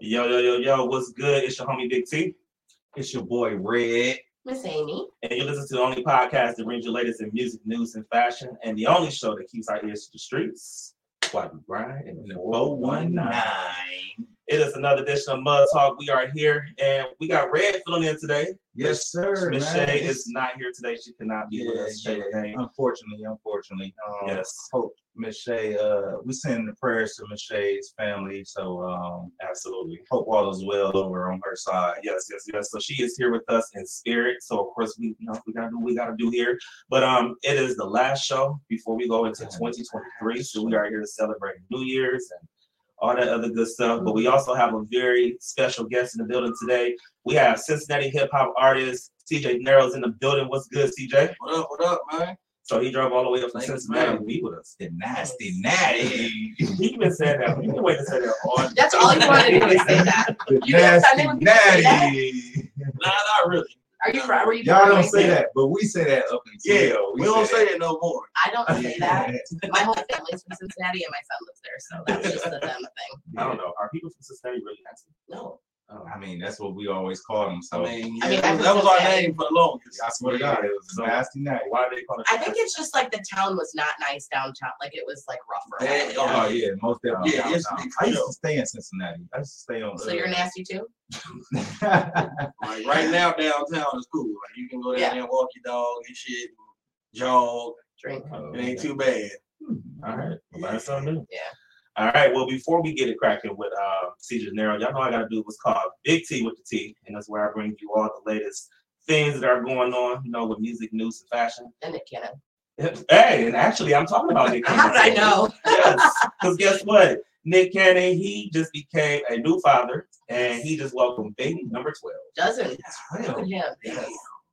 Yo, yo, yo, yo, what's good? It's your homie Big T. It's your boy Red. Miss Amy. And you listen to the only podcast that brings you latest in music, news, and fashion, and the only show that keeps our ears to the streets. Why we grind in the 419. It is another edition of Mud Talk. We are here, and we got Red filling in today. Yes, sir. Miss man. Shay is not here today. She cannot be with us. Shay yeah. Unfortunately, unfortunately. Um, Yes. Hope Miss Shay. Uh, we send the prayers to Miss Shay's family. So um, Absolutely. hope all is well over on her side. Yes, yes, yes. So she is here with us in spirit. So of course we, you know, we gotta do what we gotta do here. But um, it is the last show before we go into 2023. So we are here to celebrate New Year's and all that other good stuff. But we also have a very special guest in the building today. We have Cincinnati hip hop artist CJay Dinero in the building. What's good, CJ? What up? What up, man? So he drove all the way up from Thank Cincinnati man. to be with us. Nasty natty. He even said that. He been waiting to say that all. That's all you wanted to do is say that. You didn't nasty sign in with me say that? natty. Nah, not really. Are you from? Were you Y'all don't Raleigh? say that, but we say that up until Yeah, we, don't say it no more. I don't say that. My whole family's from Cincinnati and my son lives there, so that's just a them thing. I don't know. Are people from Cincinnati really nasty? No. Oh, I mean, that's what we always call them. So I mean, I mean, that, I'm was, that was our name for the longest. I swear to God, it was So- nasty natty. why do they call it? I think it's just like the town was not nice downtown. Like it was like rougher. for a Yeah. Oh yeah, uh, most definitely. Yeah, downtown. I used to stay in Cincinnati. I used to stay on. So you're nasty too? Like right now, downtown is cool. Like you can go down Yeah. there and walk your dog and shit, jog. Drink. It ain't oh, too bad. Hmm, all right, learn something new. Yeah. All right. Well, before we get it cracking with uh, CJay Dinero, y'all know I got to do what's called Big T with the T, and that's where I bring you all the latest things that are going on, you know, with music, news, and fashion. And it can. Hey, and actually, I'm talking about Nick. How did I know? Yes, because guess what? Nick Cannon, he just became a new father, and he just welcomed baby number twelve. Doesn't. Look at him.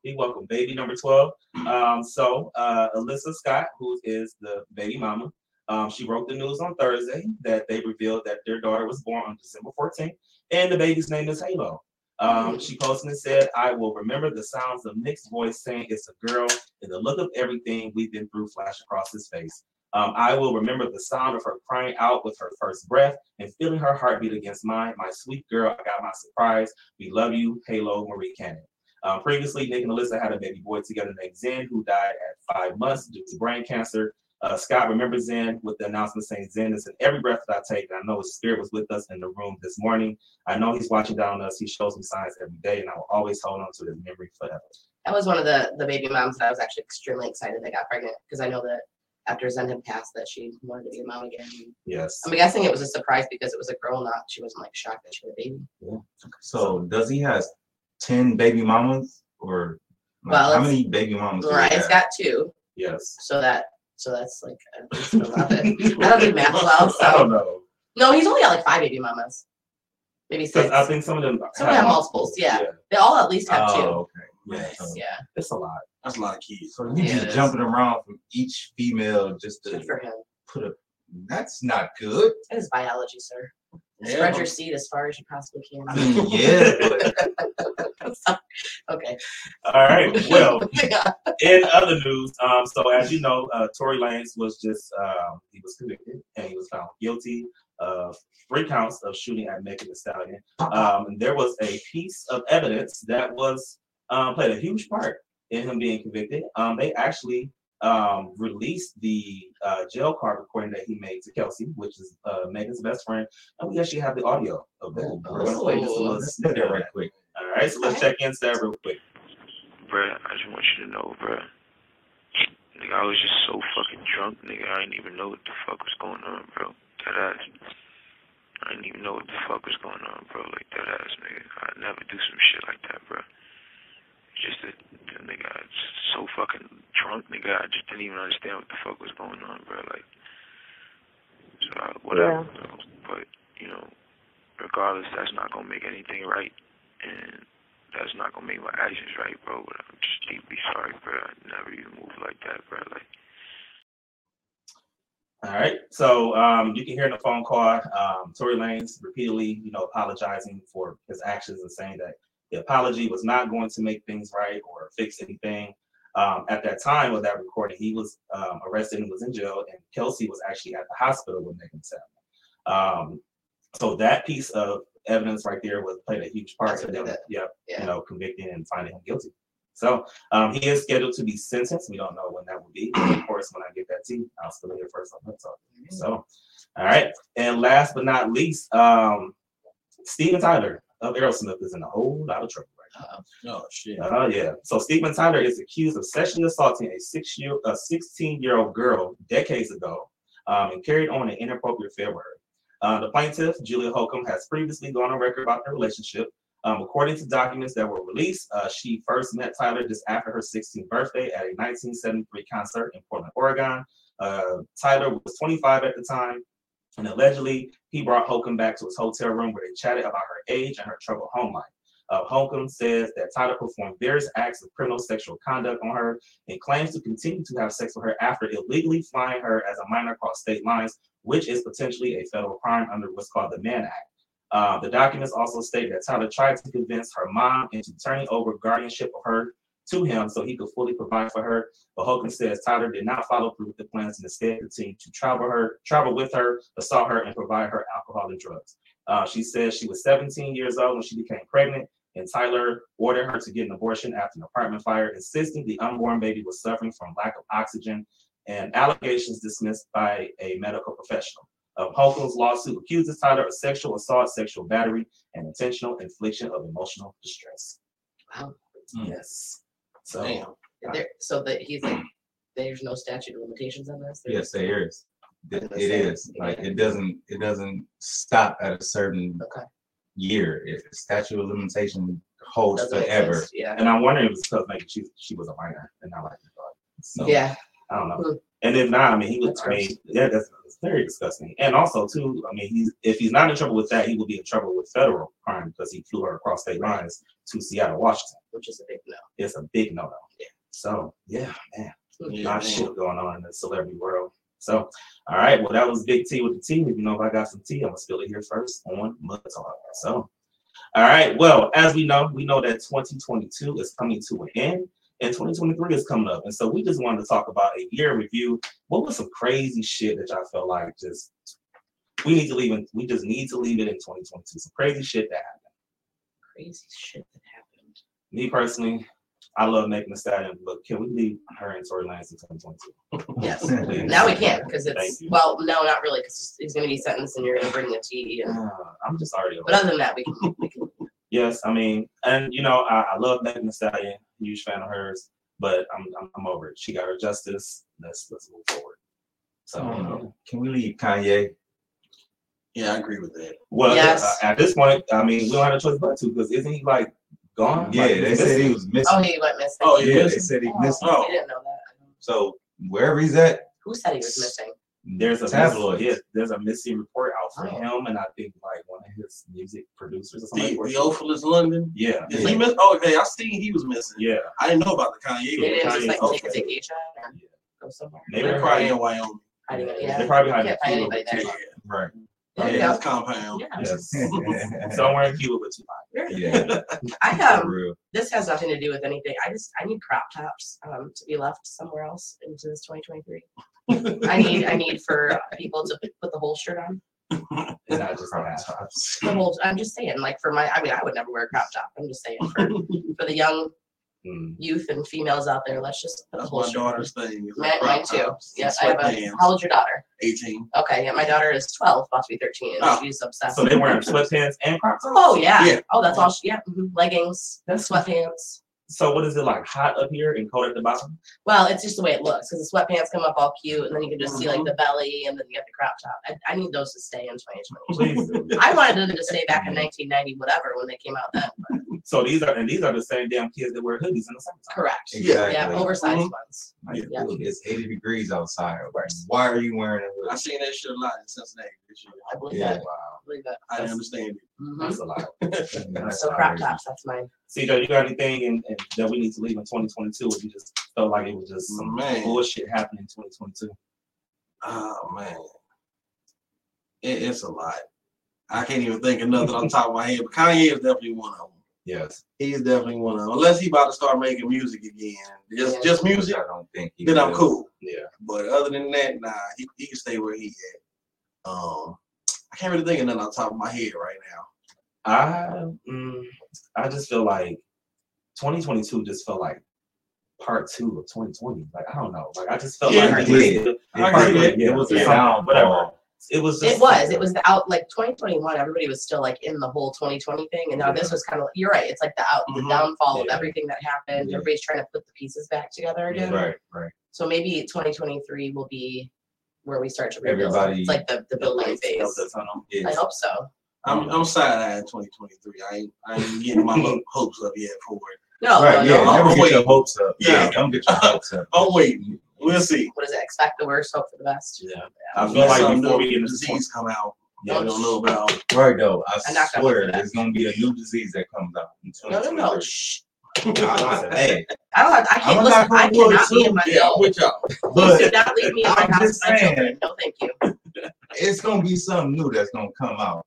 He welcomed baby number 12. Um, so uh, Alyssa Scott, who is the baby mama, um, she broke the news on Thursday that they revealed that their daughter was born on December 14th, and the baby's name is Halo. Um, she posted and said, I will remember the sounds of Nick's voice saying it's a girl and the look of everything we've been through flash across his face. Um, I will remember the sound of her crying out with her first breath and feeling her heartbeat against mine. My sweet girl, I got my surprise. We love you, Halo Marie Cannon. Um, previously, Nick and Alyssa had a baby boy together named Zen, who died at five months due to brain cancer. Uh, Scott remembers Zen with the announcement saying, Zen is in every breath that I take. And I know his spirit was with us in the room this morning. I know he's watching down on us. He shows me signs every day, and I will always hold on to his memory forever. That was one of the the baby moms that I was actually extremely excited they got pregnant because I know that after Zen had passed that she wanted to be a mom again. Yes. I'm guessing it was a surprise because it was a girl, not she wasn't like shocked that she had a baby. Yeah. So does he has ten baby mamas or Well, how many baby mamas? Right, have? got two, Yes. so that so that's like at least eleven. I don't do math well, I don't know. no, he's only got like five baby mamas, maybe six. I think some of them Some of them have multiples, yeah. They all at least have two. Oh, okay. Yeah, Yes, so, yeah, It's a lot. That's a lot of kids. so you Yeah, just jumping around from each female just to good for him. put a. That's not good. That is biology, sir. Yeah, Spread your seed as far as you possibly I can. mean, yeah, but okay. All right. Well, in other news, um, so as you know, uh, Tory Lanez was just um, he was convicted and he was found guilty of three counts of shooting at Megan Thee Stallion. Um, and there was a piece of evidence that was um, played a huge part in him being convicted. Um, they actually um, released the uh, jail card recording that he made to Kelsey, which is uh, Megan's best friend, and we actually have the audio of that. Oh, We're play just a little let's snippet do that of right quick. All right, so let's check into that real quick. Bruh, I just want you to know, bruh. Nigga, I was just so fucking drunk, nigga. I didn't even know what the fuck was going on, bro. That ass. I didn't even know what the fuck was going on, bro. Like that ass, nigga. I'd never do some shit like that, bro. Just that, that nigga, I was so fucking drunk, nigga. I just didn't even understand what the fuck was going on, bro. Like, so I, whatever. bro. But you know, regardless, that's not gonna make anything right, and that's not gonna make my actions right, bro. But I'm just deeply sorry, bro. I never even moved like that, bro. Like. All right. So um, you can hear in the phone call, um, Tory Lanez repeatedly, you know, apologizing for his actions and saying that the apology was not going to make things right or fix anything. Um, at that time of that recording, he was um, arrested and was in jail, and Kelsey was actually at the hospital with Megan Stallion. Um, so that piece of evidence right there was played a huge part That's in them, did it. yeah, Yeah. you know, convicting and finding him guilty. So um, he is scheduled to be sentenced. We don't know when that will be. Of course, when I get that tea, I'll still hear first on Mud Talk. So, all right. And last but not least, um, Steven Tyler of Aerosmith is in a whole lot of trouble right now. Oh shit. Oh yeah. So Steven Tyler is accused of sexually assaulting a six year a 16 year old girl decades ago, um, and carried on an inappropriate affair with her. Uh, the plaintiff, Julia Holcomb, has previously gone on record about their relationship. Um, according to documents that were released, uh, she first met Tyler just after her 16th birthday at a 1973 concert in Portland, Oregon. Uh, Tyler was 25 at the time, and allegedly he brought Holcomb back to his hotel room where they chatted about her age and her troubled home life. Uh, Holcomb says that Tyler performed various acts of criminal sexual conduct on her and claims to continue to have sex with her after illegally flying her as a minor across state lines, which is potentially a federal crime under what's called the Mann Act. Uh, the documents also state that Tyler tried to convince her mom into turning over guardianship of her to him so he could fully provide for her. But Holcomb says Tyler did not follow through with the plans and instead continued to travel her, travel with her, assault her, and provide her alcohol and drugs. Uh, she says she was 17 years old when she became pregnant, and Tyler ordered her to get an abortion after an apartment fire, insisting the unborn baby was suffering from lack of oxygen and allegations dismissed by a medical professional. Of Holcomb's lawsuit accuses Tyler of sexual assault, sexual battery, and intentional infliction of emotional distress. Wow. Hmm. Yes. So Damn. There, so that he's like, there's no statute of limitations on this. There's- Yes, there is. It Let's it say- is. Like, it doesn't, it doesn't stop at a certain Okay. Year. If the statute of limitation holds Doesn't make forever. sense, Yeah. and I'm wondering if it's because maybe she she was a minor and not like. So Yeah. I don't know. Hmm. And if not, I mean, he was. That's I mean, yeah, that's, that's very disgusting. And also, too, I mean, he's if he's not in trouble with that, he will be in trouble with federal crime because he flew her across state lines to Seattle, Washington. Which is a big no. It's a big no-no. Yeah. So yeah, man, a lot of shit going on in the celebrity world. So, all right, well, that was Big T with the T. If you know if I got some tea, I'm gonna spill it here first on Mud Talk. So, all right, well, as we know, we know that 2022 is coming to an end and 2023 is coming up. And so we just wanted to talk about a year review. What was some crazy shit that y'all felt like just we need to leave in, we just need to leave it in 2022. Some crazy shit that happened. Crazy shit that happened. Me personally, I love Megan Thee Stallion, but can we leave her and Tory Lanez in 2022? Yes. Please. Now we can because it's well, no, not really because he's going to be sentenced and you're going to bring the tea. And, Uh, I'm just already over but other than that, we can. We can Yes, I mean, and you know, I, I love Megan Thee Stallion, huge fan of hers, but I'm, I'm I'm over it. She got her justice. Let's let's move forward. So, Um, Can we leave Kanye? Yeah, I agree with that. well, Yes. uh, at this point, I mean, we don't have a choice but to because isn't he like gone? Yeah, Like, they he's said he was missing. oh, he went missing. Oh, he Yeah, they said he Oh, missing. Oh. I didn't know that. So wherever he's at, Who said he was missing? There's a Tabloids. Miss, yeah, there's a missing report out for Oh. him, and I think like one of his music producers or The something. like that. Theophilus London. Yeah, Is he miss? Oh, okay. I seen he was missing. yeah. I didn't know about the Kanye. They one. didn't just Kanye like was take a vacation or Yeah. go somewhere. Maybe They're they're probably in Wyoming. Hiding it, They're probably hiding Can't find anybody there. Right? There you Yeah, go. his compound. Yeah. Yes. Somewhere in Cuba with Tupac. yeah, I for um, real. this has nothing to do with anything. I just I need crop tops um to be left somewhere else into this 2023. I need I need for people to put the whole shirt on. And not just Crop tops. The whole I'm just saying, like for my I mean I would never wear a crop top. I'm just saying for for the young Mm. youth and females out there, let's just put the That's whole my daughter's thing. is Mine, too. tops, Yes, I have a. sweatpants, How old's your daughter? 18. Okay, yeah, my daughter is 12, about to be 13, Oh. she's obsessed. So they wearing sweatpants and crop tops. Oh yeah. Yeah. Oh, that's all. She, yeah. mhm, Leggings, sweatpants. So what is it like? Hot up here and cold at the bottom? Well, it's just the way it looks because the sweatpants come up all cute, and then you can just see Mm-hmm. like the belly, and then you get the crop top. I, I need those to stay in 2020. I wanted them to stay back in 1990, whatever, when they came out then. but So these are and these are the same damn kids that wear hoodies in the summertime. Correct. Exactly. Yeah, oversized Mhm. ones. Like, Yeah. dude, it's 80 degrees outside. Why are you wearing a I hoodie? I've seen that shit a lot in Cincinnati this year. I believe Yeah. that. Wow, I believe that. I didn't understand it. Mhm. that's a lot. That's So crop tops, that's mine. CJ, you got anything in, in, that we need to leave in 2022? Or you just felt like it was just some Man. bullshit happening in 2022? Oh man, it, it's a lot. I can't even think of nothing on top of my head. But Kanye is definitely one of them. Yes. He is definitely one of them. Unless he about to start making music again, just Yeah. just music, I don't think he then I'm cool. Yeah. But other than that, nah, he, he can stay where he at. Um, I can't really think of nothing on top of my head right now. I mm, I just feel like 2022 just felt like part two of 2020. Like I don't know. Like I just felt Yeah, like I we did. was- part- get it. yeah, It was a yeah, downfall. whatever. It was just It was. It was the out like 2021. Everybody was still like in the whole 2020 thing, and now Yeah. this was kind of. You're right. It's like the out, the Mhm. downfall of everything that happened. Yeah. Everybody's trying to put the pieces back together again. Right, right. So maybe 2023 will be where we start to rebuild. Everybody- It's like the, the building phase. the tunnel. Yeah. I hope so. I'm I'm side eyeing 2023. I ain't I ain't getting my ho- hopes up yet for it. No, right, no, yeah. no. Never Oh, get wait. your hopes up. Yeah. Yeah, don't get your hopes up. Oh wait, we'll see. What is it? Expect the worst, hope for the best. Yeah. I feel like some before new we get into disease come out, Yeah. I don't know about. Right though, I I'm not gonna swear look for that. there's gonna be a new disease that comes out in No, no, no. 2023. Shh. hey, I don't. Have, I can't I'm listen. not I gonna cannot be in my. Yeah, I'm No, with y'all. please do but not leave me in my I'm house. just saying. No, thank you. it's gonna be something new that's gonna come out.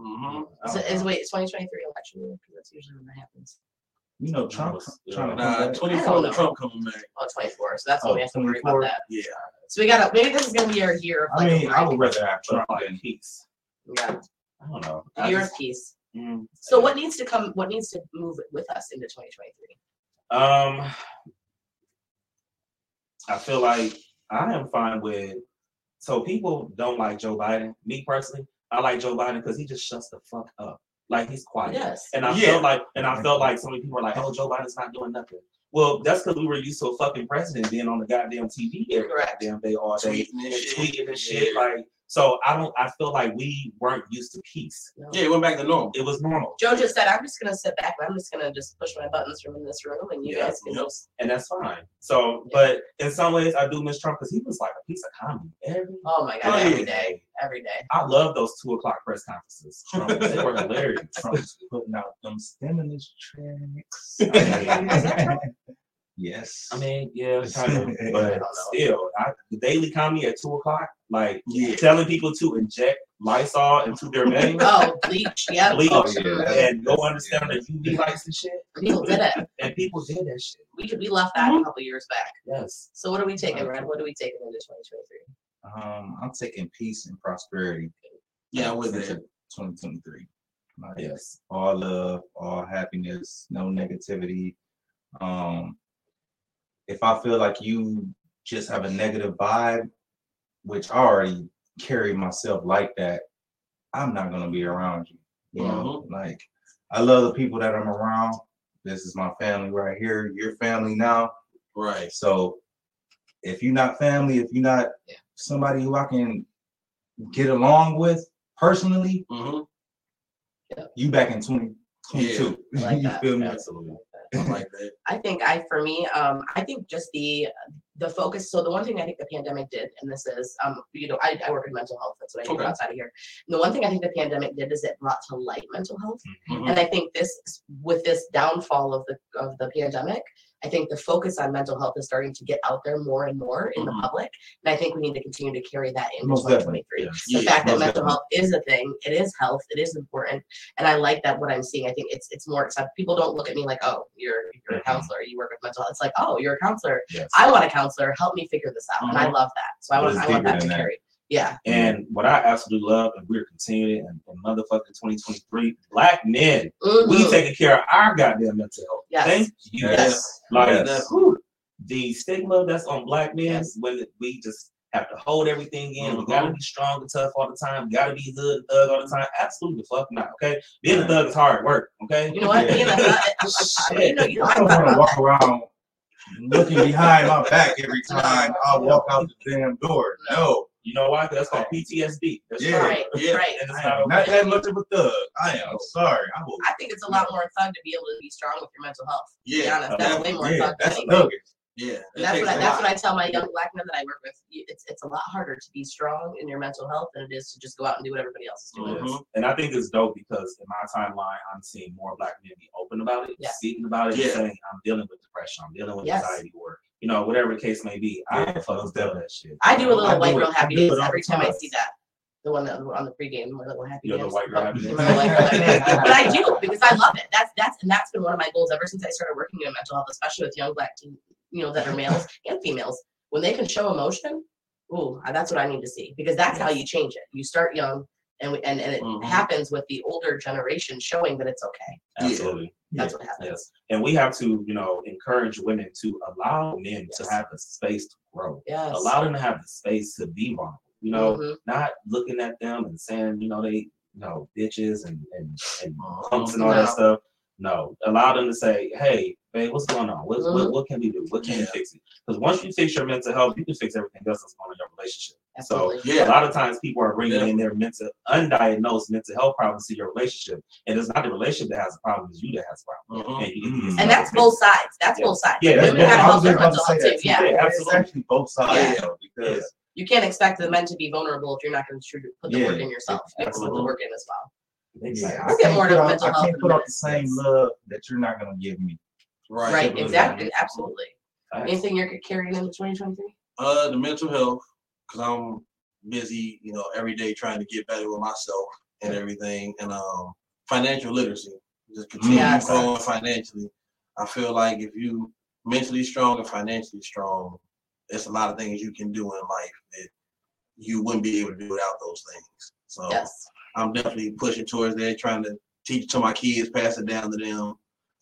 Mhm. Is, wait, is 2023 election year? Because that's usually when that happens. You know, Trump's Yeah. trying to Nah, back. 24 know. Trump coming back. Oh, 24. So that's Oh, when we have to worry about that. Yeah. So we gotta. Maybe this is gonna be our year of I mean, a I break. would rather have Trump like than peace. yeah, I don't know. the year of peace. mm, So yeah. what needs to come? What needs to move with us into 2023? Um, I feel like I am fine with. So people don't like Joe Biden. Me personally, I like Joe Biden because he just shuts the fuck up. Like he's quiet. Yes. And I Yeah. felt like, and I felt like so many people were like, "Oh, Joe Biden's not doing nothing." Well, that's because we were used to a fucking president being on the goddamn TV every goddamn day, all day, Tweeting and and shit. tweeting and shit. Yeah. Like, so I don't. I feel like we weren't used to peace. No. Yeah, it went back to normal. It was normal, Joe just said, "I'm just gonna sit back I'm just gonna just push my buttons from in this room, and you Yeah, guys can yep. just." and that's fine. So, but in some ways, I do miss Trump because he was like a piece of comedy every Oh my god! Every yeah. day, every day. I love those two o'clock press conferences. Trump, they were hilarious. Trump's putting out them stimulus checks. yes. I mean, yeah, kind of, but still, I, the daily comedy at two o'clock, like Yeah. telling people to inject Lysol into their veins, Oh, bleach. Yeah. bleach, Oh, yeah, that's- and go understand the UV lights and shit. People did it. And people did that shit. We could, we left that a couple years back. Yes. So what are we taking, Red? What are we taking into 2023? um, I'm taking peace and prosperity. Yeah, with it. 2023. Like, Yes. all love, all happiness, no negativity. Um, if I feel like you just have a negative vibe, which I already carry myself like that, I'm not gonna be around you. You know, like I love the people that I'm around. This is my family right here. Your family now. Right. So if you're not family, if you're not Yeah. somebody who I can get along with personally, hmm you back in 2022. I like you feel me? Absolutely. I like that. I think I, for me, um, I think just the the focus. So the one thing I think the pandemic did, and this is, um, you know, I, I work in mental health. That's what I do Okay. outside of here. And the one thing I think the pandemic did is it brought to light mental health. Mhm. And I think this, with this downfall of the of the pandemic, I think the focus on mental health is starting to get out there more and more in Mhm. the public. And I think we need to continue to carry that into Most 2023. yes. The Yeah, fact that mental definitely. health is a thing, it is health, it is important, and I like that. What I'm seeing, I think it's it's more accepted. People don't look at me like, oh, you're you're a Mhm. counselor, you work with mental health. It's like, oh, you're a counselor. Yes. I want a counselor. Help me figure this out, and I Mhm. love that. So I want it's I want deeper that to that. carry. Yeah, And what I absolutely love, and we're continuing in, in motherfucking 2023, black men, we Mhm. taking care of our goddamn mental health. Yes. Thank you. yes, Like Yes. whew, the stigma that's on black men Yes. when we just have to hold everything in. We Mhm. gotta be strong and tough all the time. We gotta be hood and thug all the time. Absolutely the fuck not. Okay, being a thug is hard work. Okay, you know what? Yeah. Being a thug, you know, you know, I I don't want to walk that. around looking behind my back every time I walk out the damn door. No, you know why? 'Cause That's called PTSD. That's Yeah. Right, Yeah. right. And it's I not am not that much of a thug. I am sorry. I will. I think it's a lot more thug to be able to be strong with your mental health. To be Yeah. honest, that's way more Yeah, thug that's anything. Thuggish. Yeah. That's what I, that's what I tell my young black men that I work with. It's it's a lot harder to be strong in your mental health than it is to just go out and do what everybody else is doing. Yes. Mhm. And I think it's dope because in my timeline, I'm seeing more black men be open about it, Yeah. speaking about it, Yeah. saying, I'm dealing with depression, I'm dealing with Yes. anxiety, or, you know, whatever the case may be. I Yeah, fucking most feel that shit. I do a little do white girl I happy do it dance all every the time I see that. The one that on the pregame, my little happy You're the dance. white girl happy white girl. But I do because I love it. That's that's and that's been one of my goals ever since I started working in mental health, especially with young black teen, you know, that are males and females. When they can show emotion, ooh, that's what I need to see because that's how you change it. You start young And we, and, and it Mhm. happens with the older generation showing that it's okay. Absolutely. That's what happens. Yes. And we have to, you know, encourage women to allow men to have the space to grow. Yes. Allow them to have the space to be vulnerable. You know, Mhm. not looking at them and saying, you know, they, you know, bitches and and, and punks and all No. that stuff. No, allow them to say, "Hey, babe, what's going on? What, what, Mhm. what can we do? What can we fix it?" Because once you fix your mental health, you can fix everything else that's going on in your relationship. So Absolutely. a lot of times people are bringing Yeah. in their mental undiagnosed mental health problems to your relationship, and it's not the relationship that has a problem; it's you that has a problem. Mhm. And, you- Mhm. And that's both sides. That's Yeah. both sides. Yeah, that's Women both- gotta I help was their just about to mental say health that too. too. Yeah. Yeah, It's absolutely. actually both sides though, because You can't expect the men to be vulnerable if you're not going to put the work in yourself. You have to put the work in as well. Exactly. yeah, We'll I can't more put to out, mental I can't in put out the same love that you're not gonna give me. Right. Right. Exactly. Absolutely. Anything you're carrying into 2023? Uh, the mental health, because I'm busy, you know, every day trying to get better with myself and everything, and um, financial literacy, just continue Yes. growing financially. I feel like if you mentally strong and financially strong, there's a lot of things you can do in life that you wouldn't be able to do without those things. So Yes. I'm definitely pushing towards that, trying to teach to my kids, pass it down to them,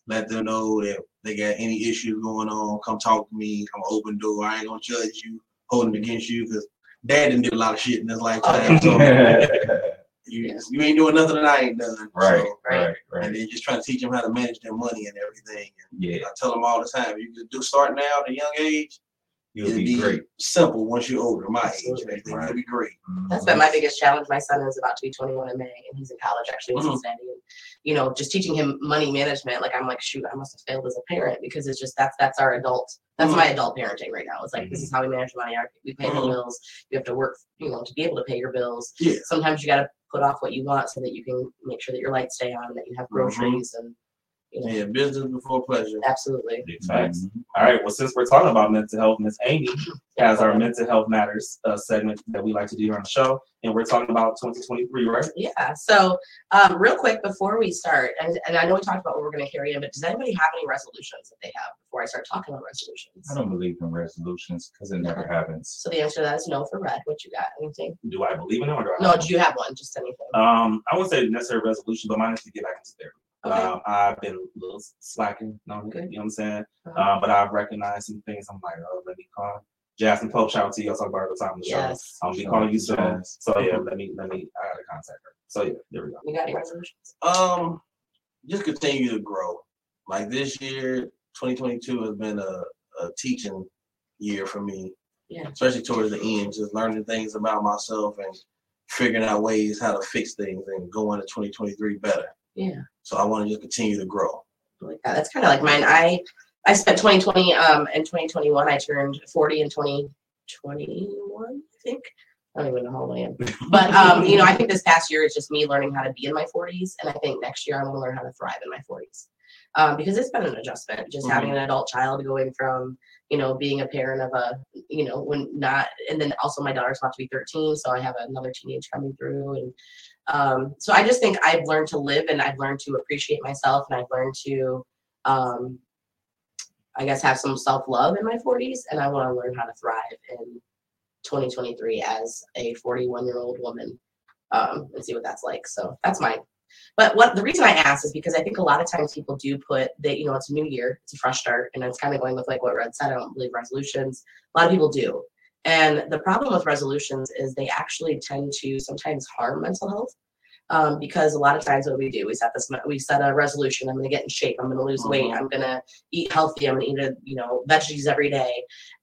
let them know that they got any issues going on, come talk to me. I'm open door. I ain't gonna judge you, holding against you, because dad didn't do a lot of shit in his lifetime. Oh, so you, Yes. you ain't doing nothing that I ain't done. Right, So, Right. right, right. and then just trying to teach them how to manage their money and everything. And Yeah, I tell them all the time, you can do start now at a young age. You'll it'll be great. simple once you're older, my age. Absolutely. Right. It'll be great. That's been my biggest challenge. My son is about to be 21 in May, and he's in college actually in Mhm. Cincinnati. And, you know, just teaching him money management. Like I'm like, shoot, I must have failed as a parent because it's just that's that's our adult. That's Mhm. my adult parenting right now. It's like this is how we manage money. We pay the Mhm. bills. You have to work, you know, to be able to pay your bills. Yeah. Sometimes you got to put off what you want so that you can make sure that your lights stay on, and that you have groceries, and you know, Yeah, business before pleasure. absolutely. Big facts. Mhm. All right. Well, since we're talking about mental health, Miss Amy has our mental health matters uh, segment that we like to do here on the show, and we're talking about 2023, right? Yeah. So, um, real quick before we start, and, and I know we talked about what we're going to carry in, but does anybody have any resolutions that they have before I start talking about resolutions? I don't believe in resolutions because it never happens. So the answer to that is no for red. What you got? Anything? Do I believe in them or do I? No. Do you have one? Just anything? Um, I wouldn't say necessary resolution, but mine is to get back into therapy. Okay. Um, I've been a little slacking, on it, Okay. you know what I'm saying? Uh-huh. Um, but I've recognized some things. I'm like, oh, let me call Jasmine Pope. Shout out to you. I talk about her all the time on the show. yes. I'll be Shout calling you soon. Jazz. So yeah, let me let me. I gotta contact her. So yeah, there we go. You got any resolutions? Um, just continue to grow. Like this year, 2022 has been a, a teaching year for me, Yeah. especially towards the end, just learning things about myself and figuring out ways how to fix things and go into 2023 better. Yeah. So I want to just continue to grow. Like that. That's kind of like mine. I I spent 2020 um and 2021. I turned 40 in 2021. I think. I don't even know how old I am. But um, you know, I think this past year is just me learning how to be in my 40s, and I think next year I'm going to learn how to thrive in my 40s. Um, because it's been an adjustment, just having an adult child going from, you know, being a parent of a, you know, when not, and then also my daughter's about to be 13, so I have another teenage coming through, and um, so I just think I've learned to live, and I've learned to appreciate myself, and I've learned to, um, I guess, have some self love in my 40s, and I want to learn how to thrive in 2023 as a 41 year old woman um, and see what that's like. So that's mine. But what the reason I asked is because I think a lot of times people do put that, you know, it's a new year, it's a fresh start, and it's kind of going with like what Red said. I don't believe resolutions. A lot of people do. And the problem with resolutions is they actually tend to sometimes harm mental health. Um, because a lot of times what we do, we set this, we set a resolution. I'm going to get in shape. I'm going to lose weight. Mhm. I'm going to eat healthy. I'm going to eat, a, you know, veggies every day.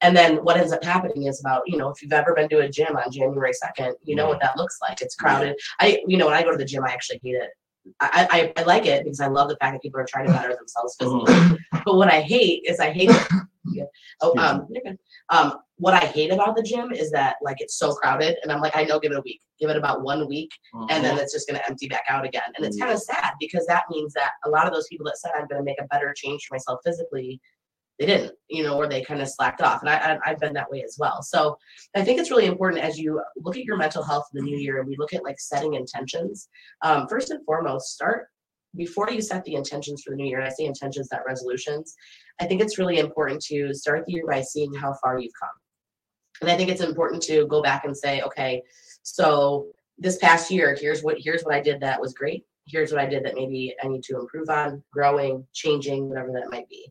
And then what ends up happening is about, you know, if you've ever been to a gym on January 2nd, you know what that looks like. It's crowded. I, you know, when I go to the gym, I actually hate it. I, I, I like it because I love the fact that people are trying to better themselves physically. But what I hate is I hate yeah. Oh, um. Um, what I hate about the gym is that like it's so crowded, and I'm like, I know, give it a week, give it about one week, and then it's just going to empty back out again. And it's kind of sad because that means that a lot of those people that said I'm going to make a better change for myself physically, they didn't, you know, or they kind of slacked off. And I, I, I've been that way as well. So I think it's really important as you look at your mental health in the new year and we look at like setting intentions. Um, first and foremost, start before you set the intentions for the new year. And I say intentions, not resolutions. I think it's really important to start the year by seeing how far you've come. And I think it's important to go back and say, okay, so this past year, here's what here's what I did that was great. Here's what I did that maybe I need to improve on, growing, changing, whatever that might be.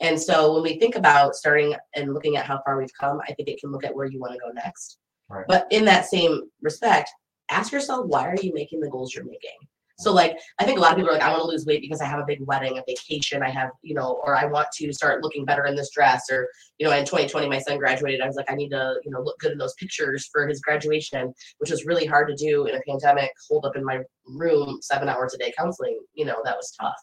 And so when we think about starting and looking at how far we've come, I think it can look at where you want to go next. Right. But in that same respect, ask yourself why are you making the goals you're making? So like I think a lot of people are like, I want to lose weight because I have a big wedding, a vacation, I have, you know, or I want to start looking better in this dress, or you know, in 2020 my son graduated. I was like, I need to, you know, look good in those pictures for his graduation, which was really hard to do in a pandemic, hold up in my room seven hours a day counseling, you know, that was tough.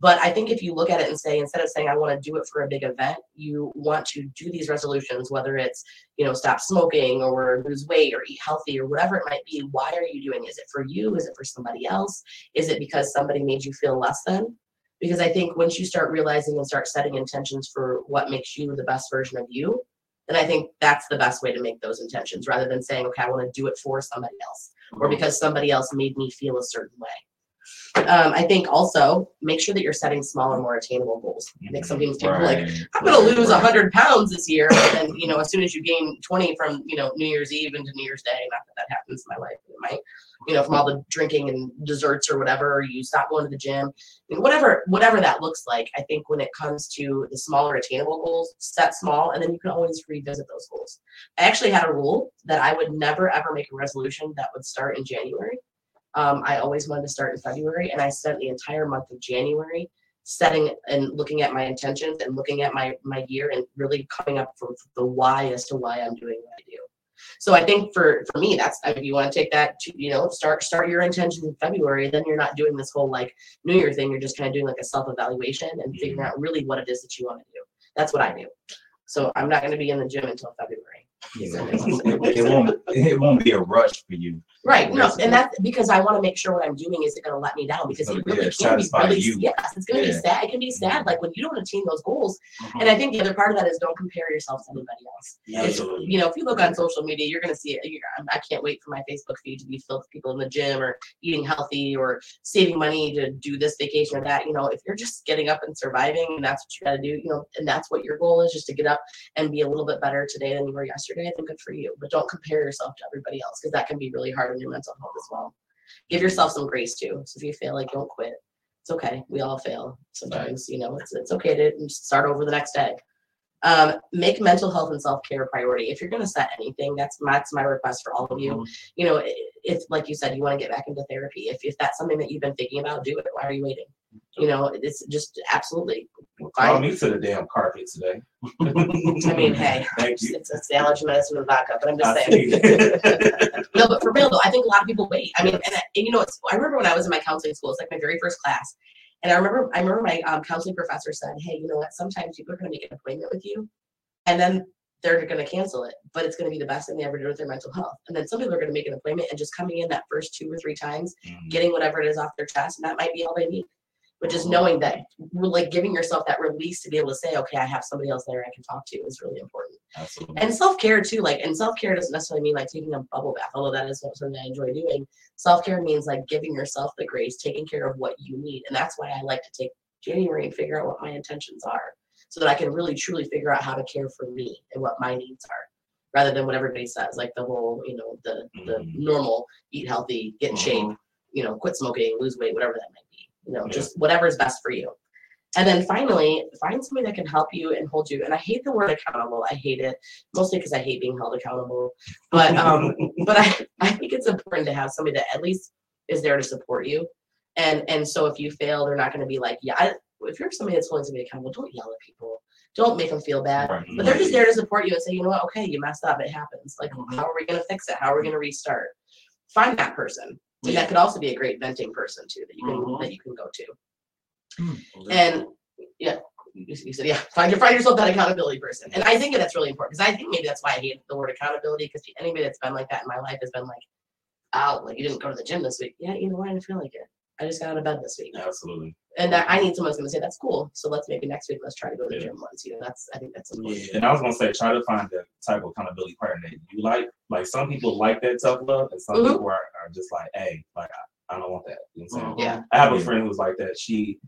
But I think if you look at it and say, instead of saying I want to do it for a big event, you want to do these resolutions, whether it's, you know, stop smoking or lose weight or eat healthy or whatever it might be. Why are you doing? Is it for you? Is it for somebody else? Is it because somebody made you feel less than? Because I think once you start realizing and start setting intentions for what makes you the best version of you, then I think that's the best way to make those intentions rather than saying, okay, I want to do it for somebody else or because somebody else made me feel a certain way. Um, I think also make sure that you're setting smaller, more attainable goals. I think sometimes people are like, I'm going to lose Right. 100 pounds this year. And then, you know, as soon as you gain 20 from, you know, New Year's Eve into New Year's Day, not that that happens in my life, it might, you know, from all the drinking and desserts or whatever, you stop going to the gym, whatever, whatever that looks like. I think when it comes to the smaller attainable goals, set small, and then you can always revisit those goals. I actually had a rule that I would never ever make a resolution that would start in January. Um, I always wanted to start in February, and I spent the entire month of January setting and looking at my intentions and looking at my my year and really coming up with the why as to why I'm doing what I do. So I think for for me, that's if you want to take that to you know start start your intentions in February, then you're not doing this whole like New Year thing. You're just kind of doing like a self evaluation and figuring out really what it is that you want to do. That's what I do. So I'm not going to be in the gym until February. Yeah. It won't, it won't be a rush for you. Right. No, and that's because I want to make sure what I'm doing isn't going to let me down because it really can be really you. yes, it's going to Yeah. be sad. It can be sad. Like when you don't attain those goals. Mhm. And I think the other part of that is don't compare yourself to anybody else. Yeah, absolutely. you know, if you look on social media, you're going to see it. You're, I can't wait for my Facebook feed to be filled with people in the gym or eating healthy or saving money to do this vacation or that. You know, if you're just getting up and surviving and that's what you got to do, you know, and that's what your goal is, just to get up and be a little bit better today than you were yesterday. I think good for you, but don't compare yourself to everybody else because that can be really hard on your mental health as well. Give yourself some grace too. So if you fail, like don't quit. It's okay. We all fail sometimes. You know, it's it's okay to start over the next day. Um, make mental health and self care a priority. If you're going to set anything, that's my, that's my request for all of you. You know, if like you said, you want to get back into therapy. If if that's something that you've been thinking about, do it. Why are you waiting? You know, it's just absolutely. Call Fine. me to the damn carpet today. I mean, hey, Thank it's, you. it's, it's the allergy medicine with vodka, but I'm just I saying. no, but for real though, I think a lot of people wait. I mean, and, I- and you know, it's, I remember when I was in my counseling school, it's like my very first class. And I remember, I remember my um, counseling professor said, Hey, you know what? Sometimes people are going to make an appointment with you and then they're going to cancel it, but it's going to be the best thing they ever did with their mental health. And then some people are going to make an appointment and just coming in that first two or three times, Mhm. getting whatever it is off their chest. And that might be all they need. But just knowing that, like giving yourself that release to be able to say, okay, I have somebody else there I can talk to is really important Absolutely. and self-care too like and self-care doesn't necessarily mean like taking a bubble bath although that is something i enjoy doing self-care means like giving yourself the grace taking care of what you need and that's why i like to take january and figure out what my intentions are so that i can really truly figure out how to care for me and what my needs are rather than what everybody says like the whole you know the the Mhm. normal eat healthy get in shape Mhm. you know quit smoking lose weight whatever that might be you know Yeah. just whatever's best for you and then finally, find somebody that can help you and hold you. And I hate the word accountable. I hate it mostly because I hate being held accountable. But um, but I, I think it's important to have somebody that at least is there to support you. And and so if you fail, they're not going to be like, yeah. I, if you're somebody that's to be accountable, don't yell at people. Don't make them feel bad. Right. But they're just there to support you and say, you know what? Okay, you messed up. It happens. Like, Mhm. how are we going to fix it? How are we going to restart? Find that person. And Yeah. that could also be a great venting person too that you can Mhm. that you can go to. Mm-hmm. And yeah, you you said, yeah, find your find yourself that accountability person. And I think that's really important because I think maybe that's why I hate the word accountability because anybody that's been like that in my life has been like, oh, like you didn't go to the gym this week. Yeah, you know what? I didn't feel like it. I just got out of bed this week. Absolutely. And that I need someone who's gonna say, that's cool. So let's maybe next week let's try to go to the Yeah. gym once. You know, that's I think that's important. yeah. And I was gonna say, try to find the type of accountability partner that you like. Like some people like that tough love, and some Mhm. people are, are just like, hey, like I, I don't want that. You know what I'm saying? Mhm. Yeah. I have a friend who's like that. She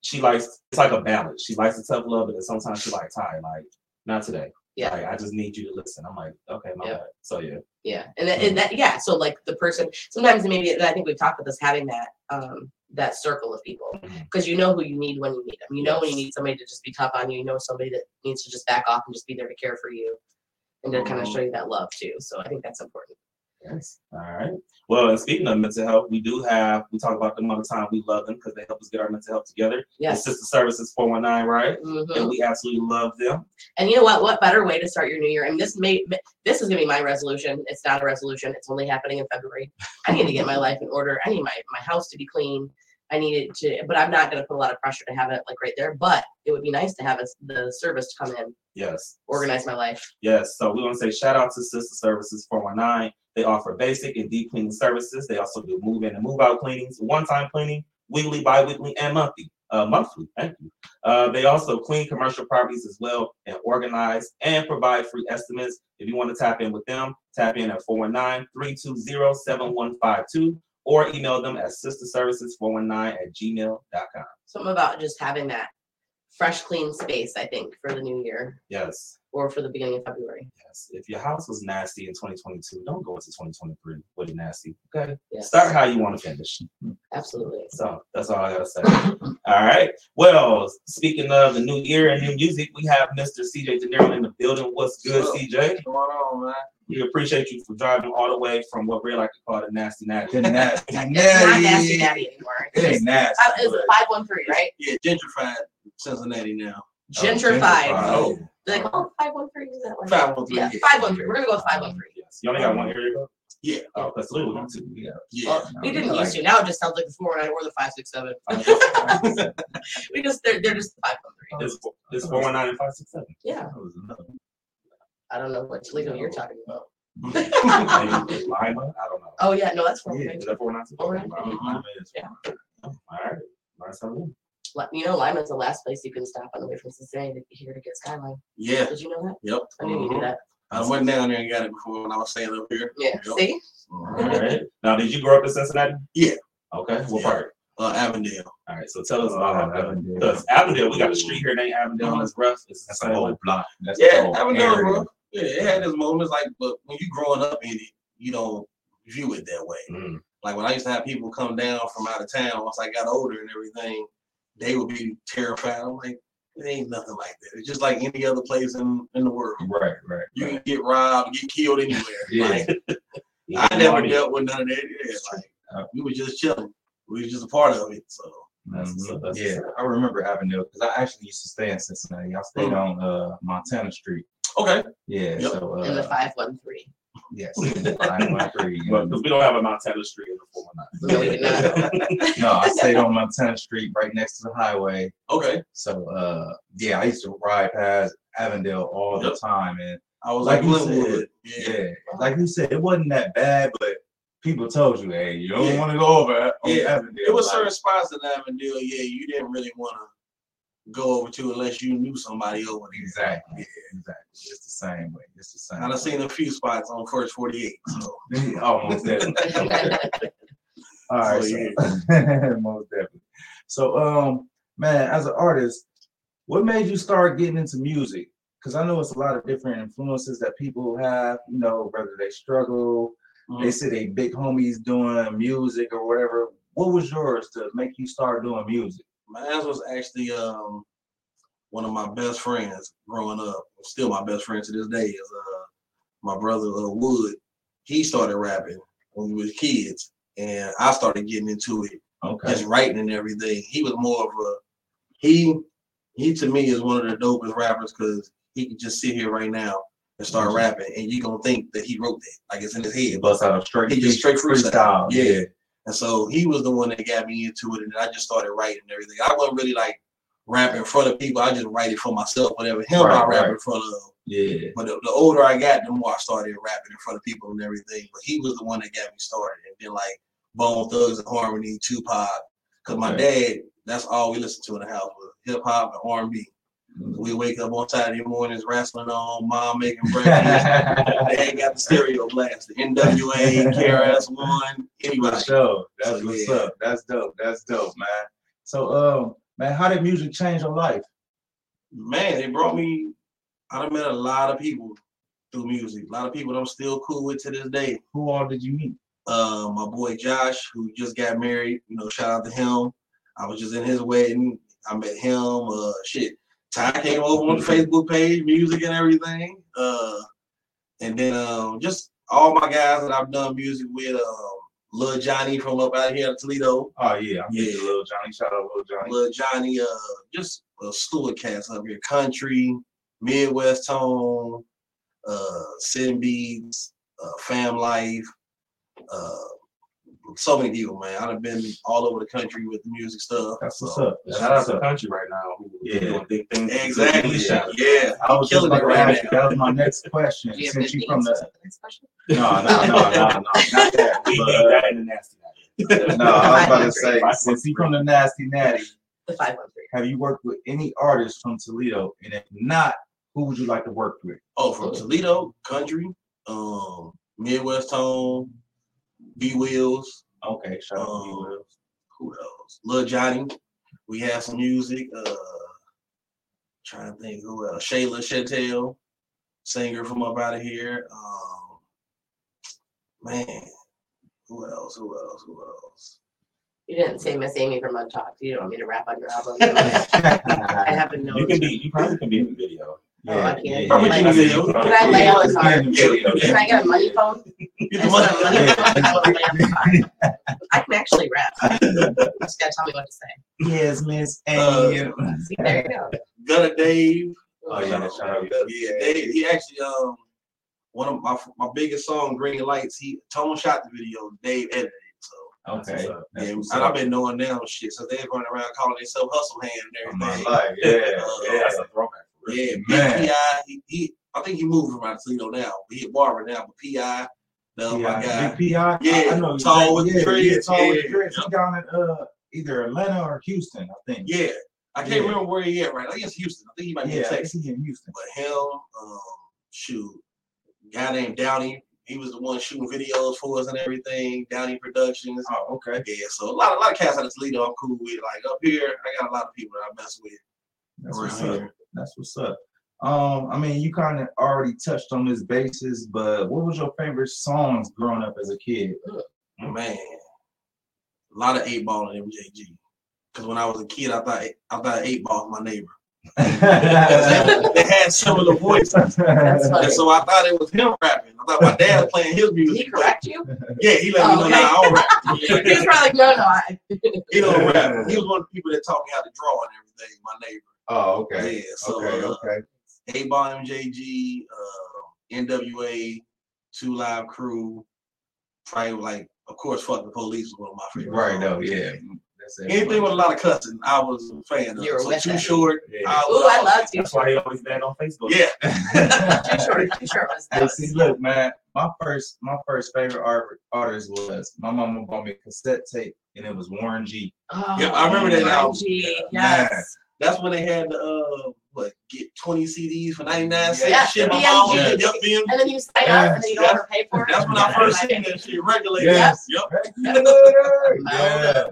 she likes it's like a balance. She likes the tough love, but then sometimes she like tired. Like not today. Yeah. Like, I just need you to listen. I'm like, okay, my Yeah. bad. So yeah. Yeah, and that, and that yeah. So like the person sometimes maybe I think we've talked about this having that um that circle of people mm-hmm. because you know who you need when you need them. You know when you need somebody to just be tough on you. You know somebody that needs to just back off and just be there to care for you and to kind of mm-hmm. show you that love too. So I think that's important. Yes. All right. Well, and speaking of mental health, we do have, we talk about them all the time. We love them because they help us get our mental health together. Yes. The Sister Services 419, right? Mhm. And we absolutely love them. And you know what? What better way to start your new year? And this may this is gonna be my resolution. It's not a resolution. It's only happening in February. I need to get my life in order. I need my my house to be clean. I need it to, but I'm not gonna put a lot of pressure to have it like right there. But it would be nice to have us the service to come in, Yes. organize my life. Yes. So we want to say shout out to Sister Services 419. They offer basic and deep cleaning services. They also do move in and move out cleanings, one time cleaning, weekly, bi weekly, and monthly. Uh, monthly. Thank you. Uh, they also clean commercial properties as well and organize and provide free estimates. If you want to tap in with them, tap in at 419 320 7152 or email them at sisterservices419 at gmail.com. Something about just having that fresh, clean space. I think for the new year Yes. Or for the beginning of February. Yes. If your house was nasty in 2022, don't go into 2023 with it nasty. Okay. Yes. Start how you want to finish. Absolutely. So that's all I gotta say. all right. Well, speaking of the new year and new music, we have Mr. CJay Dinero in the building. What's good, What's? CJ? What's going on, man? We appreciate you for driving all the way from what we like to call the nasty natty. The nasty, It's not nasty natty. natty anymore. It ain't nasty. Uh, Is five one three, right? Yeah, gentrified Cincinnati now. Gentrified. Oh, Do they call it oh, five one three? Is that like? Five one three. Yeah, five one three. We're gonna go with five one three. Yes. You only got one area code? Yeah. Oh, that's literally one two. Yeah. Yeah. Well, no, we we didn't like used to. Now it just sounds like the four nine or the five six seven. We just they're they're just five one three. It's, it's four one nine and five six seven. Yeah, That was another one. I don't know what legal you're talking about. Lima. I don't know. Oh yeah, no, that's four one Yeah. Is that four nine two? Four nine Okay, two. well, Lima Yeah. All right. Nice having you. Like, You know, Lima's the last place you can stop on the way from Cincinnati to here to get Skyline. Yeah. Did you know that? Yep. I knew you knew that. I went down there and got it before when I was staying up here. Yeah. Yep. See, All right. Now, did you grow up in Cincinnati? Yeah. Okay. What Yeah. part? Uh, Avondale. All right. So tell us about Oh, Avondale. Avondale. Because Avondale, we got a street here named Avondale, and it's rough. It's the That's a same whole way. block. That's Yeah, whole Avondale, area. bro. Yeah, it had its moments like, but when you growing up in it, you don't view it that way. Mm. Like when I used to have people come down from out of town, once I got older and everything, they would be terrified. I'm like, it ain't nothing like that. It's just like any other place in, in the world. Right, right. You right. can get robbed, get killed anywhere. Yeah. Like, Yeah, I never Marty. dealt with none of that. Yeah, like Uh, we were just chilling. We was just a part of it. So That's what's up, Mhm. that's Yeah. I remember Avondale because I actually used to stay in Cincinnati. I stayed on uh, Montana Street. okay. Yeah, Yep. so in the uh, five one three. Yes, five one three. But because we don't have a Montana Street in the four one No, not. No, I stayed on Montana Street right next to the highway. Okay. So uh, yeah, I used to ride past Avondale all the time, and I was Like like, you said, Yeah. yeah, like you said, it wasn't that bad, but people told you, hey, you don't Yeah. want to go over Yeah, Avondale. It was like, certain spots in Avondale, yeah, you didn't really want to go over to unless you knew somebody over there. Exactly, Yeah, exactly. It's the same way. It's the same. I've seen a few spots on First 48. So Almost definitely. All right, So, so, most definitely. So, um, man, as an artist, what made you start getting into music? Because I know it's a lot of different influences that people have. You know, whether they struggle, they say they big homies doing music or whatever. What was yours to make you start doing music? Mine was actually um one of my best friends growing up. Still my best friend to this day is uh my brother uh, Wood. He started rapping when we were kids, and I started getting into it Okay. just writing and everything. He was more of a he he to me is one of the dopest rappers because he can just sit here right now and start Mhm. rapping, and you gonna think that he wrote that, like it's in his head. bust out a straight, He just straight freestyle. freestyle. Yeah. And so he was the one that got me into it, and I just started writing and everything. I wasn't really like rapping in front of people. I just write it for myself, whatever. Him, Right, I rap right. in front of. yeah. But the, the older I got, the more I started rapping in front of people and everything. But he was the one that got me started. And then like Bone Thugs and Harmony, Tupac. Cause my dad, that's all we listened to in the house was hip hop and R and B. We wake up on Saturday mornings wrestling on, mom making breakfast. they ain't got the stereo blast, the NWA, KRS One, For anybody. sure. That's So, what's yeah. up. That's dope. That's dope, man. So, um, man, how did music change your life? Man, it brought me I done met a lot of people through music. A lot of people I'm still cool with to this day. Who all did you meet? Uh, my boy Josh, who just got married. You know, shout out to him. I was just in his wedding. I met him. Uh, shit. Ty came over on the Facebook page, music and everything. Uh, and then um, just all my guys that I've done music with. Um, Lil Johnny from up out here in Toledo. Oh yeah, I'm Yeah. Little Johnny. Shout out Little Johnny. Lil Johnny, uh, just a slew of cats up here. Country, Midwest Tone, uh, Sin Beats, uh, Fam Life, uh, so many people, man. I've been all over the country with the music stuff. That's what's so- up. Shout out what's to country right now. Who Yeah. doing big things. Exactly. Shout. Yeah. I was just killing about to right ask you, that was my next question. Do you have Since you from the Next question? no, no, no, no, no, not that. We but, need uh, that in the nasty. night. no, I was about to say, since you from the nasty natty, The five one three. have you worked with any artists from Toledo? And if not, who would you like to work with? Oh, from Toledo, country, um, Midwest Tone, B Wheels, Okay, shout out to Um, you. Will. who else? Lil Johnny. We have some music. Uh trying to think who else. Shayla Chantel, singer from up out of here. Um man, who else? Who else? Who else? You didn't say Miss Amy from Mud Talk. You don't want me to rap on your album. I have a note. You can be. You probably can be in the video. Oh, I can't. Probably Like, can be. Can I lay on the car? Yeah, Can I get a money phone? Get I the just want a money. money phone. I wanna lay on the car. I can actually rap. You just gotta tell me what to say. Yes, Miss Uh, A. See, there you go. Gunna Dave. Oh, yeah, Uh, shout out to yeah, Dave. He actually um one of my my biggest song, Green Lights. He Tone shot the video. Dave edited it. So Okay. That's what's that's yeah, and I've been knowing them shit. So they're running around calling themselves hustle hand Oh, and my everything. life, Yeah, Yeah, yeah. that's a throwback. Yeah, Man. Pi. He, he, I think he moved from Toledo now. He at Barber now, but Pi, the my guy. Big Pi. Yeah, I, I know. tall with yeah, the yeah, tall with the yeah. dreads. He down in uh either Atlanta or Houston, I think. Yeah, I can't Yeah. remember where he at right. I it's Houston. I think he might be yeah, in Texas. he in Houston. But him, um, shoot, guy named Downey. He was the one shooting videos for us and everything. Downey Productions. Oh, okay. Yeah, so a lot, a lot of cats out of Toledo I'm cool with. Like up here, I got a lot of people that I mess with That's around here. That's what's up. Um, I mean, you kind of already touched on this basis, but what was your favorite songs growing up as a kid? Man, a lot of eight ball and MJG. Because when I was a kid, I thought I thought eight ball was my neighbor. They had similar voices, That's and so I thought it was him rapping. I thought my dad was playing his Did he music. correct you? Yeah, he let me know Oh, now I don't rap. He was probably like, no, no, I. He don't rap. He was one of the people that taught me how to draw and everything. My neighbor. Oh, okay. Yeah, so okay, uh, okay. eight ball MJG, uh, NWA, Two Live Crew, probably like of course, fuck the police was one of my favorite. Right, songs. though, yeah. That's it. Anything with a lot of cussing, I was a fan of. You were so too that. short. Yeah. I Ooh, I love too That's why he always bad on Facebook. Yeah, Too short. Too short was Hey, that. see, look, man. My first, my first favorite art, artist was my mama bought me a cassette tape, and it was Warren G. Oh, Yeah, I remember that album. OMG, Man. Yes. that's when they had the uh, what get twenty CDs for ninety nine cents. Yeah, shit, my BMG. mom was yep, BMG. And then you sign up and then you don't Yes. overpay for it. That's when I first seen that shit regularly. Yes. Yep. yeah.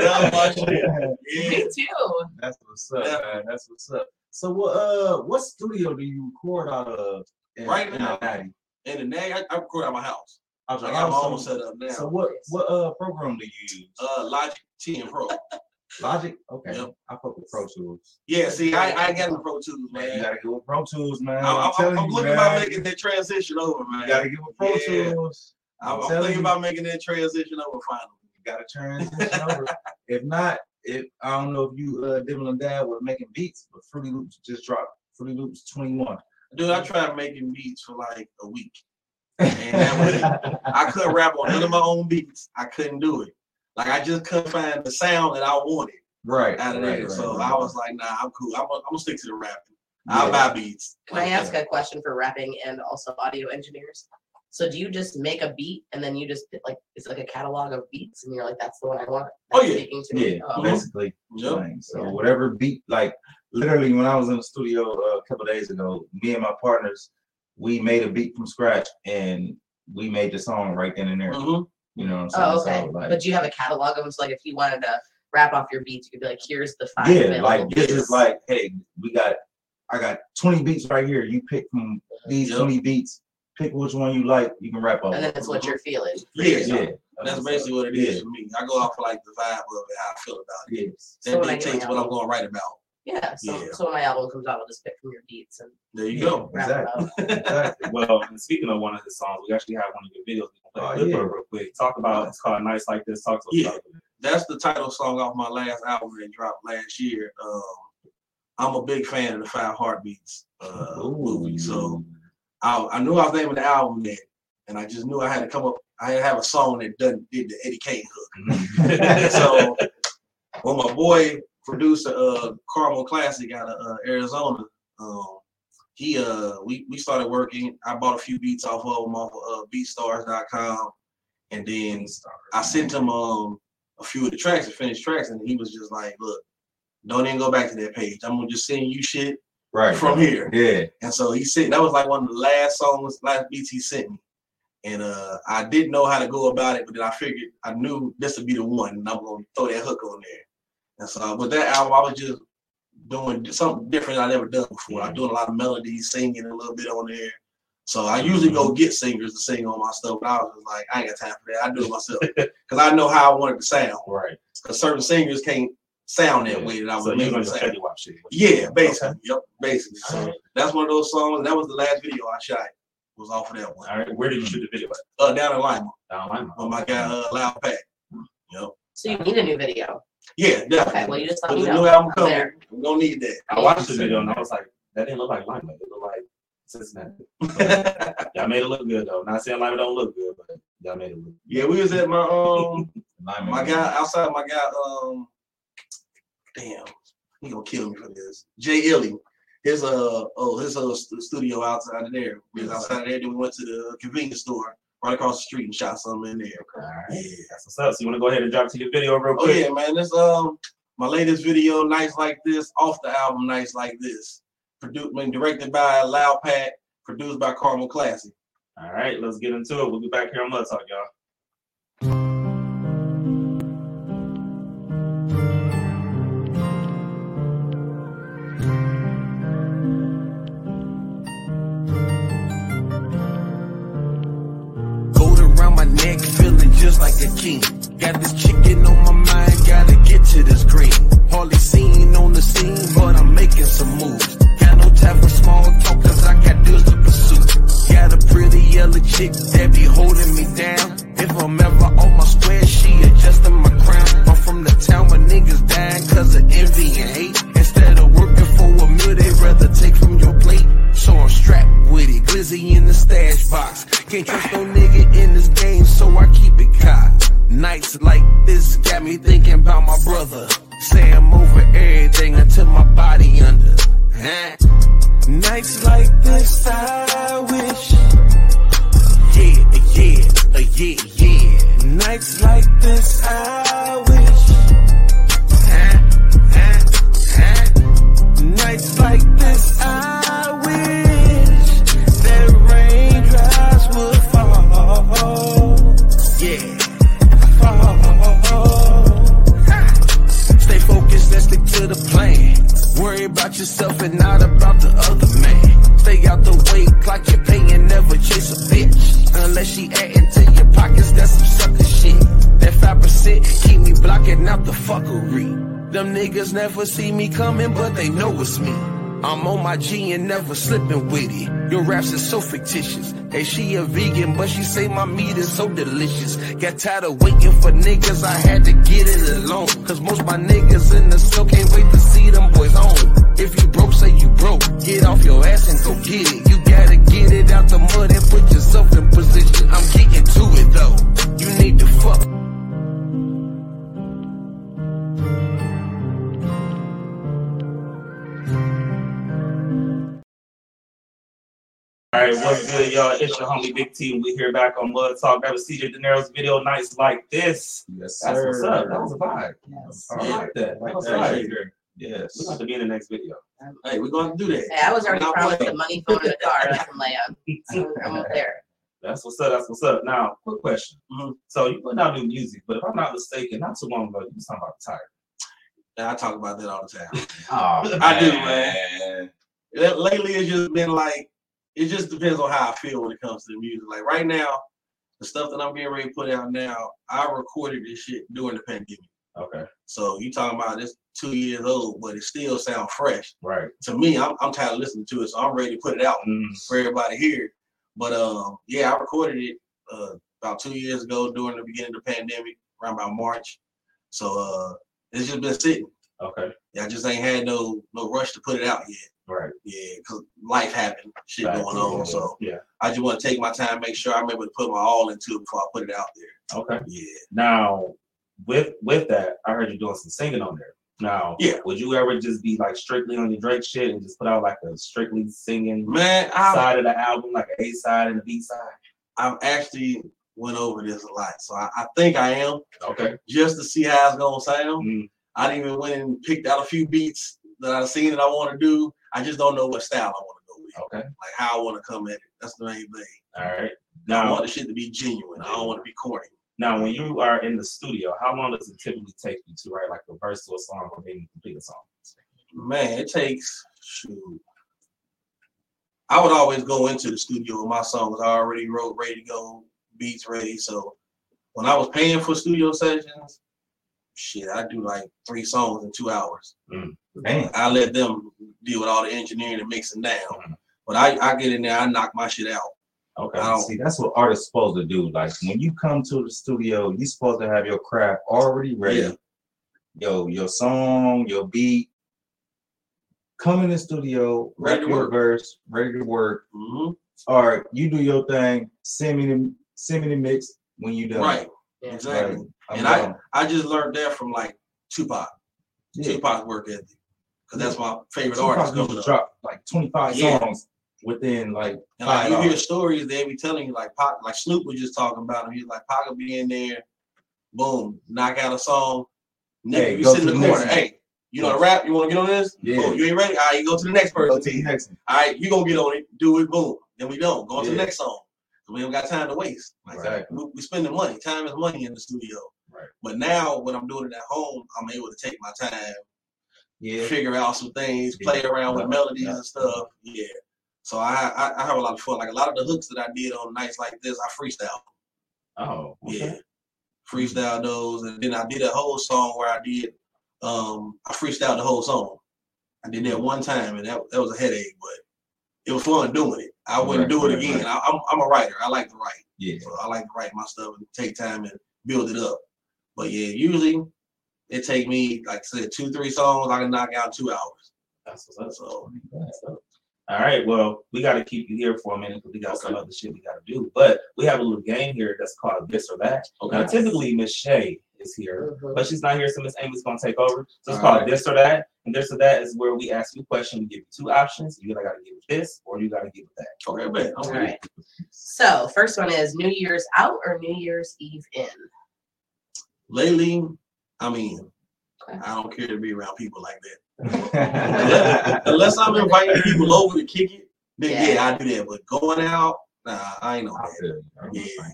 That was my shit. Yeah. Me too. That's what's up, Yeah. man. That's what's up. So, what, uh, what studio do you record out of? In, Right in now? Natty? And the nag, I, I record at my house. Out I your got my house? own setup now. So, what, what, uh, program do you use? uh, Logic 10 Pro. Logic. Okay. Yep. I fuck with Pro Tools. Yeah, see, I, I got no Pro Tools, Man, you gotta get with Pro Tools, man. I'm, I'm, I'm, I'm you, looking about making that transition over, man. You gotta get with Pro Yeah. Tools. I'm, I'm I'm telling thinking you. about making that transition over finally. You gotta transition over. If not, if I don't know if you uh Dibble and Dad were making beats, but Fruity Loops just dropped Fruity Loops 21. Dude, I tried making beats for like a week. that I couldn't rap on none of my own beats. I couldn't do it. Like I just couldn't find the sound that I wanted right. out of right, there. right, so right. I was like, nah, I'm cool. I'm gonna, I'm stick to the rapping. I'll buy beats. Can I ask a question for rapping and also audio engineers? So do you just make a beat and then you just like it's like a catalog of beats and you're like that's the one I want? Oh, yeah. speaking to me? Yeah, Oh, basically. Yep. So Yeah. whatever beat, like literally when I was in the studio uh, a couple days ago, me and my partners, we made a beat from scratch and we made the song right then and there. Mhm. You know what I'm saying? Oh, okay. So, like, but do you have a catalog of them? So like if you wanted to rap off your beats, you could be like, here's the five. yeah, available like this is like, hey, we got I got 20 beats right here. You pick from these Yep. 20 beats. Pick which one you like. You can rap on. And then it's what you're feeling. Yeah, yeah. that's basically what it is for me. I go off for like the vibe of it, how I feel about it. Yes. That when I get dictates my what I'm going to write about. Yeah. So, Yeah. so when my album comes out, I'll just pick from your beats and There you Yeah, go. wrap it up. Exactly. exactly. Well, and speaking of one of the songs, we actually have one of your videos. Oh, yeah. real quick. Talk about it's called Nights Like This. Talk to us Yeah. about it. That's the title song off my last album that dropped last year. Um, I'm a big fan of the Five Heartbeats uh, movie, so I, I knew I was naming the album that, and I just knew I had to come up. I had to have a song that done did the Eddie Kane hook. so when my boy producer uh Carmel Classic out of uh, Arizona, um, he uh we we started working. I bought a few beats off of him off of uh, beatstars.com, and then I sent him um a few of the tracks, the finished tracks, and he was just like, "Look, don't even go back to that page. I'm gonna just send you shit Right. from here." Yeah. And so he sent that was like one of the last songs, last beats he sent me. And uh I didn't know how to go about it, but then I figured I knew this would be the one, and I'm gonna throw that hook on there. And so with that album, I was just doing something different I never done before. I'm doing a lot of melodies, singing a little bit on there. So I usually go get singers to sing on my stuff, but I was just like, I ain't got time for that. I do it myself because I know how I want it to sound. Right. Because certain singers can't sound that way that I was So making going sound. Shit. Yeah, basically. Yep, basically. So Alright. that's one of those songs. That was the last video I shot. Was off of that one. All right. Where did you shoot the video at? Uh, down in Lima Down in Lima. with my guy uh, Loud Pack. Yep. So you need a new video. Yeah, definitely. Okay, well you just let me know. new album I'm coming, there. we're gonna need that. I watched the video and I was like, that didn't look like Lima. It looked like Cincinnati. Y'all made it look good though. Not saying Lima don't look good, but y'all made it look. Good. yeah, we was at my um Lyman. my guy outside my guy um damn he gonna kill me for this. Jay Illy. His uh oh his uh studio outside of there. We was outside of there, then we went to the convenience store right across the street and shot something in there. All right. Yeah. That's what's up. So you want to go ahead and drop to your video real quick? Oh yeah, man. This um my latest video, Nights Like This, off the album Nights Like This. Produced I mean, directed by Loud Pat, produced by Carmel Classic. All right. Let's get into it. We'll be back here on Mud Talk, y'all. Like a king. Got this chicken on my mind, gotta get to this green. Hardly seen on the scene, but I'm making some moves. Got no time for small talk, cause I got deals to pursue. Got a pretty yellow chick that be holding me down. If I'm ever on my square, she adjusting my crown. I'm from the town where niggas dying cause of envy and hate. Instead of working for a meal, they rather take from your plate. So I'm strapped with in the stash box. Can't trust no nigga in this game, so I keep it cocked. Nights like this got me thinking about my brother. Say I'm over everything until my body under. Huh? Nights like this, I wish. Yeah, yeah, uh, yeah, yeah. Nights like this, I wish. Huh? Huh? Nights like this, about yourself and not about the other man. Stay out the way, clock your pay and never chase a bitch. Unless she adding to your pockets, that's some sucker shit. That 5% keep me blocking out the fuckery. Them niggas never see me coming, but they know it's me. I'm on my G and never slipping with it. Your raps is so fictitious. Hey, she a vegan, but she say my meat is so delicious. Got tired of waiting for niggas, I had to get it alone. Cause most my niggas in the cell can't wait to see them boys home. If you broke, say you broke. Get off your ass and go get it. You gotta get it out the mud and put yourself in position. I'm getting to it though. You need to fuck. All right, what's good, y'all? It's your homie Big T. and We here back on Mud Talk. That was CJay Dinero's video, nights like this. Yes, That's what's sir. up. That was a vibe. Yes. I like that. That was That fire. right. Yes. We're going to be in the next video. Hey, we're gonna do that. Hey, I was already Not promised playing. a money phone in a car that I can lay on. So I'm up there. That's what's up. That's what's up. Now, quick question. Mhm. So you put out new music, but if I'm not mistaken, not too long ago, you was talking about retiring. Yeah, I talk about that all the time. Oh, I do, man. Lately, it's just been like it just depends on how I feel when it comes to the music. Like right now, the stuff that I'm getting ready to put out now, I recorded this shit during the pandemic. Okay. So you talking about this two years old, but it still sounds fresh Right. to me. I'm, I'm tired of listening to it, so I'm ready to put it out Mm, for everybody here. But um, yeah, I recorded it uh, about two years ago during the beginning of the pandemic, around about March. So uh, it's just been sitting. okay. Yeah, I just ain't had no no rush to put it out yet. Right. Yeah, because life happened, shit going on. So Yeah. I just want to take my time, make sure I'm able to put my all into it before I put it out there. Okay. Yeah. Now, with with that, I heard you doing some singing on there. Now, Yeah. would you ever just be like strictly on your Drake shit and just put out like a strictly singing Man, I side of the album, like an A side and a B side? I've actually went over this a lot, so I, I think I am Okay. just to see how it's gonna sound. Mm, I didn't even went and picked out a few beats that I've seen that I want to do. I just don't know what style I want to go with, okay. like how I want to come at it. That's the main thing. All right. Now I want the shit to be genuine. I don't want to be corny. now, when you are in the studio, how long does it typically take you to write like a verse to a song or maybe complete a song? Man, it takes shoot. I would always go into the studio with my songs I already wrote, ready to go, beats ready. So when I was paying for studio sessions, shit, I do like three songs in two hours. Man, I let them deal with all the engineering and mixing down. Mhm. But I, I get in there, I knock my shit out. Okay. I don't- see, that's what artists supposed to do. Like when you come to the studio, you're supposed to have your craft already ready. Yeah. Yo, your song, your beat. Come in the studio, Ready to your work. verse, ready to work. hmm All right, you do your thing. Send me the send me the mix when you done. Right, Yeah. exactly. Like, I'm And I- I just learned that from like Tupac, yeah. Tupac's work ethic, because that's my favorite Tupac artist used coming to drop like 25 Yeah. songs within like And like five you hear stories, they be telling you like Pac, like Snoop was just talking about him. He's like Pac will be in there, boom, knock out a song. Nigga, Hey, you go sit in the the corner. next Hey, you know to rap? You want to get on this? Yeah. Boom, you ain't ready? All right, you go to the next Go person. to the next. All right, you gonna get on it, do it, boom. Then we don't. Go on to the next song. We don't got time to waste. Like Exactly. we, we spending money. Time is money in the studio. Right. But now when I'm doing it at home, I'm able to take my time, Yeah. figure out some things, Yeah. play around with melodies Yeah. and stuff. Yeah. So I, I I have a lot of fun. Like a lot of the hooks that I did on nights like this, I freestyle. Oh, okay. Yeah. Freestyle those. And then I did a whole song where I did um I freestyled the whole song. I did that one time and that, that was a headache, but it was fun doing it. I wouldn't Right, do it right, again. right. I, I'm I'm a writer. I like to write. Yeah. So I like to write my stuff and take time and build it up. But yeah, usually it take me like I said, two, three songs I can knock out two hours. That's what's up. So That's. All right. Well, we got to keep you here for a minute because we got some other shit we got to do. But we have a little game here that's called this or that. Now, typically Miss Shay is here, Mhm. but she's not here, so Miss Amy's gonna take over. So it's All called right. this or that. And this or that is where we ask you a question. We give you two options. You either gotta give it this or you gotta give it that. okay, bet. All Okay. right. So first one is New Year's out or New Year's Eve in? Lately, I mean, Okay. I don't care to be around people like that. Unless I'm inviting people over to kick it, then yeah, Yeah. I do that. But going out, nah, I ain't on I that. feel you. I'm the Yeah.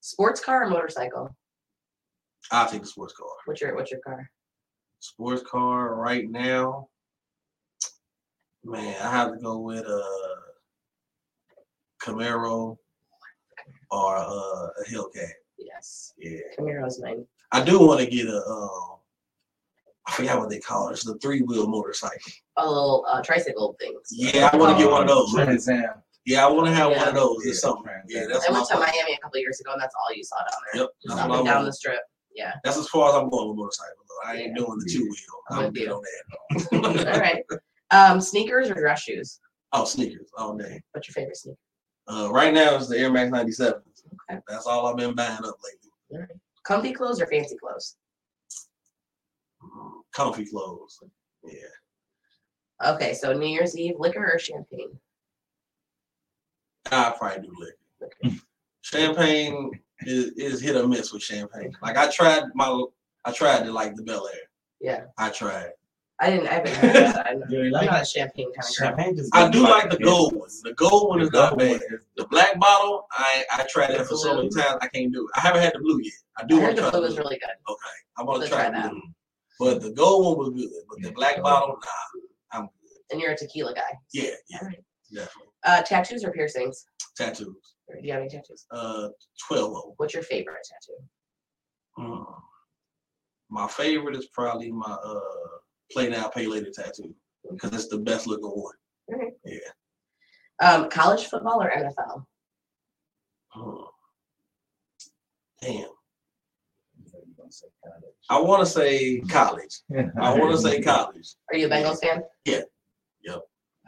Sports car or motorcycle? I'll take the sports car. What's your what's your car? Sports car right now, man, I have to go with a Camaro or uh, a Hellcat. Yes. Yeah, Camaro's mine. I do want to get a. Um, I forgot what they call it. It's the three wheel motorcycle. A little uh, tricycle things. Yeah, I want to get one of those. Trans Am. Yeah, I want to have one of those Yeah, or something. Yeah, that's I went to. Miami a couple years ago, and that's all you saw down there. Yep, that's Up what I and down the strip. Yeah. That's as far as I'm going with motorcycle. I ain't Yeah. doing the two wheel. I'm I'm good on that. all right. Um, sneakers or dress shoes? Oh, sneakers all day. What's your favorite sneaker? Uh, right now it's the Air Max 97. Okay. That's all I've been buying up lately. Comfy clothes or fancy clothes? Comfy clothes. Yeah. Okay, so New Year's Eve, liquor or champagne? I probably do liquor. Okay. Champagne is, is hit or miss with champagne. Like I tried my, I tried to like the Belaire. Yeah. I tried. I didn't. I haven't had that. I'm, You like not a champagne kind of champagne just I do like the a gold hit. one. The gold one The is not bad. one The black bottle, I I tried that for so many times. I can't do it. I haven't had the blue yet. I do I want heard to the try blue the was blue. really good. Okay, I want to So try, try the blue. But the gold one was good. But the black gold. bottle, nah. I'm good. And you're a tequila guy. Yeah, yeah, All right. definitely. Uh, tattoos or piercings? Tattoos. Or Do you have any tattoos? Uh, twelve of them. What's your favorite tattoo? Mm. My favorite is probably my uh play now, pay later tattoo because it's the best looking one. Okay. Yeah. Um, college football or NFL? Hmm. Damn. I want to say college. I want to say college. Are you a Bengals fan?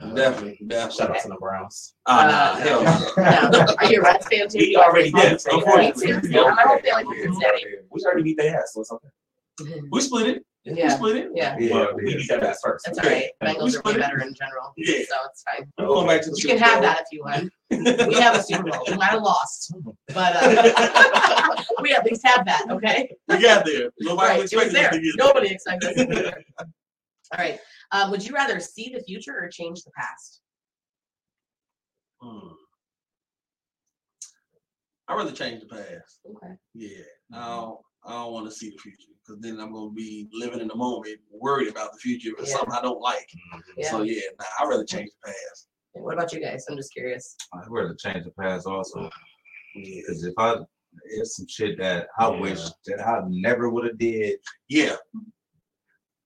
Definitely, Shout out to the Browns. Ah, nah, Uh, hell no. No. Are you a Reds fan too? He already did. Me too. Yeah, I'm a fan like Cincinnati. We already beat their ass, so it's okay. We split it. Yeah. We Yeah, split it. yeah. Yeah, Well, we beat that ass first. That's all right. Bengals are way better in general, so it's fine. We're going back to the You can Super have that if you want. We have a Super Bowl. We might have lost, but uh, we at least have that. Okay. We got there. Nobody Right. was It was expecting us there. to get Nobody expected us to be there. All right. Um, would you rather see the future or change the past? Hmm. I'd rather change the past. Okay. Yeah. I don't, I don't want to see the future because then I'm going to be living in the moment, worried about the future if it's Yeah. something I don't like. Yeah. So, yeah, nah, I'd rather change the past. What about you guys? I'm just curious. I'd rather change the past also. Yeah. Because if I, it's some shit that I Yeah. wish that I never would have did. Yeah.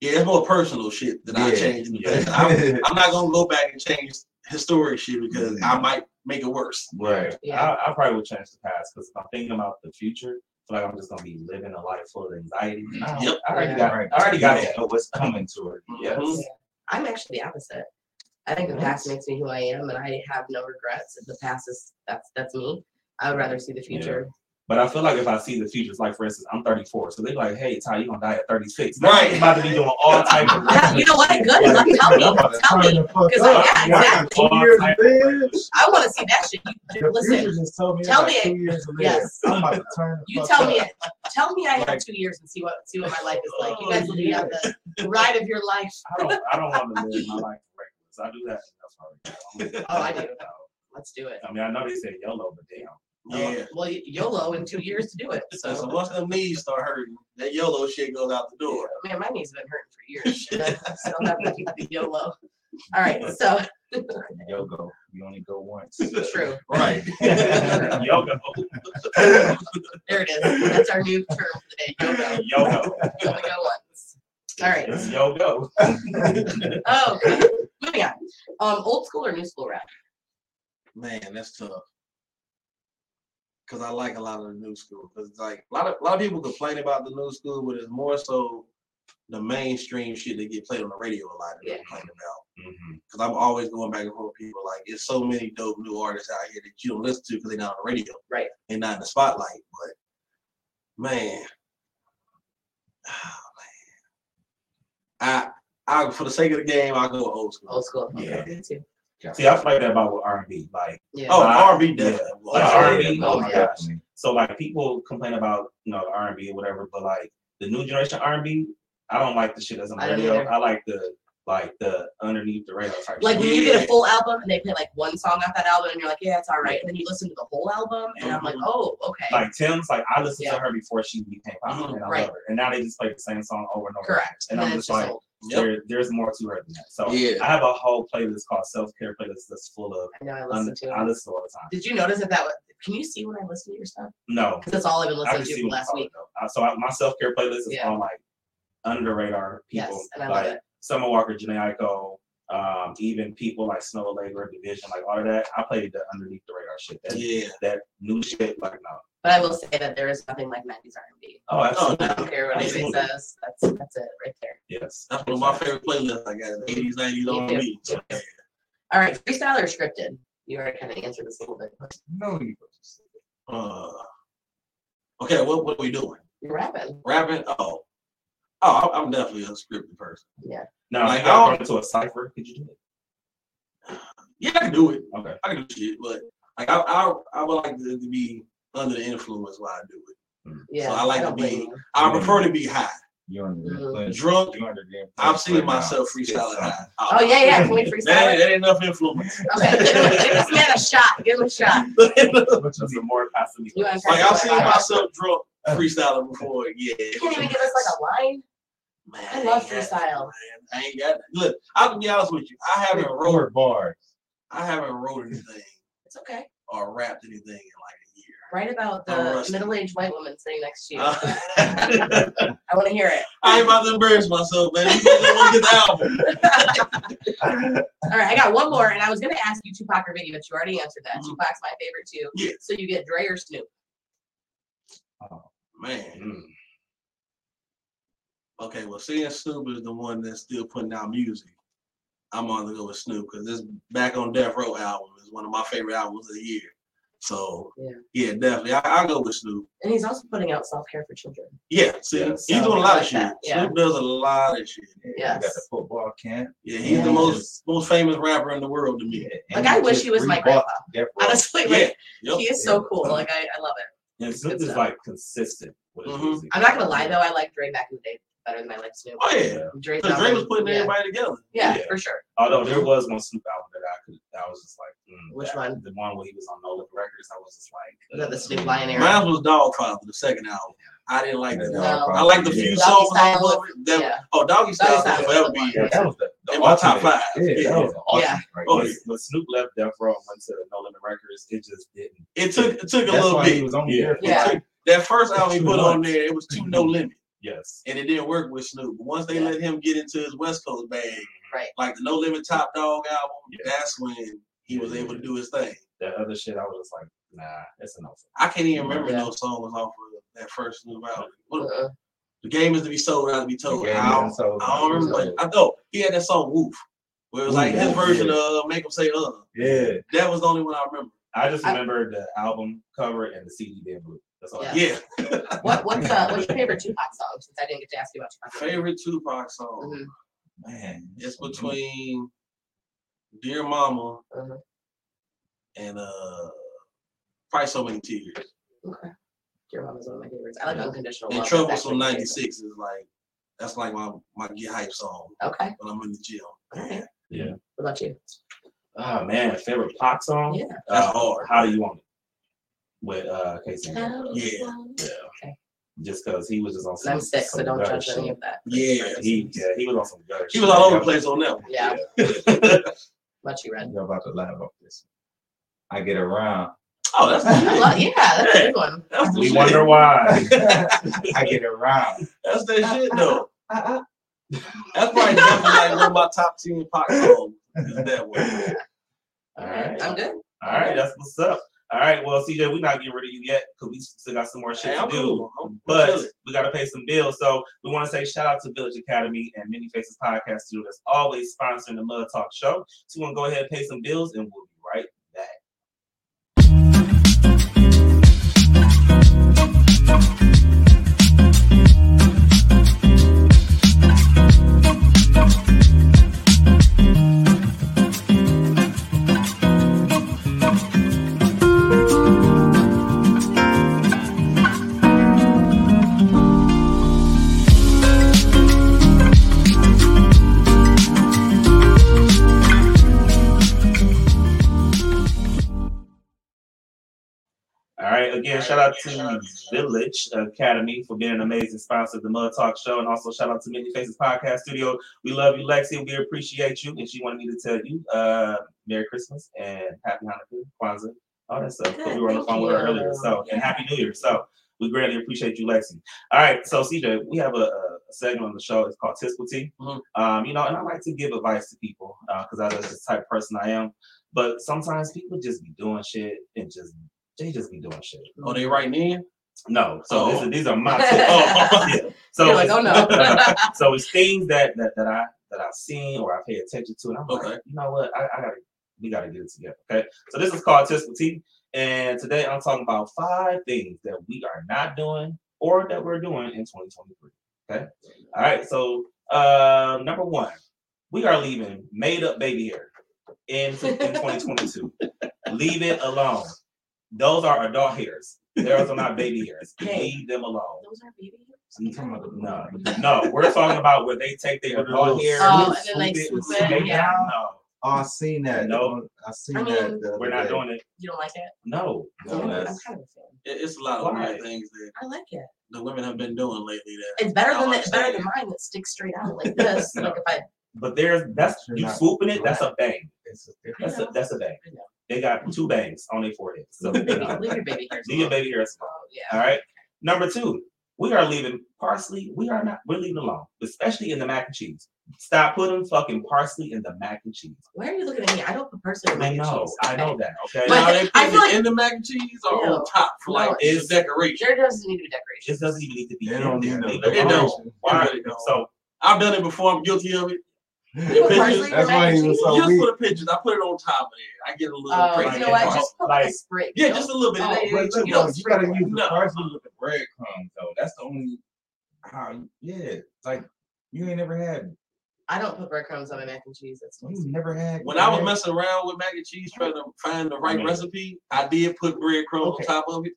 Yeah, it's more personal shit that I Yeah. changed in the Yeah. past. I'm, I'm not gonna go back and change historic shit because I might make it worse. right. Yeah. I, I probably would change the past because if I'm thinking about the future, I feel like I'm just gonna be living a life full of anxiety. I, don't- Yep. I already Yeah. got Right. I already got You it. know what's coming to it. Yes. Mhm. I'm actually the opposite. I think the past makes me who I am, and I have no regrets. If the past is that's that's me, I would rather see the future. But I feel like if I see the future, it's like for instance, I'm 34, so they're like, "Hey, Ty, you gonna die at 36?" Now Right. I'm about to be doing all type of. Yeah, you know what? Good. Let me tell me. Tell me. Because yeah, exactly. All type I want to see that shit. You, listen, tell tell me me it. two years to. Yes. I'm about to turn. the you fuck tell up. me it. Tell me I have two years and see what see what my life is like. You guys will be on the ride of your life. I don't. I don't want to live my life reckless. I do that enough already. Oh, I do. Let's do it. I mean, I know they say YOLO, but damn. Yeah. Well, YOLO in two years to do it. So, So, once the knees start hurting, that YOLO shit goes out the door. man, my knees have been hurting for years. and I still have to keep the YOLO. All right, so Yoga. You only go once. true. Right. Yoga. There it is. That's our new term for the day. YOLO. Yoga. Only go once. All right. It's yoga. Oh, moving on. Um, old school or new school rap? Man, that's tough. Cause I like a lot of the new school. Cause like a lot of a lot of people complain about the new school, but it's more so the mainstream shit that get played on the radio a lot that Yeah. complain about. Mhm. Cause I'm always going back and forth with people like it's so many dope new artists out here that you don't listen to because they're not on the radio. Right. They're not in the spotlight. But man, oh, man. I I for the sake of the game, I'll go old school. Old school. Okay, Yeah. Me too. See, I feel like that about with R&B. Like, Yeah. Oh, R&B yeah. definitely. Like Oh, R&B, oh my Yeah. gosh. So like people complain about you know R&B or whatever, but like the new generation R&B, I don't like the shit that's on the I don't radio. either. I like the like the underneath the radar type. Like shit. when you get a full album and they play like one song off that album and you're like, yeah, it's all right. And then you listen to the whole album and I'm like, oh, okay. like Tim's, like I listened Yeah. to her before she became popular, Mhm. and I Right. love her. And now they just play the same song over and over. Correct. And And I'm just just like, old. Yep. there, there's more to her than that. So Yeah. I have a whole playlist called self care playlist that's full of. I know I un- listen to I it. listen all the time. Did you notice that that was, can you see when I listen to your stuff? No, Because that's all I've been listening to see for what last week. it. Uh, So I, my self care playlist is Yeah. on like under the radar people Yes, and I like love it. Summer Walker, Jhené Aiko, um, even people like Snow Labor Division, like all of that. I played the underneath the radar shit. That, Yeah. that new shit, like no. But I will say that there is nothing like 90s R&B. Oh, absolutely. I don't care what anybody Absolutely. says. That's that's it right there. Yes. That's one of my favorite playlists. I got 80s, 90s Me on too. me. So, Me too. All right, freestyle or scripted? You already kind of answered this a little bit. No, you uh, okay, what what are we doing? You're rapping. Rapping? Oh, oh, I'm I'm definitely a scripted person. Yeah. Now, Like, like, I I got into a cipher. Could you do it? Yeah, I can do it. Okay. I can do shit, but like I I, I would like to, to be under the influence while I do it. Yeah. I like don't to be- blame you. I prefer to be high. You're under the Mm. influence. Drunk, You're under the I've seen right myself Spit freestyling high. Oh yeah, yeah. Can we freestyle? That ain't, that ain't enough influence. Okay, give this man a shot. Give him a shot. Just some more passive. Like I've seen like, myself drunk freestyling before. Yeah. You can't even give us like a line. Man, I love ain't got it, freestyle. man. I ain't got it. Look, I can be honest with you. I haven't wrote bars. I haven't wrote anything It's okay. or rapped anything in like a year. Write about I'm the rusty. middle-aged white woman sitting next to you. Uh, I want to hear it. I ain't about to embarrass myself, man. You guys want to get the album. All right, I got one more, and I was gonna ask you Tupac or Biggie, but you already answered that. Mhm. Tupac's my favorite too. Yeah. So you get Dre or Snoop. Oh Man. Mm. Okay, well, seeing Snoop is the one that's still putting out music. I'm on to go with Snoop because this Back on Death Row album is one of my favorite albums of the year. So Yeah. yeah, definitely, I, I'll go with Snoop. And he's also putting out self-care for children. Yeah, see, Yeah, he's doing a lot like of shit. that, yeah. Snoop does a lot of shit. Yeah, Yes. You got the football camp. Yeah, he's the Yeah. most most famous rapper in the world to me. Yeah, Like I wish he was my rebought grandpa. Death Row. Honestly, Yeah, like yep. he is so cool. Like I, I love it. And Snoop is like consistent with his Mhm. music. I'm not gonna lie though, I like Dre back in the day better than I like Snoop. Oh yeah, Dre's because Dre was putting yeah. everybody together. Yeah, Yeah. for sure. Although there was one Snoop album that I could, I was just like, mm, Which that- one? The one where he was on No Limit Records. I was just like, Was that the uh, Snoop Lion era? Mine was Dogfather, the second album. I didn't like that. Yeah, album. No. I like the few Doggy songs Style off of it. That- Yeah. Oh, Doggy Style Doggy will Style forever was be the Yeah, that was the, the in my top five. Yeah, Yeah. that was the ultimate Yeah. right Oh, there. when, when Snoop left Death Row and went to No Limit Records, it just didn't. It took it took a That's little why he bit. was only Yeah. there for Yeah. That first album he Too put on there, it was too no limit, Yes. and it didn't work with Snoop. But once they Yeah. let him get into his West Coast bag, Right. like the No Limit Top Dog album, Yeah. that's when he was able to do his thing. That other shit, I was just like, nah, it's a no. I can't even remember Yeah. song was off of that first Snoop album. What- Uh-uh. The game is to be sold, not to be told. The I don't, sold, I don't remember. sold. But I know he had that song Woof, where it was Ooh, like his yeah. version of Make Him Say Uh. Yeah. That was the only one I remember. I just I- remember the album cover and the CD being blue. That's all. I Yeah. What what's uh what's your favorite Tupac song? Since I didn't get to ask you about Tupac. Favorite Tupac song. Mhm. Man. It's between Dear Mama Mhm. and uh probably so many tears. Okay. Dear Mama's one of my favorites. I like Unconditional And Love. Trouble That's from my favorite. '96 is like that's like my my get hype song Okay. when I'm in the gym. All right. Yeah. What about you? Oh man, favorite Pac song? Yeah. That's Uh, hard. How do you want it? With uh K-Ci. How Yeah. you want it? Just because he was just on some. And I'm sick, so don't gutter judge any of that. Yeah. He yeah, he was on some gutter He was all over the place on that one. Yeah. Yeah. Much you read. You're about to laugh off this. I get around. Oh, that's the I shit. love, yeah, that's a good one. That's we shit. wonder why. I get around. That's that shit though. That's probably definitely like one of my top ten pop songs. Is that one? All right. I'm good. All right, that's what's up. All right, well, CJay, we're not getting rid of you yet because we still got some more shit Hey, to do. cool. But we got to pay some bills. So we want to say shout out to Village Academy and Many Faces Podcast Studio that's always sponsoring the Mud Talk Show. So we're going to go ahead and pay some bills and we'll be right again, shout out to Village Academy for being an amazing sponsor of the Mud Talk Show, and also shout out to Many Faces Podcast Studio. We love you, Lexi. We appreciate you, and she wanted me to tell you, uh, Merry Christmas and Happy Hanukkah, Kwanzaa, all that stuff. 'cause we were on the phone with her earlier, so and Happy New Year. So we greatly appreciate you, Lexi. All right, so CJay, we have a, a segment on the show. It's called Tips With T. Mhm. Um, you know, and I like to give advice to people because I that's the type of person I am. But sometimes people just be doing shit and just they just be doing shit. Oh, they writing in? No, so Oh. these, are, these are my tips. Oh. Yeah. So You're like, oh no. so it's things that, that that I that I've seen or I pay attention to, and I'm Okay. like, you know what, I, I gotta we gotta get it together. Okay, so this is called with Tea, and today I'm talking about five things that we are not doing or that we're doing in 2023. Okay, all right. So uh, number one, we are leaving made up baby hair in, in 2022. Leave it alone. Those are adult hairs. Those are not baby hairs. Leave them alone. Those are baby hairs? You talking about the- No, no, we're talking about where they take their adult hair, Oh, and then swoop they it, swoop swoop it, it yeah. down. No, Oh, I seen that. Nope. I seen I that. mean, the We're not day. doing it. You don't like it? No. No, I'm kind of a fan. It- It's a lot of Why? weird things that I like it. the women have been doing lately. That It's better I than don't better than mine that sticks straight out like this. No. Like if I But there's that's You're you not swooping it. That's a bang. It's a. That's a that's a bang. I know. They got two bangs on their forehead. So leave, your- know, leave your baby hairs leave your baby hair small. Yeah. All right. Number two, we are leaving parsley. We are not. We're leaving alone, especially in the mac and cheese. Stop putting fucking parsley in the mac and cheese. Why are you looking at me? I don't put personally I mac and know. cheese. I know okay? that. Okay. But now they put I it feel like- in the mac and cheese or No. on top for like No, it's it's- decoration. There doesn't need to be decoration. It doesn't even need to be They don't need no It decoration. It don't. So I've done it before. I'm guilty of it. You put Pictures- parsley That's mac why and he was cheese? so just weak. for the pictures, I put it on top of there. I get a little oh, crazy. you know what? Like- Just put like, like- a sprig. yeah, just a little bit. Oh, It ain't- But ain't look, too though, you gotta use the No. parsley with the breadcrumbs though. That's the only how. you- Yeah, like you ain't never had. I don't put breadcrumbs on my mac and cheese. That's You tasty. never had. When I was messing around with mac and cheese, trying to find the right mean- recipe, I did put breadcrumbs Okay. on top of it.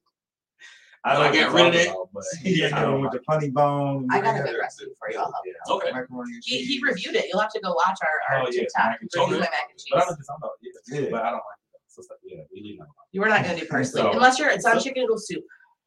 I, I know what rid of talking that. about, but You Yeah, just don't with the funny bone. I got a good recipe for you. I'll help you. Yeah. Okay. Macaroni and He, he reviewed it. You'll have to go watch our, our Oh, yeah, TikTok. mac and Review my mac and cheese. But I know what you're talking about. Yeah. Yeah. But I don't like that. So, so, yeah, we leave that. You were not gonna do parsley So- unless you're it's on so- chicken noodle soup.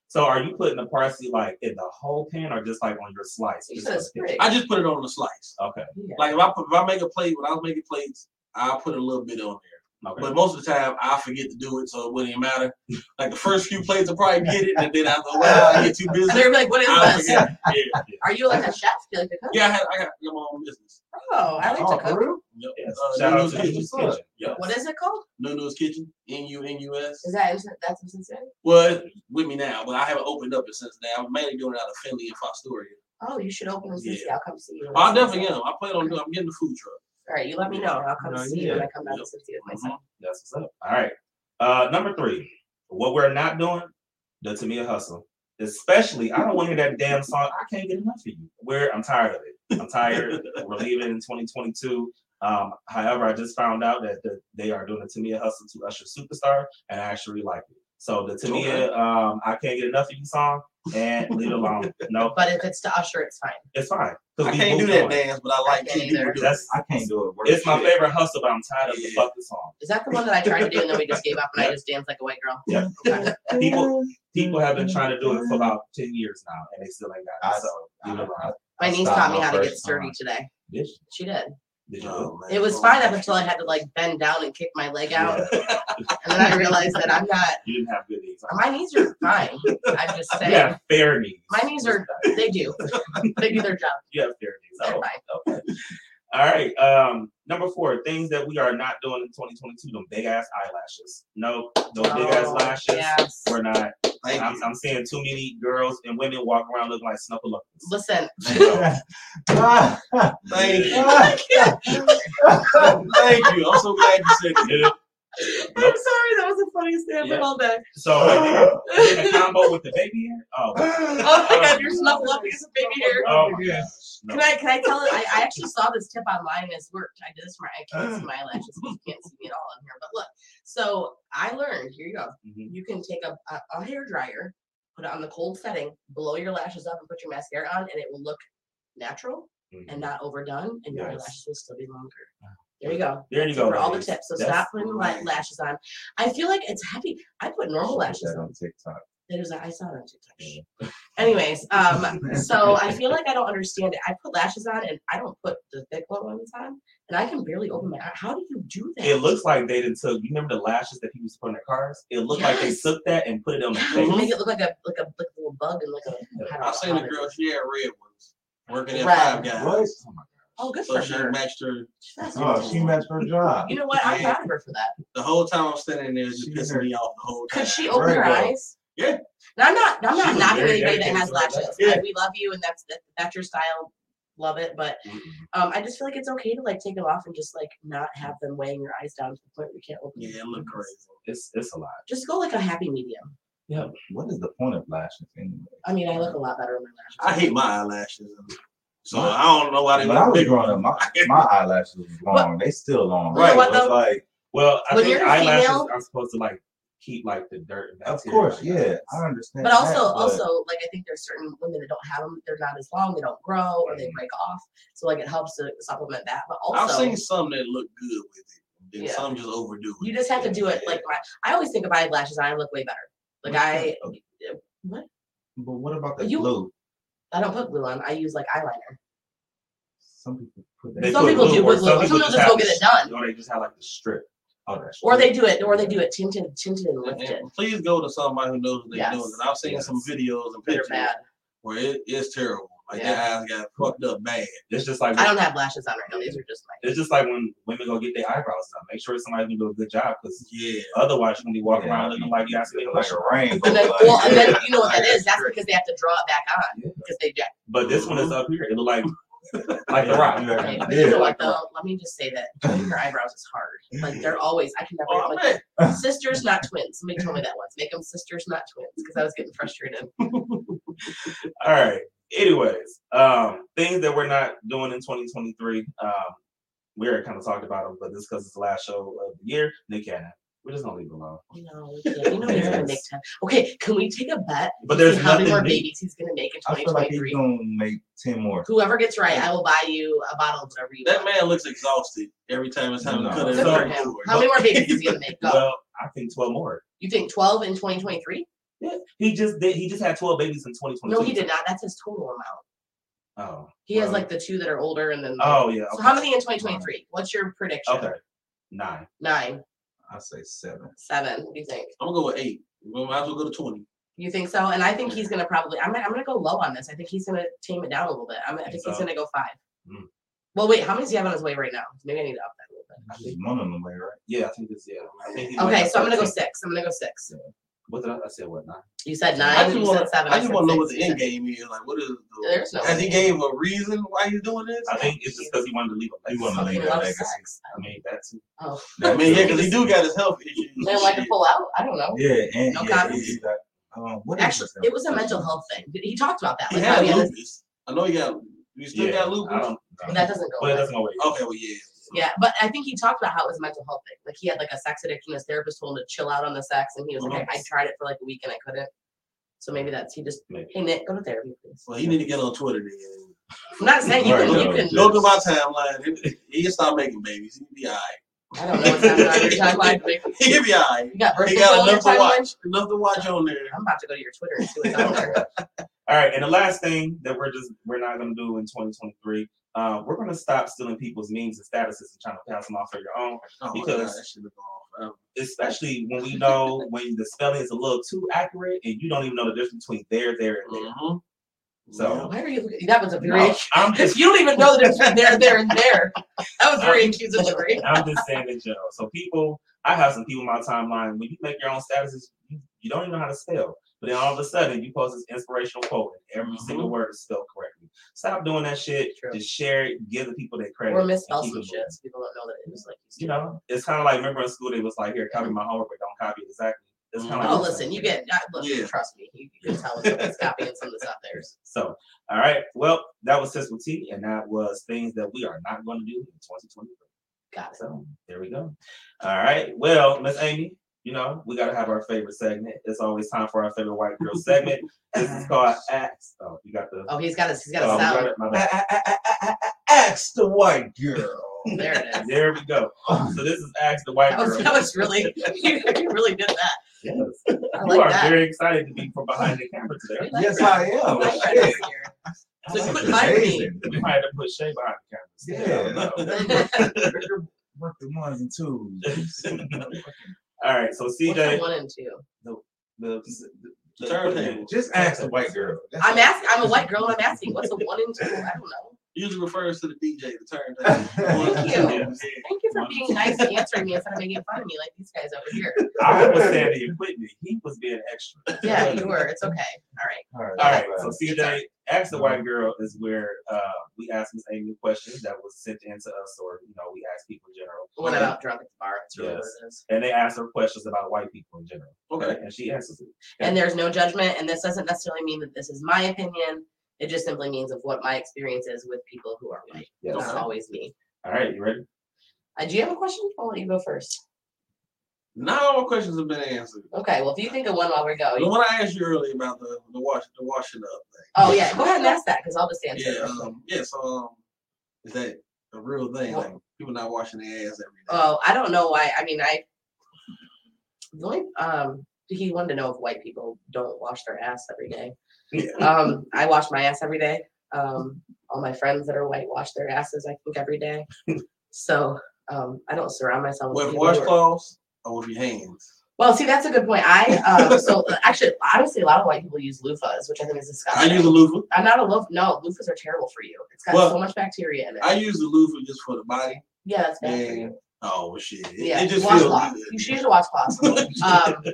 So are you putting the parsley like in the whole pan or just like on your slice? You Just said a for the sprig. I just put it on the slice. Okay. Yeah. Like if I put, if I make a plate, when I was making plates, I put a little bit on there. Okay. But most of the time, I forget to do it, so it wouldn't even matter. Like the first few plates, I probably get it, and then after a while, I get too busy. And they're like, what is this? Yeah, yeah. Are you like a chef? Do you like to cook? Yeah, I, had, I got my own business. Oh, I like Oh, to for cook. real? Yep. Yes. Uh, Shout out to Kitchen. Kitchen. Yes. What is it called? Nunu's Kitchen. N U N U S. Is that that's in Cincinnati? Well, it's with me now, but I haven't opened up it since now. I'm mainly doing it out of Findlay and Fostoria. Oh, you should open in Yeah. Cincinnati. I'll come see you. I definitely am. I plan on doing. I'm getting the food truck. All right, you let me know. and I'll come No, see you when. I come down to Yep. Cincinnati with my son. That's what's up. All right. Uh, number three, what we're not doing, the Tamia hustle. Especially, I don't want to hear that damn song. I can't get enough of you. Where I'm tired of it. I'm tired. we're leaving in 2022. Um, however, I just found out that the, they are doing the Tamia hustle to Usher Superstar, and I actually like it. So the Tamia, um, I can't get enough of you song, and leave it alone. No, But if it's to Usher, it's fine. it's fine. 'cause I we can't do that on. dance, but I like can't two people either. do it. That's I can't do it. Worth it's my shit. favorite hustle, but I'm tired of the Yeah. fucking song. Is that the one that I tried to do and then we just gave up and I just danced like a white girl? Yeah. Okay. People people have been trying to do it for about 10 years now and they still ain't got it. I- So leave it. My I niece taught me how to get sturdy time. today. Did? She did. Did you? Oh. It was fine up until I had to like bend down and kick my leg out. Yeah. And then I realized that I'm not, You didn't have good knees. my knees are fine. I'm just saying. You have fair knees. My knees are, they do. They do their job. You have fair knees. They're Oh, fine. okay. All right. Um, number four, things that we are not doing in 2022, them big ass eyelashes. No, no big ass Oh, lashes. Yes. We're not. Thank I'm, you. I'm seeing too many girls and women walk around looking like snuffleupagus. Listen, Thank you. Thank you. I'm so glad you said it. Yeah. I'm sorry, that was the funniest thing I've Yeah. all day. So like, in a combo with the baby hair. Oh. Oh my god, you're snuffleupagus with baby hair. Oh my gosh. No. Can I can I tell it? I, I actually saw this tip online and it's worked. I did this for I can't see my eyelashes. You can't see me at all in here. But look, so I learned. Here you go. Mhm. You can take a, a, a hair dryer, put it on the cold setting, blow your lashes up, and put your mascara on, and it will look natural Mhm. and not overdone, and your Nice. eyelashes will still be longer. There you go. There you So go. for all the tips. So That's stop putting the la- lashes on. I feel like it's heavy. I put normal lashes on. on TikTok. It is. I saw it on TikTok. Anyways, um, so I feel like I don't understand it. I put lashes on and I don't put the thick one ones on, and I can barely open my eye. How do you do that? It looks like they didn't took. You remember the lashes that people used to put on their cars? It looked like they Yes. took that and put it on the face. make it look like a like a, like a little bug and like a. I don't know I seen how a girl, she had red ones. Working at Red. Five Guys. What? Oh my Oh, good So for she her. matched her That's Oh, she messed her job. You know what? I'm proud of her for that. the whole time I'm standing there, just She pissing me off the whole time. Could she open Very her good. eyes? Yeah. Now I'm not. I'm She not was knocking very anybody that dedicated has to her lashes. Yeah. I- we love you, and that's that, that's your style. Love it, but Mm-mm. um, I just feel like it's okay to like take them off and just like not have them weighing your eyes down to the point where you can't open. Yeah, it looked crazy. It's it's a lot. Just go like a happy medium. Yeah, what is the point of lashes anyway? I mean, I look a lot better with my lashes. I hate my eyelashes. So I don't know why they When I was growing up, my, my eyelashes was long. They still long. You know what, it's like, Well, I When think eyelashes female- are supposed to like keep like the dirt. And of course, out yeah, eyes. I understand. But also, but also, like I think there's certain women that don't have them. They're not as long. They don't grow or they break off. So like it helps to supplement that. But also, I've seen some that look good with it. and Yeah. some just overdo it. You just have to do it like my, I always think if I had lashes on, I look way better. Like I, oh. what? But what about the You- glue? I don't put glue on. I use like eyeliner. Some people put They that. Some put people glue, do put glue. some Some people people just just go get it done, Or they just have like the strip. Oh, or they do it, or they do it tinted, tinted and And- lifted. and please go to somebody who knows what they're Yes. doing. 'cause I've seen some videos and pictures where it is terrible. Like Yeah. their eyes got fucked up bad. It's just like I don't have lashes on right now. These are just my. it's just like when women go get their eyebrows done. Make sure somebody can do a good job because Yeah. otherwise you're gonna be walking Yeah, around looking like you actually like a rainbow. And then, well, and then you know what that Like a is? That's because they have to draw it back on because they jack. But this one is up here. It look like like the rock. Yeah. But Yeah, you know what though? Let me just say that doing your eyebrows is hard. Like they're always. I can never Oh, like man. sisters, not twins. Somebody told me that once. Make them sisters, not twins, because I was getting frustrated. All right. Anyways, um, things that we're not doing in 2023. Um, we already kind of talked about them, but this because it's the last show of the year. Nick Cannon. We're just gonna leave it alone. No, we can't. You know he's gonna make ten. Okay, can we take a bet? But there's how many more new. babies he's gonna make in I feel like he's gonna make ten more. Whoever gets right, I will buy you a bottle of whatever you That want. man looks exhausted every time it's time No. to cut his Good So- for him. How many more babies is he gonna make? Go. Well, I think 12 more. You think 12 in 2023? Yeah, he just did. He just had 12 babies in 2022. No, he did not. That's his total amount. Oh, He has like the two that are older and then. Oh yeah. So Okay. how many in 2023? What's your prediction? Okay. Nine. Nine, I say seven. seven. What do you think? I'm gonna go with eight. We might as well go to twenty. You think so? And I think he's gonna probably. I'm gonna, I'm gonna go low on this. I think he's gonna tame it down a little bit. I'm, I Think think he's gonna go five. Hmm. Well, wait. How many does he have on his way right now? Maybe I need to up that a little bit. Just one on the way, right? Yeah, I think it's yeah. I think Okay, so I'm gonna go six. I'm gonna go six. What did I, I said? What nine? You said I nine. just want to. seven. I just want to know what the end game is. Like, what is? The, There's no. has he gave a reason why he's doing this? I think it's just because he wanted to leave a He wanted to leave Fucking that legacy. sex. I mean, that's Oh, I mean, yeah, because he do got his health issues. they don't like to pull out. I don't know. Yeah, and No yeah, comments? he- he got, um, what is Actually, it was a mental health thing. He talked about that. He Like had he had this- lupus. I know he got. You still yeah. got I lupus. don't. but that doesn't go. But it away. doesn't always. Okay, well, yeah. Yeah, but I think he talked about how it was a mental health thing. Like he had like a sex addiction. His therapist told him to chill out on the sex, and he was like, I, I tried it for like a week and I couldn't. So maybe that's he just Maybe. hey Nick, go to therapy, please. Well, he need to get on Twitter then. I'm not saying you Right, can. You can. Go to my timeline. He- He'll stop making babies. He'll be all right. I don't know what's happening on your timeline. but He'll be all right. You got He got on your enough to timeline. watch. Enough to watch on there. I'm about to go to your Twitter and see what's on there. All right, and the last thing that we're just we're not gonna do in 2023, uh, we're gonna stop stealing people's memes and statuses and trying to pass them off for your own, Oh, Because- God, that shit is gone forever. especially when we know when the spelling is a little too accurate and you don't even know the difference between there, there, and there. Mhm. So Why are you? looking- That was a very. no, I'm just You don't even know the difference there, there, and there. That was very accusatory. I'm just saying in general. So people, I have some people in my timeline. When you make your own statuses, you, you don't even know how to spell. But then all of a sudden, you post this inspirational quote, and every Mhm. single word is spelled correctly. Stop doing that shit. True. Just share it. Give the people their credit. Or misspell some it shit. People don't know that it was like. You know, it's kind of like remember in school they was like, "Here, copy my homework, but don't copy it exactly." It's kind of Oh, like listen, you get. uh, Look, Yeah. trust me. You, you can tell somebody's copying something that's not theirs. So, all right. Well, that was Tips With T, and that was things that we are not going to do in 2023. Got it. So there we go. All right. Well, Miss Amy, you know, we gotta have our favorite segment. It's always time for our favorite white girl segment. this is called Ask. Oh, you got the Oh, he's got a. He's got oh, a we got sound. it. My bad. Ask the white girl. There it is. There we go. So this is Ask the White That was, Girl. that was really. You, you really did that. Yes. You like are that. very excited to be from behind the camera today. Like Yes, that. I am. Like Shit. So This quit is hiding me. We might have to put Shay behind the camera. Yeah. What the ones and twos. All right. So What's the CJay, one and two? the, the, the Turntable. Just ask the white girl. That's I'm asking. I'm a white girl. and I'm asking. What's the one and two? I don't know. Usually refers to the DJ, the turntable. Thank you. Yeah. Thank you for being nice and answering me instead of making fun of me like these guys over here. I was saying the equipment. He was being extra. Yeah, you were. It's okay. All right. All right. right, all So right. CJay, Ask the White Girl is where uh, we ask Miss Amy questions that was sent in to us, or you know, we ask people in general, What about drunk at the bar? That's really Yes. what it is. and they ask her questions about white people in general. Okay. and she answers it. And there's no judgment, and this doesn't necessarily mean that this is my opinion. It just simply means of what my experience is with people who are white. Yes. It's not always me. All right, you ready? Uh, do you have a question? I'll let you go first. Not all my questions have been answered. Okay, well, if you think of one while we go. The you- one I asked you earlier about the the wash the washing up thing. Oh, yeah, go ahead and ask that because I'll just answer Yeah, it. um, yeah. So um, is that a real thing. Like people not washing their ass every day. Oh, I don't know why. I mean, I the only um he wanted to know if white people don't wash their ass every day. Yeah. Um, I wash my ass every day. Um, all my friends that are white wash their asses, I think, every day. So um, I don't surround myself with With people who are- washcloths or with your hands? Well, see, that's a good point. I um, so actually, honestly, a lot of white people use loofahs, which I think is disgusting. I use a loofah. I'm not a loofah. No, loofahs are terrible for you. It's got Well, so much bacteria in it. I use the loofah just for the body. yeah, that's bad for And you. oh shit. It, Yeah, it just feels washcloth. good. You should use a washcloth. Um,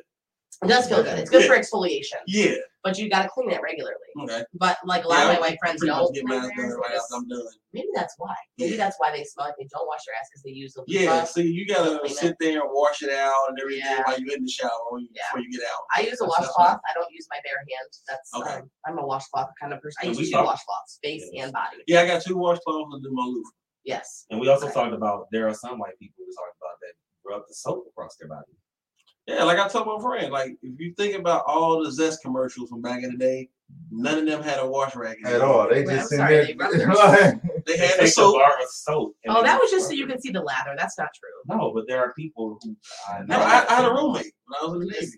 it does feel good. It's good for exfoliation, Yeah. but you got to clean it regularly. Okay. But like a lot Yeah, of my white friends don't. get clean mine done right after I'm done. Maybe that's why. Maybe Yeah. that's why they smell like they don't wash their ass because they use the Yeah, loofah. see, you gotta Clean it. sit there and wash it out and everything Yeah. while you're in the shower when you, Yeah. before you get out. I use a That's- that's washcloth. I don't use my bare hand. That's Okay. um, I'm a washcloth kind of person. I use we two washcloths, face Yes. and body. Yeah, I got two washcloths and do my loofah. Yes. And we also Okay. talked about there are some white people who talked about that rub the soap across their body. Yeah, like I told my friend, like if you think about all the Zest commercials from back in the day, none of them had a wash rag At it. all. They Wait, just I'm in sorry, there. they They They had the take a soap. bar of soap. Oh, that was just rub so you it. could see the lather. That's not true. No, but there are people who. I No, I, I had a roommate when I was in the Navy.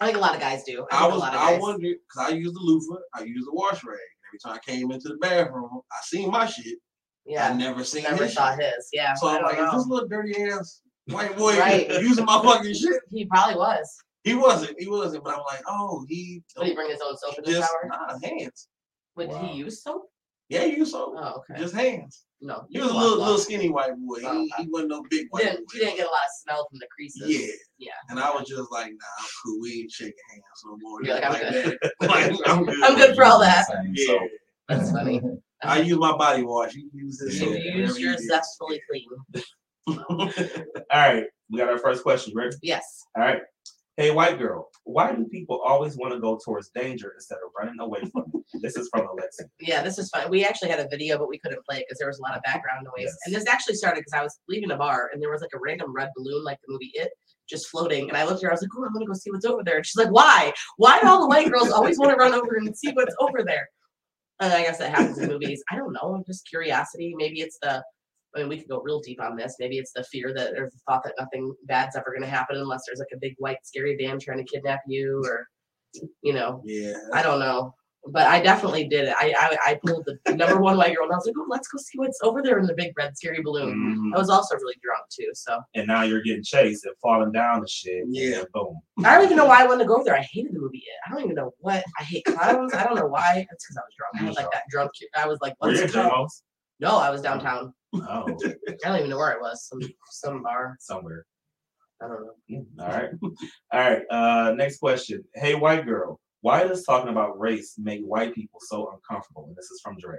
I think a lot of guys do. I, I was a lot of I guys. wondered because I used the loofah, I used the wash rag. Every time I came into the bathroom, I seen my shit. Yeah, I never seen Never his saw shit. his. Yeah. So I I'm don't like, is know. this little dirty ass white boy Right. using my fucking shit? He probably was. He wasn't. He wasn't. But I'm like, oh, he Would he bring his own soap in the just shower? nah, hands. Would Wow. he use soap? Yeah, you so Oh, okay. just hands. no. He use was a a little, little skinny white boy. He, Oh, he wasn't no big white didn't, boy. he didn't get a lot of smell from the creases. Yeah. Yeah. And I was just like, nah, I'm cool. We ain't shaking hands no more. You're like, I'm that. like, I'm good. I'm good for all that. Same Yeah. soap. That's funny. I use my body wash. You use this. You use your zestfully clean. All right, we got our first question. Ready? Yes. All right. Hey, white girl, why do people always want to go towards danger instead of running away from it? This is from Alexa. Yeah, this is fun. We actually had a video, but we couldn't play it because there was a lot of background noise. Yes. And this actually started because I was leaving a bar and there was like a random red balloon, like the movie It, just floating. And I looked at her, I was like, oh, I'm gonna go see what's over there. And she's like, why? Why do all the white girls always want to run over and see what's over there? And I guess that happens in movies. I don't know, just curiosity. Maybe it's the I mean, we could go real deep on this. Maybe it's the fear that or the thought that nothing bad's ever gonna happen unless there's like a big white scary van trying to kidnap you or you know, Yeah. I don't know, but I definitely did it. I I, I pulled the number one white girl, and I was like, "Oh, let's go see what's over there in the big red scary balloon." Mhm. I was also really drunk too, so And now you're getting chased and falling down and shit. Yeah. then boom. I don't even know why I wanted to go over there. I hated the movie. It. I don't even know what I hate clowns. I don't know why. It's because I was drunk. I was like that drunk. kid. I was like, Were you in "Let's go." Jones? No, I was downtown. Oh, I don't even know where I was. Some some bar. somewhere. I don't know. All right. All right. Uh, next question. Hey, white girl, why does talking about race make white people so uncomfortable? And this is from Dre.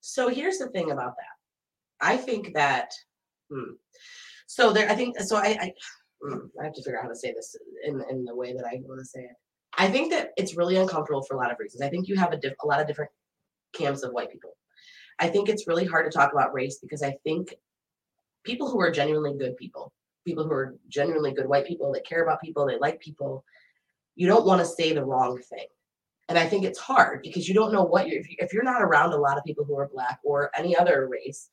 So here's the thing about that. I think that. Hmm. So there, I think so. I I, hmm, I have to figure out how to say this in in the way that I want to say it. I think that it's really uncomfortable for a lot of reasons. I think you have a, diff, a lot of different camps of white people. I think it's really hard to talk about race because I think people who are genuinely good people, people who are genuinely good white people that care about people, they like people, you don't want to say the wrong thing. And I think it's hard because you don't know what you're, if, you, if you're not around a lot of people who are black or any other race,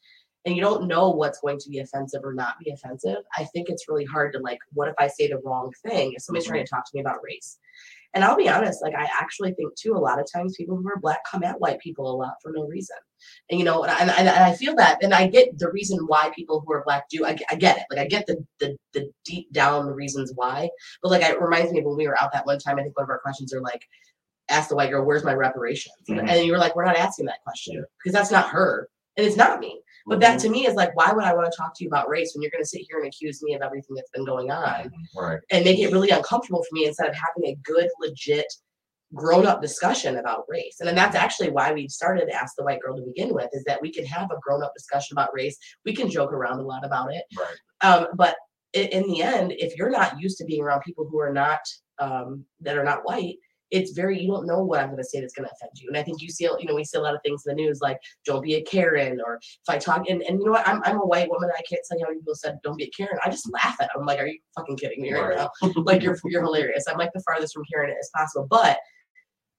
and you don't know what's going to be offensive or not be offensive, I think it's really hard to like, what if I say the wrong thing if somebody's trying mm-hmm. to talk to me about race? And I'll be honest, like I actually think too, a lot of times people who are black come at white people a lot for no reason. And you know, and I, and, and I feel that, and I get the reason why people who are black do. I, get- I get it. Like I get the, the the deep down reasons why. But like it reminds me of when we were out that one time. I think one of our questions are like, ask the white girl, "Where's my reparations?" And- Mhm. And you were like, "We're not asking that question because that's not her, and it's not me." But that to me is like, why would I want to talk to you about race when you're going to sit here and accuse me of everything that's been going on? Right. and make it really uncomfortable for me instead of having a good, legit, grown up discussion about race. And then that's actually why we started Ask the White Girl to begin with, is that we can have a grown up discussion about race. We can joke around a lot about it. Right. Um, but in the end, if you're not used to being around people who are not, um, that are not white, it's very you don't know what I'm going to say that's going to offend you, and I think you see you know we see a lot of things in the news like don't be a Karen or if I talk and, and you know what I'm, I'm a white woman I can't tell you how many people said don't be a Karen I just laugh at them I'm like are you fucking kidding me right, Right. now like you're you're hilarious I'm like the farthest from Karen as possible but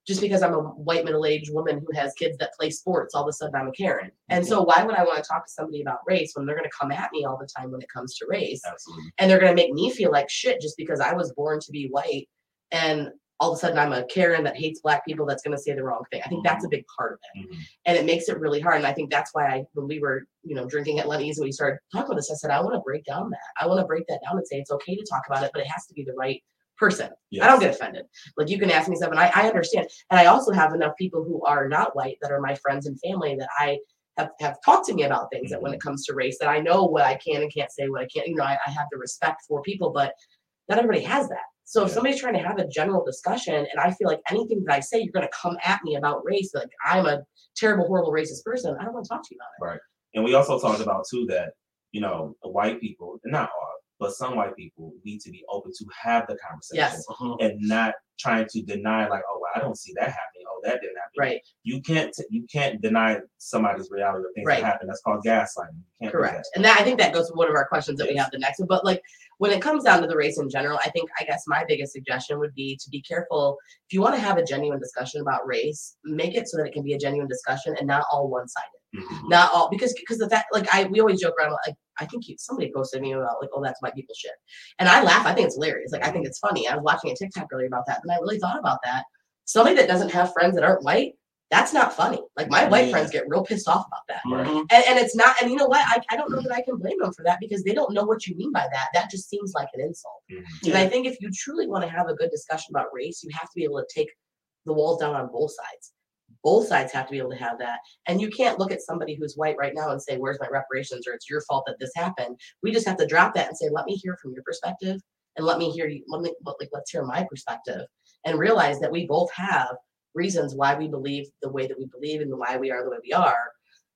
just because I'm a white middle-aged woman who has kids that play sports, all of a sudden I'm a Karen. And so why would I want to talk to somebody about race when they're going to come at me all the time when it comes to race? Absolutely. And they're going to make me feel like shit just because I was born to be white and all of a sudden I'm a Karen that hates black people that's going to say the wrong thing. I think that's a big part of it. Mhm. And it makes it really hard. And I think that's why I, when we were, you know, drinking at Lenny's and we started talking about this, I said, I want to break down that. I want to break that down and say it's okay to talk about it, but it has to be the right person. I don't get offended. Like you can ask me something, I, I understand. And I also have enough people who are not white that are my friends and family that I have, have talked to me about things that when it comes to race that I know what I can and can't say, what I can't, you know, I, I have the respect for people, but not everybody has that. So if somebody's trying to have a general discussion and I feel like anything that I say, you're going to come at me about race, like I'm a terrible, horrible racist person, I don't want to talk to you about it. Right. And we also talked about too that you know white people, and not all, but some white people need to be open to have the conversation Yes. Uh-huh. and not trying to deny like, oh, well, I don't see that happening. Oh, that didn't happen. Right. You can't t- you can't deny somebody's reality of things Right. that happen. That's called gaslighting. You can't do Correct. And that I think that goes to one of our questions that we have the next one. But like when it comes down to the race in general, I think I guess my biggest suggestion would be to be careful. If you want to have a genuine discussion about race, make it so that it can be a genuine discussion and not all one sided. That. Mhm. Not all because because of that like I we always joke around like I think you, somebody posted me about like oh that's white people shit. And I laugh. I think it's hilarious. Like I think it's funny. I was watching a TikTok earlier about that and I really thought about that. Somebody that doesn't have friends that aren't white, that's not funny. Like my white Yeah. friends get real pissed off about that. Mhm. And, and it's not, and you know what? I, I don't know that I can blame them for that because they don't know what you mean by that. That just seems like an insult. Mhm. And I think if you truly want to have a good discussion about race, you have to be able to take the walls down on both sides. Both sides have to be able to have that. And you can't look at somebody who's white right now and say, Where's my reparations? or it's your fault that this happened. We just have to drop that and say, Let me hear from your perspective and let me hear you. Let me, let- like, let's hear my perspective and realize that we both have reasons why we believe the way that we believe and why we are the way we are.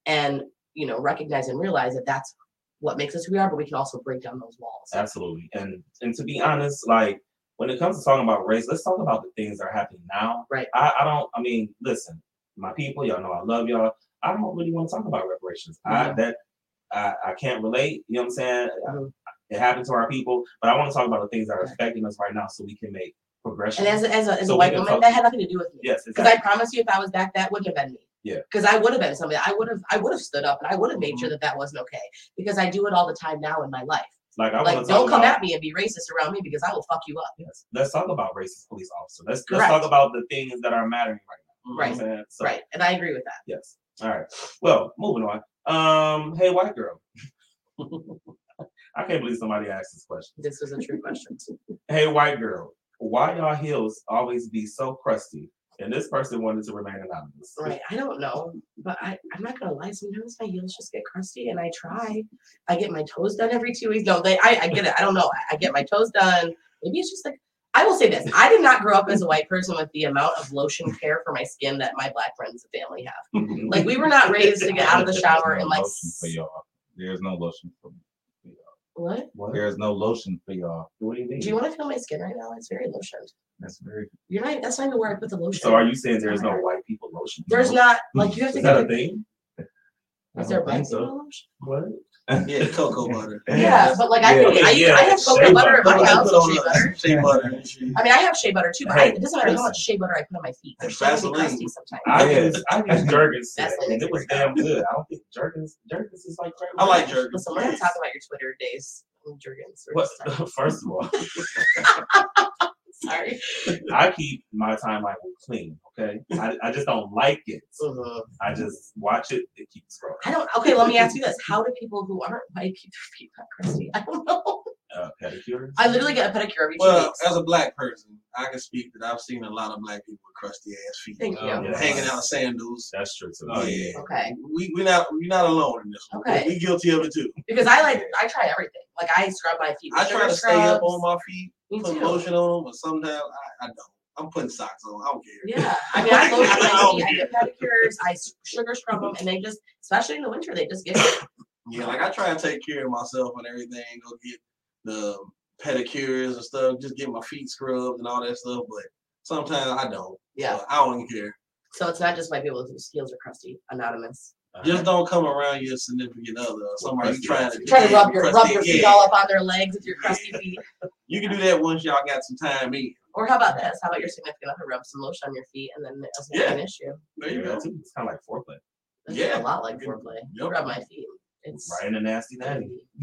And, you know, recognize and realize that that's what makes us who we are, but we can also break down those walls. Absolutely. And and to be honest, like when it comes to talking about race, let's talk about the things that are happening now. Right. I, I don't I mean, listen, my people, y'all know I love y'all. I don't really want to talk about reparations. I that I, I can't relate, you know what I'm saying? Mhm. It happened to our people, but I want to talk about the things that are affecting us right now so we can make progression. And as a, as a, as So a white woman, talk- that had nothing to do with me. yes, Because exactly. I promise you, if I was back, that wouldn't have been me. Yeah. Because I would have been somebody. I would have. I would have stood up and I would have made sure that that wasn't okay. Because I do it all the time now in my life. like I like, don't come about, at me and be racist around me because I will fuck you up. Yes. Let's talk about racist police officer. Let's let's talk about the things that are mattering right now. You know what I'm? So, right. And I agree with that. Yes. All right. Well, moving on. Um, hey, white girl. I can't believe somebody asked this question. This was a true question. Hey, white girl, why y'all heels always be so crusty? And this person wanted to remain anonymous. Right. I don't know, but I, I'm not gonna lie. Sometimes my heels just get crusty, and I try. I get my toes done every two weeks. No, they. I, I get it. I don't know. I, I get my toes done. Maybe it's just like will say this. I did not grow up as a white person with the amount of lotion care for my skin that my black friends and family have. Mhm. Like we were not raised to get out of the There's shower no and like lotion for y'all. There's no lotion for y'all. what? What? There's no lotion for y'all. What do you mean? Do you want to feel my skin right now? It's very lotioned. That's very You're not. That's not even where I put the lotion. so are you saying there's no white people lotion? There's not like you have to Is get. that a thing? is there I don't black so. people lotion? What? Yeah, cocoa butter. Yeah, but like I, Yeah. think I, Yeah, I have shea coconut butter at butter. my I house. and Shea butter. shea butter. I mean, I have shea butter too, but I, it doesn't matter how much shea butter I put on my feet. They're And still Vaseline. crusty sometimes. I use I use Jergens That's today, what and it was damn good. I don't think Jergens Jergens is like crazy. I like jerky. Listen, we're gonna talk about your Twitter days, Jurgens. We're What? Uh, First of all, Sorry. I keep my timeline clean. Okay, I, I just don't like it. Mhm. I just watch it It keeps scrolling. I don't. Okay, let me ask you this: How do people who aren't white keep their feet not crusty? I don't know. Uh, pedicures. I literally get a pedicure every two Well, weeks. as a black person, I can speak that I've seen a lot of black people with crusty ass feet. Thank you. Yeah. Hanging out in sandals. That's true too. Oh yeah. Okay, We we not we're not alone in this one. Okay. We guilty of it too. because I like I try everything. Like I scrub my feet. I try sugar to stay up on my feet, Me put too. lotion on them, but sometimes I, I don't. I'm putting socks on. I don't care. Yeah, I mean, I lotion I my feet. I get pedicures. I sugar scrub them, and they just, especially in the winter, they just get. Yeah, like I try to take care of myself and everything. Go get the pedicures and stuff. Just get my feet scrubbed and all that stuff. But sometimes I don't. Yeah. So I don't care. So it's not just white people whose heels are crusty. Anonymous. Just don't come around your significant other or somebody you trying to Try to rub your rub your feet all up on their legs with your crusty feet. You can do that once y'all got some time in. Or how about this? How about your significant other rub some lotion on your feet and then it doesn't be an issue? There you Yeah, go. it's it's kind of like foreplay. It's Yeah. a lot like foreplay. You Yep. rub my feet. It's Right in the nasty natty.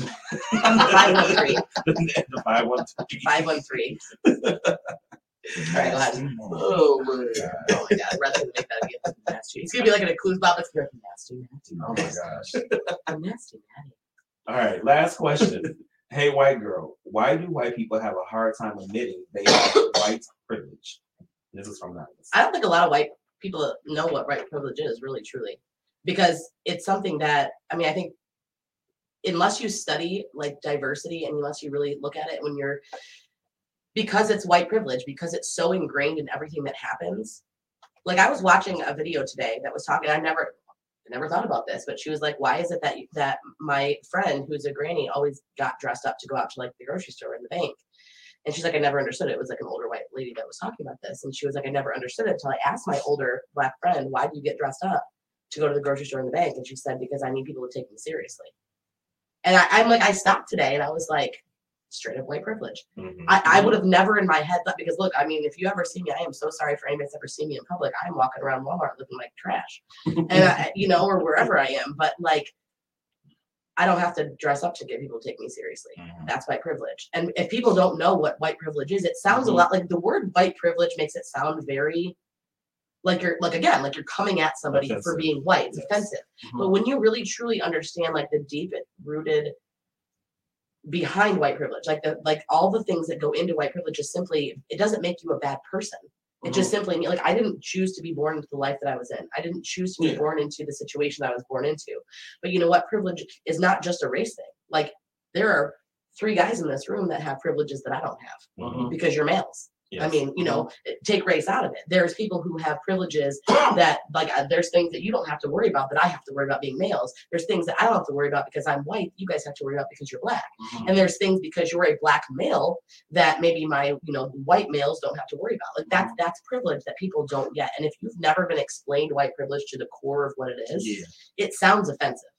five one three. the five one three. Five one three. All right, go. Oh. Oh my god, Red's gonna make that again. Nasty. It's gonna be like an clues Bob. It's gonna be nasty, nasty, Oh my gosh. nasty, nasty, natty. All right, last question. hey, white girl, why do white people have a hard time admitting they have white privilege? This is from Anonymous. I don't think a lot of white people know what white privilege is, really, truly, because it's something that I mean, I think unless you study like diversity and unless you really look at it when you're because it's white privilege, because it's so ingrained in everything that happens. Like I was watching a video today that was talking. I never, never thought about this, but she was like, "Why is it that that my friend who's a granny always got dressed up to go out to like the grocery store and the bank?" And she's like, I never understood it. It was like an older white lady that was talking about this. And she was like, I never understood it until I asked my older black friend, why do you get dressed up to go to the grocery store and the bank? And she said, because I need people to take me seriously. And I, I'm like, I stopped today and I was like, straight up white privilege. Mhm. I, I would have never in my head thought, because look, I mean, if you ever see me, I am so sorry for anybody that's ever seen me in public. I'm walking around Walmart looking like trash. and I, you know, or wherever I am. But like, I don't have to dress up to get people to take me seriously Mhm. that's white privilege. And if people don't know what white privilege is, it sounds Mhm. a lot like the word white privilege makes it sound very like you're like again, like you're coming at somebody for being white. It's Yes. offensive. But when you really truly understand like the deep rooted behind white privilege, like the like all the things that go into white privilege is simply it doesn't make you a bad person. It just simply like I didn't choose to be born into the life that I was in. I didn't choose to be Yeah. born into the situation that I was born into. But you know what? Privilege is not just a race thing. Like there are three guys in this room that have privileges that I don't have Mhm. because you're males. I mean, you know, take race out of it. There's people who have privileges that, like, uh, there's things that you don't have to worry about that I have to worry about being males. There's things that I don't have to worry about because I'm white. You guys have to worry about because you're black. Mhm. And there's things because you're a black male that maybe my, you know, white males don't have to worry about. Like that's that's privilege that people don't get. And if you've never been explained white privilege to the core of what it is, Yeah. it sounds offensive.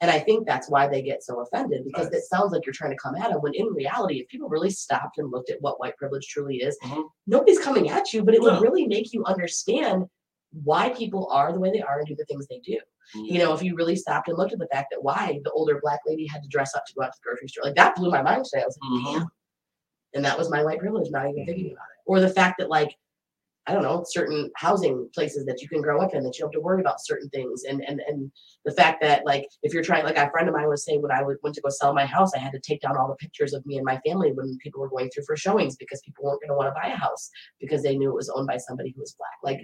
And I think that's why they get so offended because Right. it sounds like you're trying to come at them when in reality, if people really stopped and looked at what white privilege truly is, Mhm. nobody's coming at you, but it No. would really make you understand why people are the way they are and do the things they do. You know, if you really stopped and looked at the fact that why the older black lady had to dress up to go out to the grocery store, like that blew my mind today. I was like, Mhm. damn. And that was my white privilege, not even thinking about it. Or the fact that like I don't know, certain housing places that you can grow up in that you don't have to worry about certain things. And and and the fact that like if you're trying like a friend of mine was saying when I went to go sell my house, I had to take down all the pictures of me and my family when people were going through for showings because people weren't going to want to buy a house because they knew it was owned by somebody who was black. Like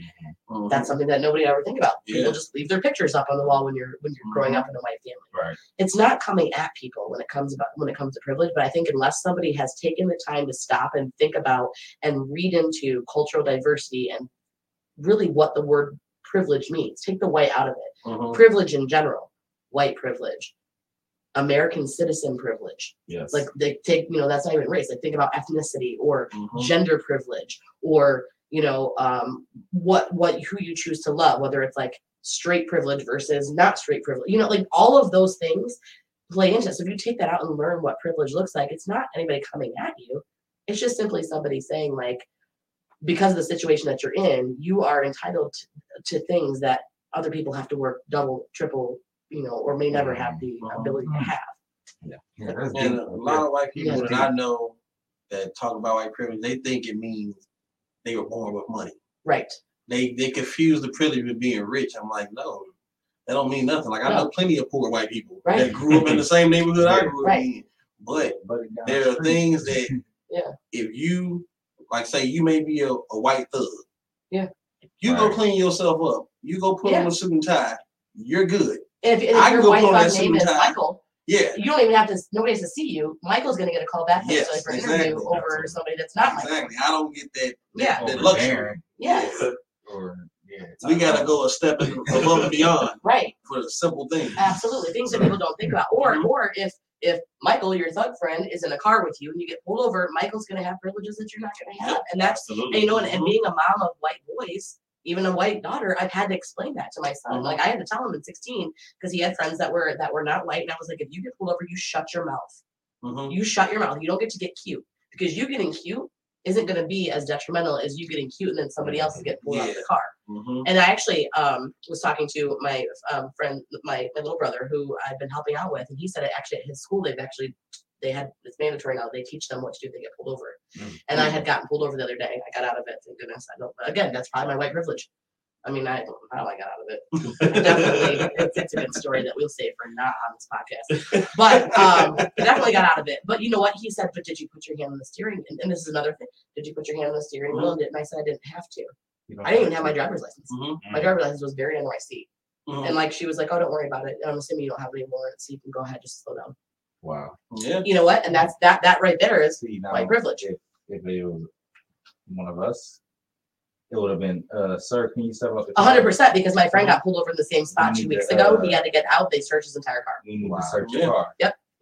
Mhm. that's something that nobody ever think about. Yeah. People just leave their pictures up on the wall when you're when you're growing up in a white family. Right. It's not coming at people when it comes about when it comes to privilege, but I think unless somebody has taken the time to stop and think about and read into cultural diversity and really what the word privilege means, take the white out of it. Mhm. Privilege in general, white privilege, American citizen privilege. Yes. Like they take, you know, that's not even race. Like think about ethnicity or Mhm. gender privilege or you know um what what who you choose to love whether it's like straight privilege versus not straight privilege you know like all of those things play into it. so if you take that out and learn what privilege looks like it's not anybody coming at you it's just simply somebody saying like because of the situation that you're in you are entitled to, to things that other people have to work double triple you know or may never have the Mhm. ability to have Yeah, that's And a lot of white people Yeah. that I know that talk about white privilege, they think it means they were born with money. right They they confuse the privilege with being rich. I'm like, no, that don't mean nothing. Like I know plenty of poor white people Right. that grew up in the same neighborhood I grew Right. up in. But But there are street. things that Yeah. if you like say you may be a, a white thug. Yeah. You go clean yourself up. You go put on a suit and tie. You're good. and if, I can your go white put on fuck that name suit is and tie. michael Yeah. you don't even have to nobody has to see you michael's going to get a call back Yes, for exactly. interview over Absolutely. somebody that's not michael Exactly. I don't get that. Yeah. That Over luxury. there, yeah or yeah, We gotta go a step above and beyond right for the simple things. absolutely things that people don't think about or Mhm. or if if michael your thug friend is in a car with you and you get pulled over michael's going to have privileges that you're not going to have and that's Absolutely. and you know and, and Mhm. being a mom of white boys even a white daughter, I've had to explain that to my son. Mhm. Like I had to tell him at 16 because he had friends that were that were not white, and I was like, if you get pulled over, you shut your mouth. Mhm. You shut your mouth. You don't get to get cute because you getting cute isn't going to be as detrimental as you getting cute and then somebody else is getting pulled out of the car. Mhm. And I actually um, was talking to my um, friend, my, my little brother, who I've been helping out with, and he said actually at his school they've actually they had it's mandatory now. They teach them what to do if they get pulled over. Mm. And I had gotten pulled over the other day. I got out of it. Thank goodness. I don't. But again, that's probably my white privilege. I mean, I don't know how I got out of it. definitely, it's, it's a good story that we'll save for not on this podcast. But um, definitely got out of it. But you know what? He said, "But did you put your hand on the steering?" And, and this is another thing. Did you put your hand on the steering wheel? And didn't I said I didn't have to. I didn't even have my driver's license. Mhm. My driver's license was buried under my seat. Mhm. And like she was like, "Oh, don't worry about it. I'm assuming you don't have any warrants, so you can go ahead, just slow down." Wow. Yeah. You know what? And that's that. That right there is See, now, white privilege. If, if it was one of us, it would have been, uh, sir, can you step up? the hundred car? percent because my friend got pulled over in the same spot two weeks to, ago. uh, He had to get out. They searched his entire car. We need Wow. to search Yeah. your car.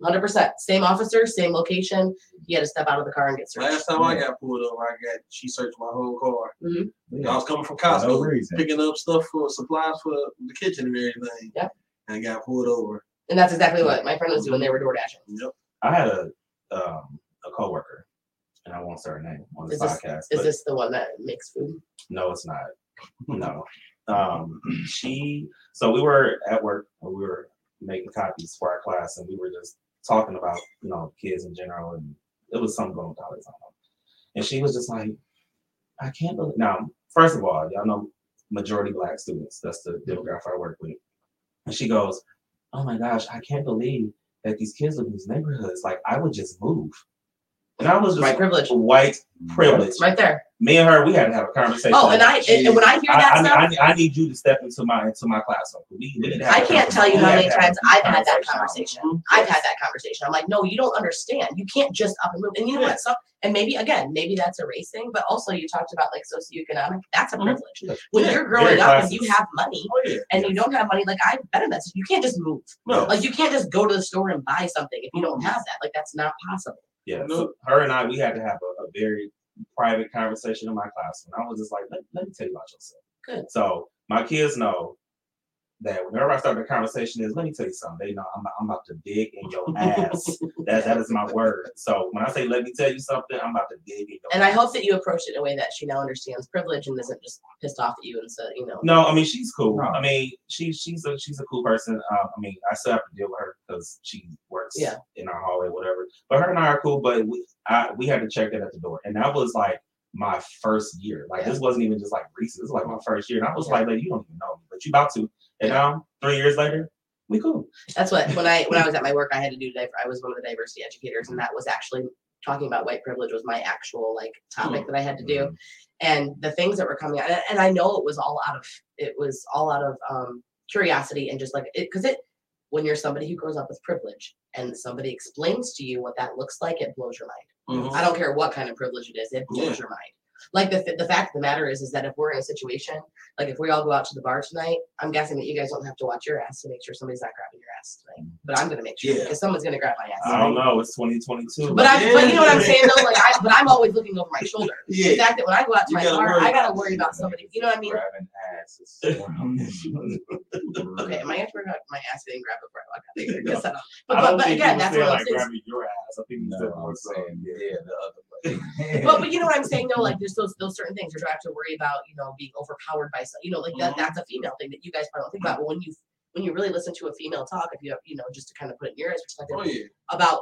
Hundred percent. Same officer, same location. He had to step out of the car and get searched. Last time I got pulled over, I got she searched my whole car. I Yeah. was coming from For no Costco, reason. picking up stuff for supplies for the kitchen and everything. Yep. And I got pulled over. And that's exactly what my friend was doing. They were door dashing. Yep. I had a um a coworker, and I won't say her name on this Is this- podcast. Is but this the one that makes food? no, it's not. No. Um, she. So we were at work. and We were making copies for our class, and we were just talking about you know kids in general, and it was something going with college. I don't know. And she was just like, I can't believe. Now, first of all, y'all know majority black students. That's the demographic I work with. And she goes, Oh my gosh, I can't believe that these kids live in these neighborhoods. Like I would just move. And I was just White privilege. white privilege. Right there. Me and her, we had to have a conversation. Oh, and I and, and when I hear that I, stuff, I, need- I need you to step into my into my classroom. We, we need to have I can't tell you how many have to have times I've had that conversation. I've had that conversation. I'm like, no, you don't understand. You can't just up and move. And you know what? So, and maybe again, maybe that's a race thing, but also you talked about like socioeconomic. That's a Mhm. privilege. When Yeah, you're growing up and you have money Oh yeah. and you don't have money, like I've been in that. You can't just move. No. Like you can't just go to the store and buy something if you don't Mm-hmm. have that. Like that's not possible. Yeah, so her and I, we had to have a, a very private conversation in my classroom. I was just like, let, let me tell you about yourself. Good. So my kids know that whenever I start the conversation is, let me tell you something. They know I'm, I'm about to dig in your ass. that that is my word. So when I say let me tell you something, I'm about to dig in your And I hope that you approach it in a way that she now understands privilege and isn't just pissed off at you and said, you know, No, I mean she's cool. No. I mean she she's a she's a cool person. Um, I mean I still have to deal with her because she works Yeah. in our hallway, whatever. But her and I are cool. But we I, we had to check that at the door, and that was like my first year. Like this wasn't even just like recent. This was like my first year, and I was Yeah. like, "Lady, you don't even know me, but you about to." And now three years later, we cool. That's what when I when I was at my work, I had to do. diver- I was one of the diversity educators, and that was actually talking about white privilege was my actual like topic that I had to do. And the things that were coming out, and- I know it was all out of it was all out of um, curiosity and just like it because it when you're somebody who grows up with privilege and somebody explains to you what that looks like, it blows your mind. Mhm. I don't care what kind of privilege it is, it blows Yeah. your mind. Like the, the fact of the matter is, is that if we're in a situation, like if we all go out to the bar tonight, I'm guessing that you guys don't have to watch your ass to make sure somebody's not grabbing your ass tonight. But I'm gonna make sure Yeah. because someone's gonna grab my ass. I don't know. It's 2022. But I, but you know what I'm saying though, like I, but I'm always looking over my shoulder. yeah. The fact that when I go out to You my gotta bar, worry I gotta about worry about somebody. You know what I mean? Grabbing asses. Okay, am I have to worry about my ass getting grabbed before I walk out there? Just set up. I But, don't but, but again, you that's said one of like those grabbing your ass. I think you said No, more I'm so. saying, Yeah. yeah, the other way. But, but you know what I'm saying though, like there's those those certain things you have to worry about, you know, being overpowered by some, you know, like that Mhm. that's a female thing that you guys probably don't think about. But when you when you really listen to a female talk, if you have, you know, just to kind of put it in your guys' perspective Oh yeah. about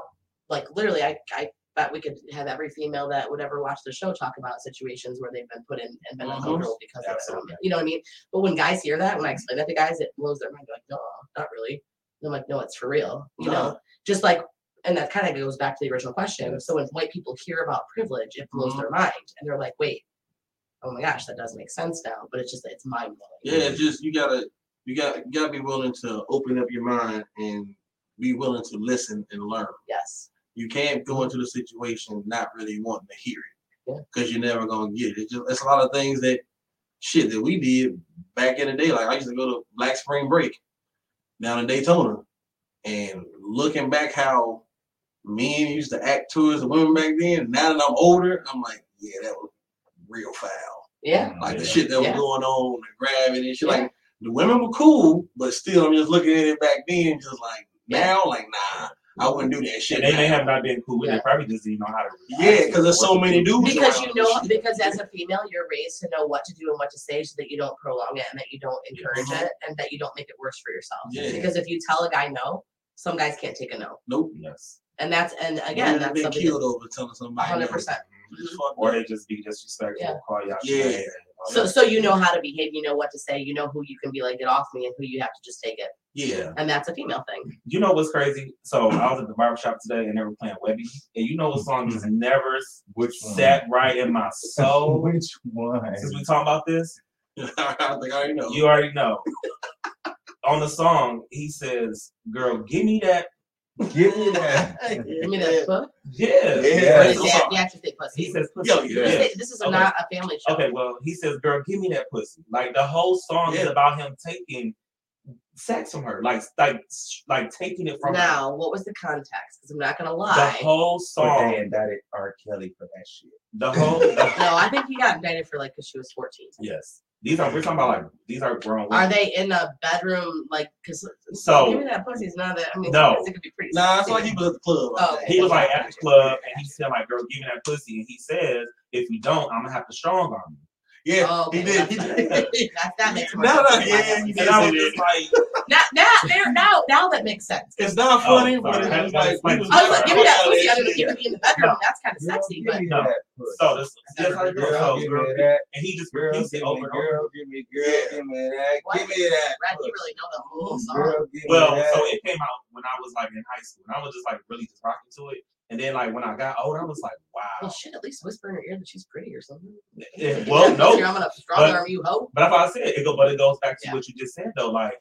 like literally, I I bet we could have every female that would ever watch the show talk about situations where they've been put in and been Mhm. uncomfortable because of it. You know what I mean? But when guys hear that, when I explain that to guys, it blows their mind. They're like, no, not really. And I'm like, no, it's for real. You know, just like, and that kind of goes back to the original question. So when white people hear about privilege, it blows Mhm. their mind, and they're like, wait, oh my gosh, that does make sense now. But it's just it's mind blowing. Yeah, it's just you gotta you got you gotta be willing to open up your mind and be willing to listen and learn. Yes. You can't go into the situation not really wanting to hear Yeah. it because you're never gonna get it. It's just it's a lot of things that shit that we did back in the day. Like I used to go to Black Spring Break down in Daytona, and looking back how men used to act towards the women back then. Now that I'm older, I'm like, yeah, that was real foul. Yeah. Like the shit that was going on, the grabbing and shit. Yeah. Like the women were cool, but still, I'm just looking at it back then, just like Yeah. now, like nah, I wouldn't do that shit. And they may have not been cool with Yeah. it. Probably just didn't even know how to. Yeah, because there's so many dudes. Because you know, because as a female, you're raised to know what to do and what to say so that you don't prolong it and that you don't encourage Mhm. it and that you don't make it worse for yourself. Yeah. Because if you tell a guy no, some guys can't take a no. Nope. Yes. And that's, and Women again, have that's been something. killed over telling somebody. 100%. It's fucked Or they just be disrespectful, Yeah. call you out. Yeah. your name and all So, so you know how to behave, you know what to say, you know who you can be like, get off me, and who you have to just take it. Yeah. And that's a female thing. You know what's crazy? So I was at the barbershop today and they were playing Webbie. And you know what song just never s- Which one? sat right in my soul? Which one? Since we talking about this, I think I already know. you already know. On the song, he says, Girl, give me that. Give me that. Give me that foot. Yeah. Yeah. Or Yeah. is that, you actually say pussy. He says, Yo, pussy. yeah. Yeah. This, this is Okay. not a family show. Okay, well, he says, "Girl, give me that pussy." Like the whole song is about him taking sex from her, like like like taking it from her. Now, what was the context? Because I'm not gonna lie. The whole But they song, indicted R. Kelly for that shit. the whole. the- no, I think he got indicted for like because she was 14. yes, these are we're talking about like these are grown. Are they in a bedroom? Like, because So- give me that pussy is not that. I mean, No. it could be pretty. Nah, that's why he was at the club. Oh, okay. He was like at the club and he said like, "Girl, give me that pussy," and he says, "If you don't, I'm gonna have to strong arm you." Yeah, Oh, okay, he did. He that's did. better. that, that makes more No, sense no, yeah, he did. I was just like, Now, now, there, now, now that makes sense. It's not Oh, funny, sorry. but it's that like, explains he was it. Oh, like, give me that pussy. I'm give it in the bedroom. No. That's kind of sexy, give but No. so this that's how it goes. Girl, So, girl, and he just Girl, repeats it over and over. girl, give me, girl, Yeah. give me that. What? Give me that. Brad, you really know the whole song. Girl, Well, so it came out when I was like in high school, and I was just like really just rocking to it. And then like when I got older, I was like, Well, wow. shit, at least whisper in her ear that she's pretty or something. Yeah, well, no, pussy or I'm gonna strong arm you, hoe. but that's what I said. It go, but it goes back to Yeah. what you just said though. Like,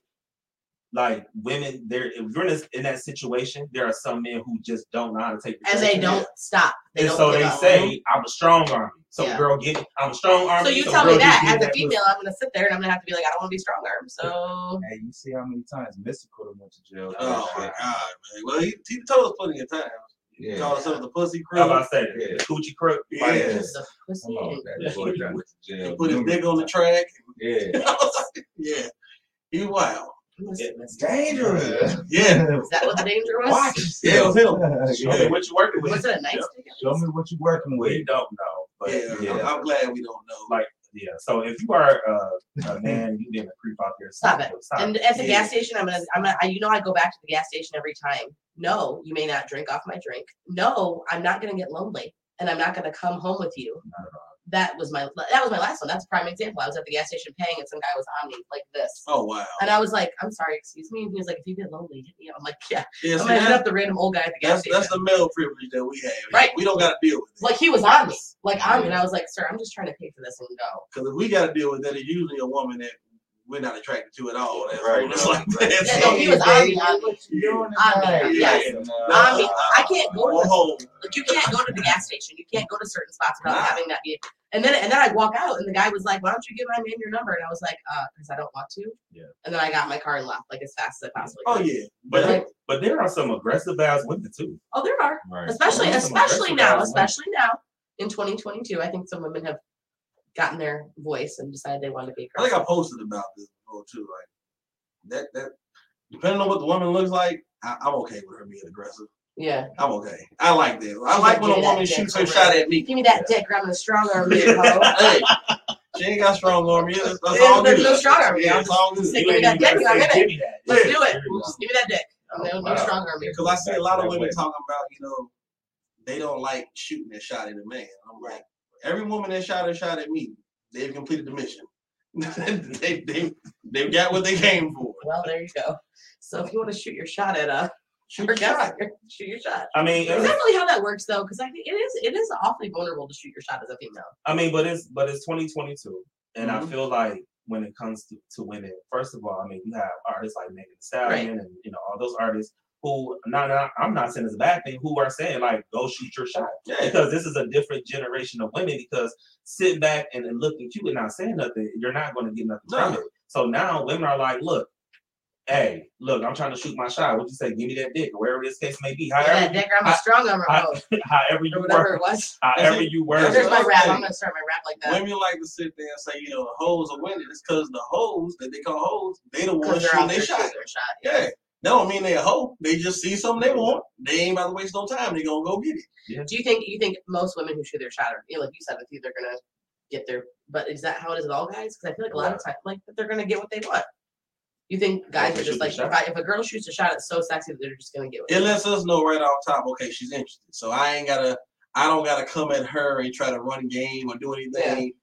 like women, there if you're in, this, in that situation, there are some men who just don't know how to take. And they don't stop. They And don't so they up. say, "I'm a strong arm." So Yeah. girl, get I'm a strong arm. So you tell me that as a female, I'm gonna sit there and I'm gonna have to be like, I don't want to be strong arm. So Hey, you see how many times Mystikal done went to jail? Oh my god, man. Well, he, he told us plenty of times. He Yeah. called himself the pussy How crew. about I say Yeah. the coochie crook? Yeah. Like, the pussy. Come on, that boy done went to He put his numerous dick on the track. Yeah. yeah, he wild. Listen, listen. Dangerous. Yeah, Is that what the danger was? Watch yeah, it was him. Show me what you working with. Was it a nice dick? Show me what you're working We with. don't know, but Yeah, yeah, I'm, I'm glad we don't know. Like, yeah. So if you are uh, a man, you a creep out there, Stop it. Stop. And at the Yeah. gas station, I'm gonna, I'm gonna, I, you know, I go back to the gas station every time. No, you may not drink off my drink. No, I'm not gonna get lonely, and I'm not gonna come home with you. Not at all. That was my, that was my last one. That's a prime example. I was at the gas station paying, and some guy was on me like this, Oh wow. and I was like, "I'm sorry, excuse me." And he was like, "If you get lonely, hit me up." I'm like, "Yeah." Yeah, I'm see, gonna hit that's, up the random old guy at the gas that's, station. that's the male privilege that we have. Right. We don't got to deal with it. like he was on me, like on me, and I was like, "Sir, I'm just trying to pay for this and go." Because if we got to deal with that, it's usually a woman that we're not attracted to at all. That's Right. just like that. Yeah, no, he was on me, on me. What you doing On me, tonight? yes. Nah. I mean, I can't go to Go the home. Like you can't go to the gas station. You can't go to certain spots without Nah. having that. Be- and then and then I walk out, and the guy was like, "Why don't you give my man your number?" And I was like, "Uh, because I don't want to." Yeah. And then I got my car and left like as fast as I possibly Oh could. yeah. But Like- there, but there are some aggressive ass women too. Oh, there are, Right. especially especially now, especially now in 2022. I think some women have gotten their voice and decided they want to be I think I posted about this before too. Like that that depending on what the woman looks like, I, I'm okay with her being aggressive. Yeah, I'm okay. I like that. I She's like like, when a give me that woman shoots her shot at me. give me that dick, or I'm gonna strong arm you, hey, she ain't got strong arm yet. That's, that's Yeah, all there's good. no strong arm, Yeah, y'all. it's all good. Stick You me that dick, I'm say, in it. "Give me that." Let's Yeah, do it. there you go. Just give me that dick. Oh, No, no wow. strong arm you. Because I see a lot of women talking about, you know, they don't like shooting a shot at a man. I'm like, every woman that shot a shot at me, they've completed the mission. they, they, they got what they came for. Well, there you go. So if you want to shoot your shot at a Shoot a shot. shoot your shot. I mean, Is that it's- really how that works though? Because I think it is it is awfully vulnerable to shoot your shot as a female. I mean, but it's but it's 2022, and I Mhm. feel like when it comes to, to women, first of all, I mean, you have artists like Megan Thee Stallion and you know all those artists who not, not I'm not saying it's a bad thing, who are saying like go shoot your shot Yeah. because this is a different generation of women. Because sitting back and, and looking cute and not saying nothing, you're not going to get nothing from No. it. So now women are like, look. Hey, look, I'm trying to shoot my shot. What you say? Give me that dick, or wherever this case may be. However, Yeah, However, that grandma strong on I- remote however you or whatever it was. however you work. There's my rap. I'm gonna start my rap like that. Women like to sit there and say, you know, the hoes are winning. It's because the hoes that they call hoes, they the ones Because they're shooting their shot. their shot. Yeah. That don't mean they a hoe. They just see something they want. They ain't about to waste no time. They gonna go get it. Do you think you think most women who shoot their shot are, you know, like you said, with you, they're gonna get their. But is that how it is with all guys? Because I feel like a lot of times, like that they're gonna get what they want. You think guys they are just like, if, I, if a girl shoots a shot, it's so sexy that they're just gonna get what It they lets us know right off top, okay, she's interested. So I ain't gotta I don't gotta come at her and try to run a game or do anything.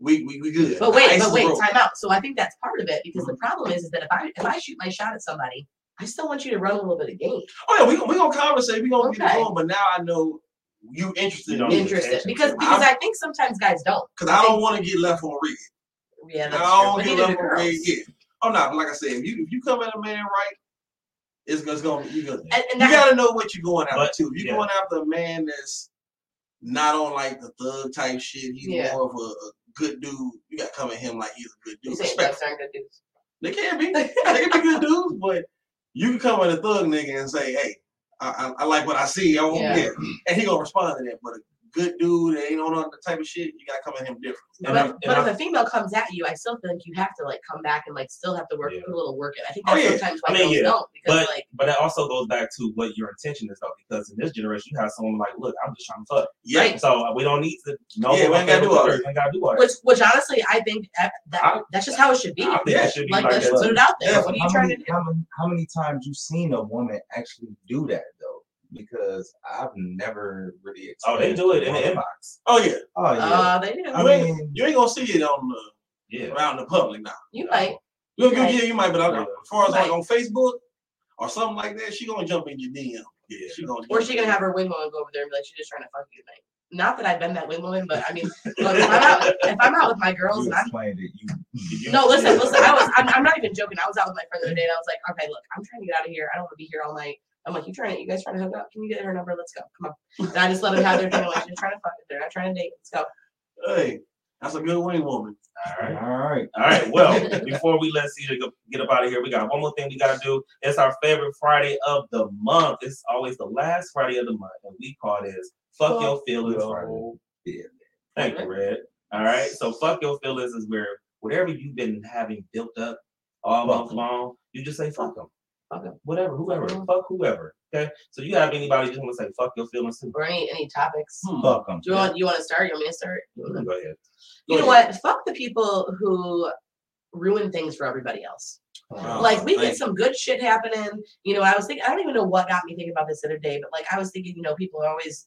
We, we we good. But wait, ice but wait, time out. So I think that's part of it because the mm-hmm. problem is, is that if I if I shoot my shot at somebody, I still want you to run a little bit of game. Oh yeah, we we gonna conversate. We gonna get Okay. it going. But now I know you interested You in don't me need Interested because because I think sometimes guys don't. because I don't want to get left on red. Yeah, I don't true. Get neither left on red. girls. Yeah. Oh no, like I said, if you if you come at a man right, it's, it's gonna you gonna And, and you that, gotta know what you're going after But, too. If you're yeah. going after a man that's not on like the thug type shit, he's Yeah. more of a, a good dude. You gotta come at him like he's a good dude. say Respect. guys aren't good dudes. They can be. They can be good dudes, but you can come at a thug nigga and say, "Hey, I, I, I like what I see. I want Yeah. yeah. and he gonna respond to that. But a good dude that ain't on the type of shit, you gotta come at him different. And But, I'm- and but I'm- if a female comes at you, I still feel like you have to like come back and like still have to work Yeah. put a little work in. I think Oh, that's yeah. sometimes I mean, girls yeah. don't because But like but that also goes back to what your intention is though, because in this generation you have someone like, look, I'm just trying to fuck. Yeah, Right. So uh, we don't need to know Yeah, we ain't gotta do all color. that. We ain't gotta do all that. which which honestly I think that, that I- that's just how it should be. I think Yeah, it should be Like, like, let's that. put it out there. Yeah, what are you trying many, to do? How many, how many times you seen a woman actually do that though? Because I've never really. Oh, they do it in the inbox. Oh yeah, Oh yeah. Uh, they do. I you ain't- mean, you ain't gonna see it on the Yeah. around the public now. you might. You, you, yeah, you might, but Yeah. as far as like Right. on Facebook or something like that, she gonna jump in your DM. Yeah. She gonna. Or jump she gonna have her wing woman go over there and be like, she's just trying to fuck you tonight. Not that I've been that wing woman, but I mean, look, if I'm out, if I'm out with my girls you and I'm it. You, You- no, listen, listen. I was, I'm, I'm not even joking. I was out with my friend the other day, and I was like, okay, look, I'm trying to get out of here. I don't want to be here all night. I'm like, oh. you trying to, you guys trying to hook up? Can you get her number? Let's go. Come on. And I just let them have their thing. I'm like, they're trying to fuck. It. They're not trying to date. Let's go. Hey, that's a good wing woman. All right. all right. All right. Well, before we let Cedar go, get up out of here, we got one more thing we gotta do. It's our favorite Friday of the month. It's always the last Friday of the month, and we call this "Fuck Your Feelings Friday." Yeah. Thank you, Red. All right. So "Fuck Your Feelings" is where whatever you've been having built up all Fuck month 'em. long, you just say "fuck them." Fuck 'em. Whatever, whoever, Mhm. fuck whoever. Okay. So you have anybody just want to say "fuck your feelings" too? Or any any topics. Hmm. Fuck them. Do you want you want to start? You want me to start? Go ahead. You know Go what? Fuck the people who ruin things for everybody else. Oh, like we thank get some good shit happening. You know, I was thinking I don't even know what got me thinking about this the other day, but like I was thinking, you know, people are always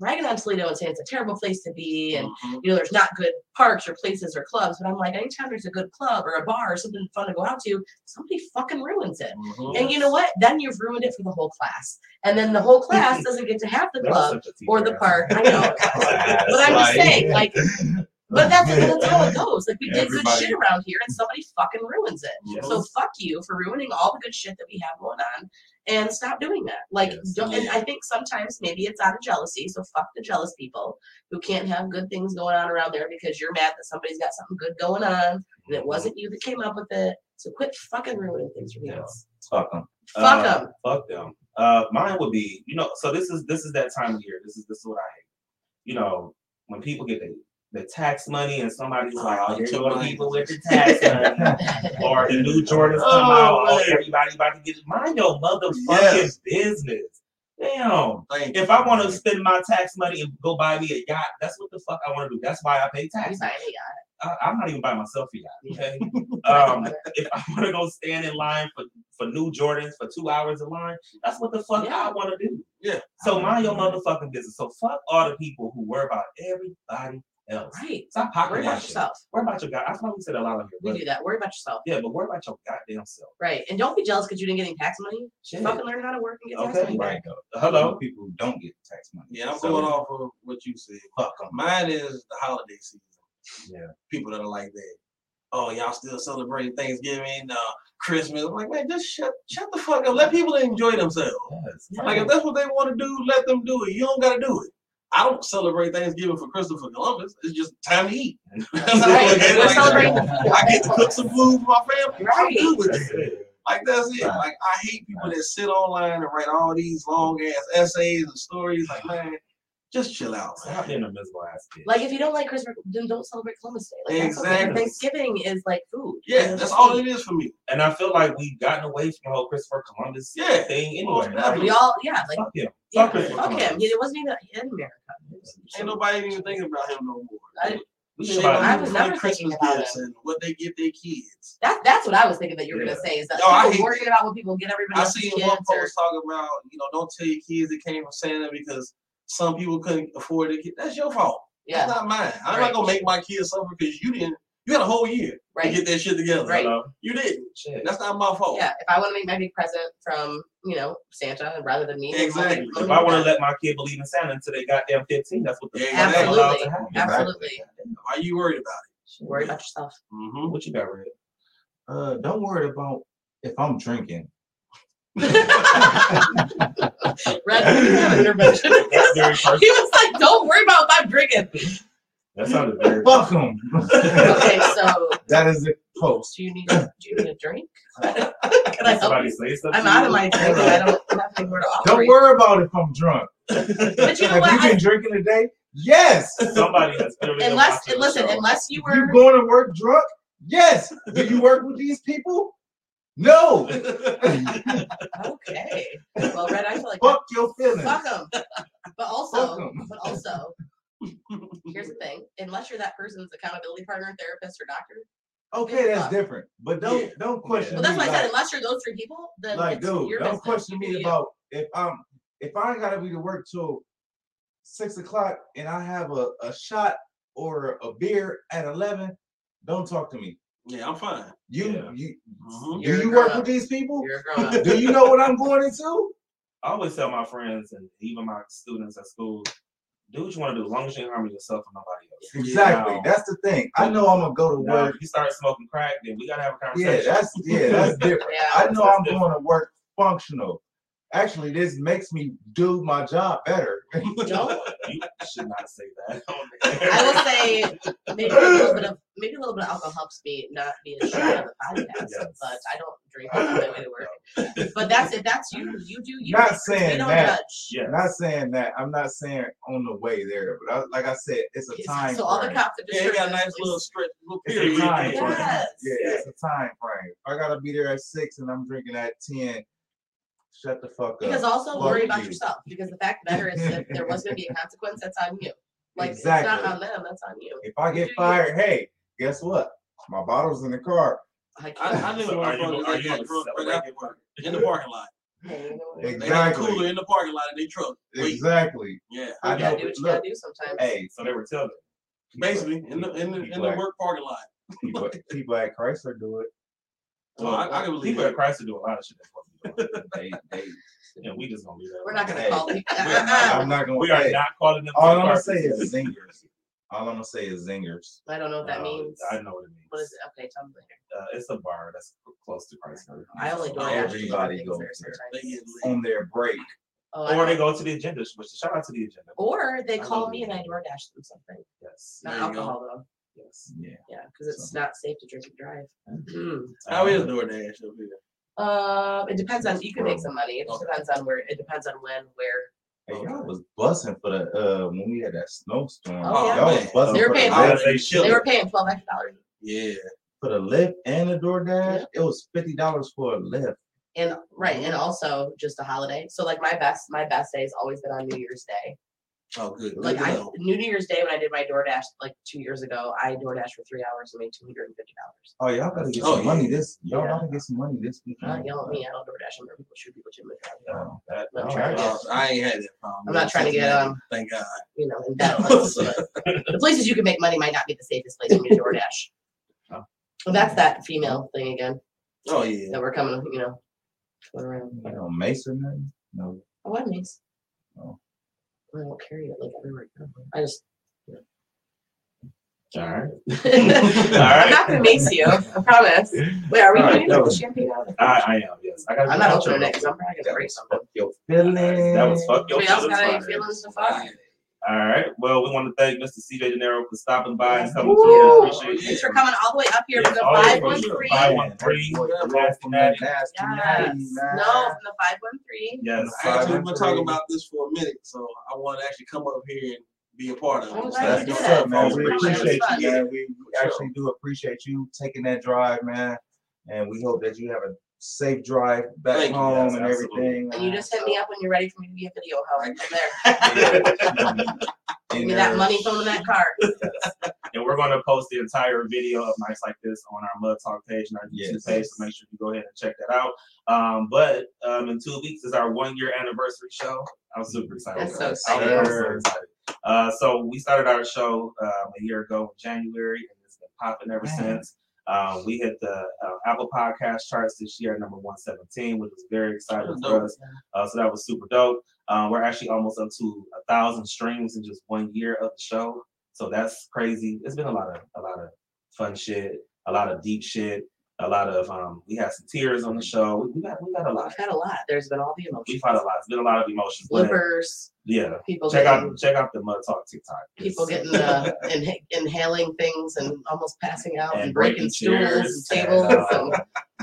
ragging on Toledo and saying it's a terrible place to be and Mhm. you know, there's not good parks or places or clubs. But I'm like, anytime there's a good club or a bar or something fun to go out to, somebody fucking ruins it. Mhm. And you know what? Then you've ruined it for the whole class. And then the whole class doesn't get to have the club or the park. I know. But I'm just saying, like, but that's, that's how it goes. Like we did good shit around here and somebody fucking ruins it. Yes. So fuck you for ruining all the good shit that we have going on and stop doing that. Like Yes. don't and I think sometimes maybe it's out of jealousy. So fuck the jealous people who can't have good things going on around there because you're mad that somebody's got something good going on and it wasn't you that came up with it. So quit fucking ruining things for me. Yeah. Fuck them. Fuck Uh, 'em. Fuck them. Uh, mine would be, you know, so this is this is that time of year. This is this is what I hate. You know, when people get the, the tax money and somebody's like, Oh, here go people with the tax money, or the new Jordans come Oh, out, oh, man. everybody's about to get it. Mind your motherfucking Yes. business. Damn. Thank you. If I want to spend my tax money and go buy me a yacht, that's what the fuck I want to do. That's why I pay You taxes. I, I'm not even buying myself a yacht. Okay. Um, if I want to go stand in line for, for new Jordans for two hours in line, that's what the fuck Yeah. I want to do. Yeah. So mind your motherfucking business. So fuck all the people who worry about everybody else. right. Stop pocket Worry about watching. yourself. Worry about your guy. I thought we said a lot of here. We do that. Worry about yourself. yeah, but worry about your goddamn self. Right. And don't be jealous because you didn't get any tax money. Shit. Fucking learn how to work and get tax Okay. money. back. Right though. Hello. People who don't get tax money. Yeah, I'm So, going off of what you said. Fuck them. Mine is the holiday season. Yeah. People that are like that. Oh, y'all still celebrating Thanksgiving, uh, Christmas. I'm like, man, just shut shut the fuck up. Let people enjoy themselves. Yes. Yeah. Like if that's what they want to do, let them do it. You don't gotta do it. I don't celebrate Thanksgiving for Christopher Columbus. It's just time to eat. That's I Right. look at it. We're Like, celebrating the food. I get to cook some food for my family. I'm good with That's it. it. Like that's it. Like I hate people that sit online and write all these long ass essays and stories. Like man, just chill out, Stop man. being a miserable ass bitch. Like if you don't like Christmas, then don't celebrate Columbus Day. Like, that's okay. Exactly. Thanksgiving is like food. Yeah, that's all it is for me. and I feel like we've gotten away from the whole Christopher Columbus Yeah. thing Most anyway. definitely. We all, yeah, like Fuck him. yeah, Fuck Christopher fuck him. Columbus. It wasn't even in America. Ain't nobody even thinking about him no more. I- We Shit think about I was never Christmas thinking about gifts and what they give their kids. That that's what I was thinking that you were Yeah. gonna say is that Oh, I people hate worrying about what people get everybody I else's seen kids. one or- post talking about, you know, don't tell your kids it came from Santa because some people couldn't afford it. That's your fault. yeah, That's not mine. I'm Right. not gonna make my kids suffer because you didn't. You had a whole year to get that shit together. Right. Hello? You didn't. Shit. That's not my fault. Yeah, if I want to make my big present from you know Santa rather than me, then I'll make- Exactly. I'll If I want to let my kid believe in Santa until they goddamn 15, that's what the fuck I'm Exactly. allowed to have. Absolutely. Why are you worried about it? worry about yourself. Mm-hmm. What you got, Red? Uh, don't worry about if I'm drinking. Red, you have an intervention. That's very personal. he was like, "Don't worry about if I'm drinking." That sounded very Fuck them. Okay, so that is the post. do you need do you need a drink? Can I help you? say something? I'm out of my drink I don't have anywhere to offer. Don't you. worry about if I'm drunk. But you know Have what? you I- been drinking today? Yes. Somebody has clearly been unless watching the listen, unless you were. You going to work drunk? Yes. Do you work with these people? No. okay. Well, Red, I feel like Fuck your feelings. fuck 'em. But also, also, 'em. but also, here's the thing: unless you're that person's accountability partner, therapist, or doctor, Okay, that's Fuck. different. But don't Yeah. don't question well, that's me why I like, said unless you're those three people, then like it's dude, your don't business. question You me you. about if I'm if I ain't gotta be to work till six o'clock and I have a, a shot or a beer at eleven, don't talk to me. Yeah, I'm fine. You Yeah. you Mhm. Do you work with these people? You're a grown up. Do you know what I'm going into? I always tell my friends and even my students at school, do what you want to do, as long as you ain't harming yourself and nobody else. Exactly. Now- That's the thing. I know I'm gonna go to work. if you start smoking crack, then we gotta have a conversation. Yeah, conversation. that's yeah, that's different. Yeah. I know I'm different. going to work functional. Actually, this makes me do my job better. Don't. You should not say that. I will say maybe a little bit of maybe a little bit of alcohol helps me not be as shy on the podcast, Yes. but I don't drink on my way to work. But that's it. That's you. You do you. Not saying don't that. Yeah. Not saying that. I'm not saying on the way there, but I, like I said, it's a time. So all the cops have Yeah, just he got a nice this, little stretch, little It's a period. time Yes. frame. Yes. Yeah, it's a time frame. If I gotta be there at six and I'm drinking at ten. Shut the fuck up. Because also Fuck worry about you. yourself. Because the fact of the matter is, if there was going to be a consequence, that's on you. Like it's Exactly. not on them. That's on you. If I get you. fired, hey, guess what? My bottle's in the car. I I, can't. I knew So are you- motherfuckers are that you got gonna right celebrate after it? in the parking lot. Hey, you know what? They got a Exactly. cooler in the parking lot of their truck. Wait, Exactly. yeah, I You gotta know. do what you Look, gotta do sometimes. hey, So they were telling. basically in the in the, in People the work parking lot. people, people at Chrysler do it. Well, I, I can believe people that. at Chrysler do a lot of shit. they're supposed to be doing. They, they, And we just gonna leave that. We're not gonna Hey. call it. we're not- I'm not gonna. We are hey, not calling them. all I'm gonna say is zingers. All I'm gonna say is zingers. I don't know what that Uh, means. I know what it means. What is it? Okay, tell me later. Uh, it's a bar that's close to Chrysler. I only do Oh, everybody goes there there. They sometimes. get lit. On their break. Oh, Or they go to the agenda. Which shout out to the agenda. Or they I call me and I it. DoorDash them something. Yes. Not There go. alcohol though. Yes. Yeah. Yeah, because it's So- not safe to drink and drive. Mm. How is DoorDash up here? Uh, it depends on. You can make some money. It just depends on where. It depends on when, where. Hey, y'all was busting for the uh when we had that snowstorm. Oh, yeah. y'all was busting They were paying the for As Lyft, they. They were paying twelve extra dollars. Yeah. for the Lyft and the DoorDash. Yeah. It was fifty dollars for a Lyft. And right, and also just a holiday. So like my best, my best day has always been on New Year's Day. Oh, good. good Like to I know. New Year's Day when I did my DoorDash like two years ago, I DoorDash for three hours and made two hundred and fifty dollars. Oh, y'all gotta get Oh, some yeah. money this. Y'all Yeah. gotta get some money this weekend. Not yell at me. I don't DoorDash. I'm people shoot people to me. Um, That- I'm trying right. get, I ain't had that problem. I'm not trying to get, um, Thank God. you know, in debt. like, the places you can make money might not be the safest place for me to DoorDash. Oh. Well, that's that female thing again Oh yeah. that we're coming, you know, going around. You know, Mason. No. Oh, what Mason? Oh. I don't carry it like everywhere. I go. I just. All right. I'm not gonna mace you. I promise. Wait, are we All right, doing that the was- champagne out? I, I am. Yes. I got. I'm not opening it because I'm probably gonna break something. Your feelings. That was fuck your Anybody else feelings. got any fine. feelings to fuck? All right. Well, we want to thank Mr. CJay Dinero for stopping by and coming Woo! through. Appreciate Thanks for coming all the way up here Yeah, from the oh, all the way five from one the three. 513. Nasty From that Natty, nasty Yes. No, from the five one three. Yes. I actually been 513. talking about this for a minute, so I want to actually come up here and be a part of it. glad That's what's up, man. We appreciate you, man. We actually do appreciate you taking that drive, man. And we hope that you have a safe drive back Thank home yes, and absolutely. everything. And you just hit me up when you're ready for me to be a video host. I'm there. Give me that money from that car. And we're going to post the entire video of nights like this on our Mud Talk page and our YouTube Yes. page. So make sure you go ahead and check that out. Um, but um, in two weeks is our one year anniversary show. I'm super excited. That's so that. I'm so excited. Uh, so we started our show um, a year ago in January, and it's been popping ever Man. since. Um, we hit the uh, Apple Podcast charts this year, at number 117, which was very exciting for us. Uh, so that was super dope. Um, we're actually almost up to a thousand streams in just one year of the show. So that's crazy. It's been a lot of a lot of fun shit, a lot of deep shit, a lot of um. We had some tears on the show. We, we got we got a lot. We've had a lot. There's been all the emotions. We've had a lot. It's been a lot of emotions. but Flippers, yeah, people check getting, out check out the Mud Talk TikTok. people getting uh, inha- inhaling things and almost passing out and, And breaking breaking stools and chairs and, tables uh, and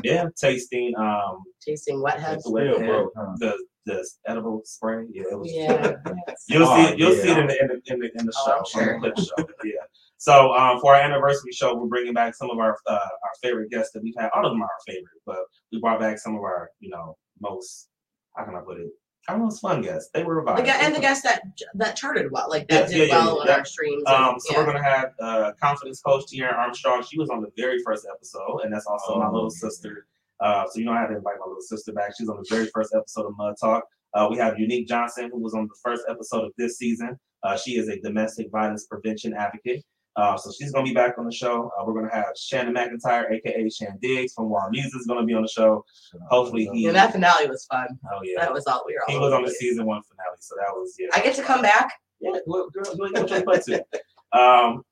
yeah, tasting um tasting wet heads. the wet Still broke, huh? the the edible spray. Yeah, it was. Yeah. yes. You'll Oh, see it. You'll yeah. see it in the in the in the, in the Oh, show. I'm on the clip show. Yeah. So um, for our anniversary show, we're bringing back some of our uh, our favorite guests that we've had. All of them are our favorite, but we brought back some of our you know most how can I put it? Our most fun guests. They were The revived. guy, and the guests that that charted well, like that Yes, did yeah, yeah, well yeah, on yeah. our streams. and- Um, so yeah. we're gonna have uh, confidence coach Tiara Armstrong. She was on the very first episode, and that's also my Oh, little yeah. sister. Uh, so you know I had to invite my little sister back. She's on the very first episode of Mud Talk. Uh, we have Unique Johnson, who was on the first episode of this season. Uh, she is a domestic violence prevention advocate. Uh, so she's gonna be back on the show. Uh, we're gonna have Shannon McIntyre, aka Shan Diggs from Wild Music, is gonna be on the show. Hopefully he. and that finale was fun. Oh yeah. That was all we were. all He was on the place. season one finale, so that was yeah. I get to come back. Yeah, well, girl, you ain't gonna. Um,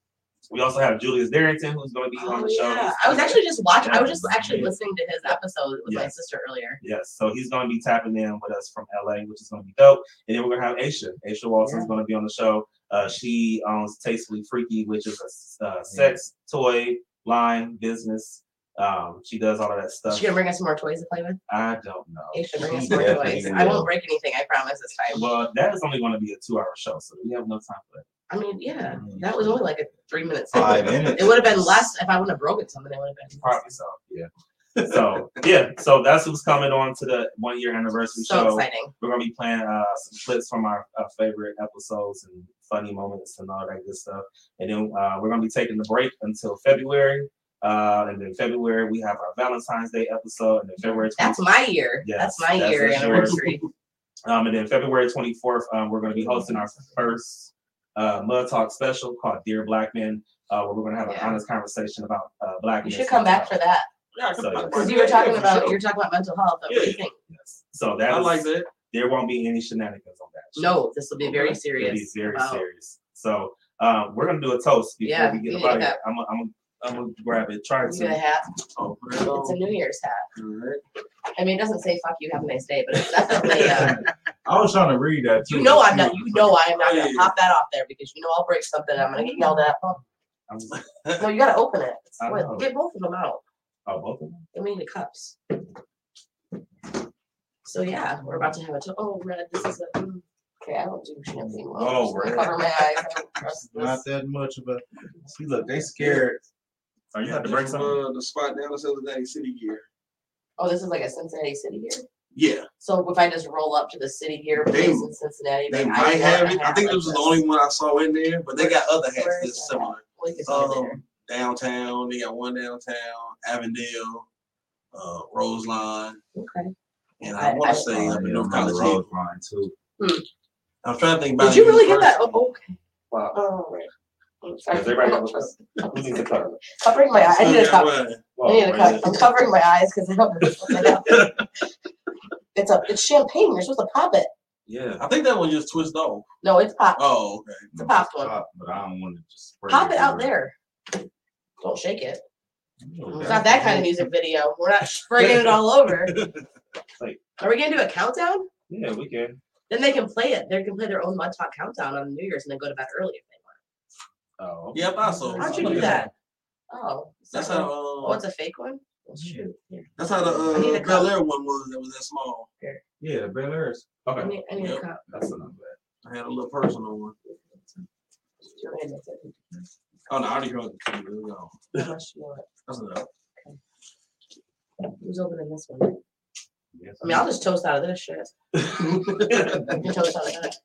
we also have Julius Darrington, who's going to be on Oh, the show. yeah. I was actually just watching. I was just Yeah. actually listening to his episode with my sister earlier. Yes, so he's going to be tapping in with us from LA, which is going to be dope. And then we're going to have Aisha. Aisha Walton is Yeah. going to be on the show. Uh, she owns Tastefully Freaky, which is a uh, sex toy line business. Um, she does all of that stuff. She gonna bring us some more toys to play with. I don't know. Hey, should bring us more definitely toys. I will. won't break anything. I promise this time. Well, that is only going to be a two-hour show, so we have no time for that. I mean, yeah, that was only like a three minute. Five minutes. It would have been less if I wouldn't have broken something. It would have been Probably so. Yeah. so yeah, so that's who's coming on to the one-year anniversary so show. exciting. We're gonna be playing uh, some clips from our, our favorite episodes and funny moments and all that good stuff. And then uh, we're gonna be taking the break until February. Uh, and then February we have our Valentine's Day episode, and then February 20, That's my year. Yes, that's my that's year anniversary. um, and then February 24th, um, we're gonna be hosting our first uh, Mud Talk special called Dear Black Men, uh, where we're gonna have an honest conversation about uh, black You men. should come back for that Yeah, So, I- because you were talking yeah, about sure. you're talking about mental health. What do you Yeah. think? Yes. So that I is- like that. There won't be any shenanigans on that. show. No, this will be very Okay. serious. It is very about- serious. So um, we're gonna do a toast before Yeah, we get about up out of that. here. I'm gonna, I'm gonna, I'm gonna grab it. Try get a to. hat. Oh, It's a. New Year's hat. Alright. I mean, it doesn't say "fuck you, have a nice day," but it's definitely. Uh, I was trying to read that. Too, you know, I'm not. You know, I am not gonna pop that off there because you know I'll break something. I'm gonna get yelled at. No, you gotta open it. Wait, get both of them out. oh, both of them. I mean the cups. So yeah, we're about to have a. To- oh, red. This is a. mm, Okay, I don't do champagne. well. Oh, I'm just gonna red. cover my eyes. I don't trust Not that much of a. See, look, they scared. Are you have to bring something? Uh, the spot down the Cincinnati City gear. Oh, this is like a Cincinnati City gear. Yeah, So if I just roll up to the city gear They- place in Cincinnati, they might want have it. I think like this was the only one I saw in there, but they got other hats Where is that's that similar. at? We can see it Um, downtown, they got one downtown, Avondale, uh, Roselawn, Okay. And I, I- want to say up in North I'm College. too. Hmm. I'm trying to think about. Did you really get that? Oh, okay. Wow. Oh, right. I'm sorry. Is everybody got this? Who needs a cup? Covering my eyes. I need a cup. I need a cup. I'm covering my eyes because I don't know what the hell. It's a it's champagne. You're supposed to pop it. Yeah. I think that one just twist off. No, it's pop. Oh, okay. It's a popped one. Pop, But I don't want to just Pop it out there. Don't shake it. It's not that kind of music video. We're not spraying it all over. Like- Are we gonna do a countdown? Yeah, we can. Then they can play it. They can play their own Mud Talk countdown on New Year's and then go to bed early if they want. Oh. Yep, I saw. How'd you do that? Oh, is That's that how. one- Uh, Oh, it's a fake one. Well, shoot. Here. that's how the I need a uh, cup. Belaire one was. That was that small. Yeah, the Belaires. I Okay. need, I need a Yep. cup. That's not bad. I had a little personal one. Your hand is it. Oh no, I already drunk it. There we go. Do you want? That's enough. Who's opening this one? Yes. I mean, I'll just toast out of this shit. You can toast out of that.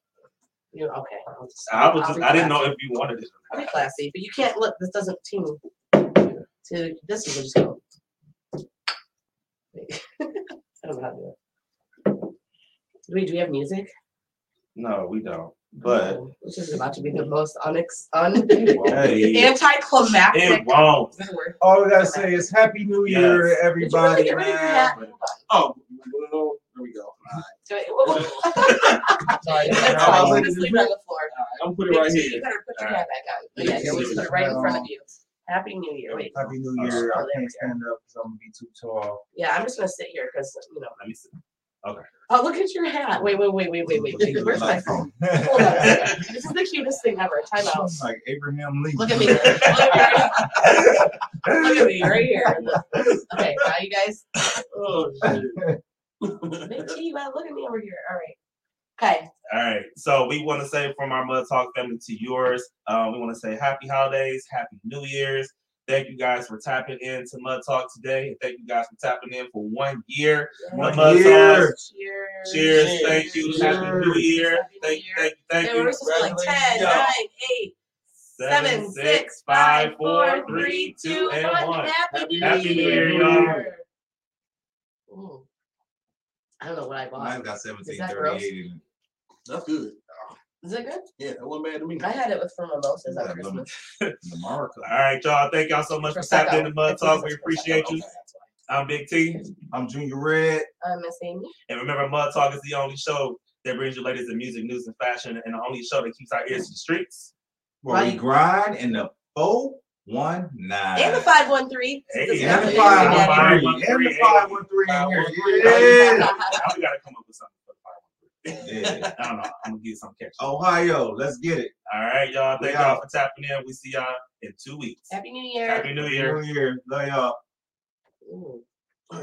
You okay? I'll just- I was I'll just, be I didn't know classy. if you wanted it. I'll be classy, but you can't look. This doesn't team. To this, you can just go. I don't know how to do it. Do we, do we have music? No, we don't. But No, This is about to be the most unex, un, Hey, anticlimactic. it won't. Is that a word? all we gotta say is Happy New Year Yes. to Did you really everybody, get rid of your man. hat? Oh, you there we go. All right. Do it- whoa, whoa. Sorry, That's man. fine. I You was just leave it on the floor. I'm putting it right You here. better put your Alright. hat back on. Oh, yeah, here, we just put it right in front of you. Happy New Year. Wait. Happy New Oh, Year. I can't stand up because I'm gonna be too tall. Yeah, I'm just gonna sit here because you know. Let me see. Oh, look at your hat. Wait, wait, wait, wait, wait, wait. Where's my phone? Hold on. This is the cutest thing ever. Time out. like Abraham Lincoln. Look at me. Look at me. Look at me right here. Okay, now you guys. Oh, shit. Big T, man, look at me over here. All right. Okay. All right. So we want to say from our Mud Talk family to yours, um, we want to say happy holidays, happy New Year's. Thank you guys for tapping in to Mud Talk today. And thank you guys for tapping in for one year. One Mud year. Talk. Cheers. Cheers. Thank you. Cheers. Happy New Year. Happy New Thank you. Year. Thank you. Thank Yeah, you. we're supposed to be like 10, Congratulations. 9, 8, seven, six, five, four, three, two, and one. Happy New Happy New Year. Year, y'all. Ooh. I don't know what I bought. Mine's got Is that 1738 in it. That's good. Is it good? Yeah, that wasn't bad to me. I had it with for mimosas on Yeah, Christmas. Lamar. All right, y'all. Thank y'all so much for tapping in to Mud Talk. We appreciate you. I'm Big T. I'm Junior Red. I'm Miss Amy. And remember, Mud Talk is the only show that brings you latest in music, news, and fashion, and the only show that keeps our ears to the streets. Where we grind in the 419. And the 513. Hey, And the 513. And the 513 in. Now we gotta come up with something for the 513. Yeah. I don't know. I'm gonna give you some catch. Ohio, let's get it. All right, y'all. Thank y'all for tapping in. We see y'all in two weeks. Happy New Year. Happy New Year. New Year. Love y'all. Ooh.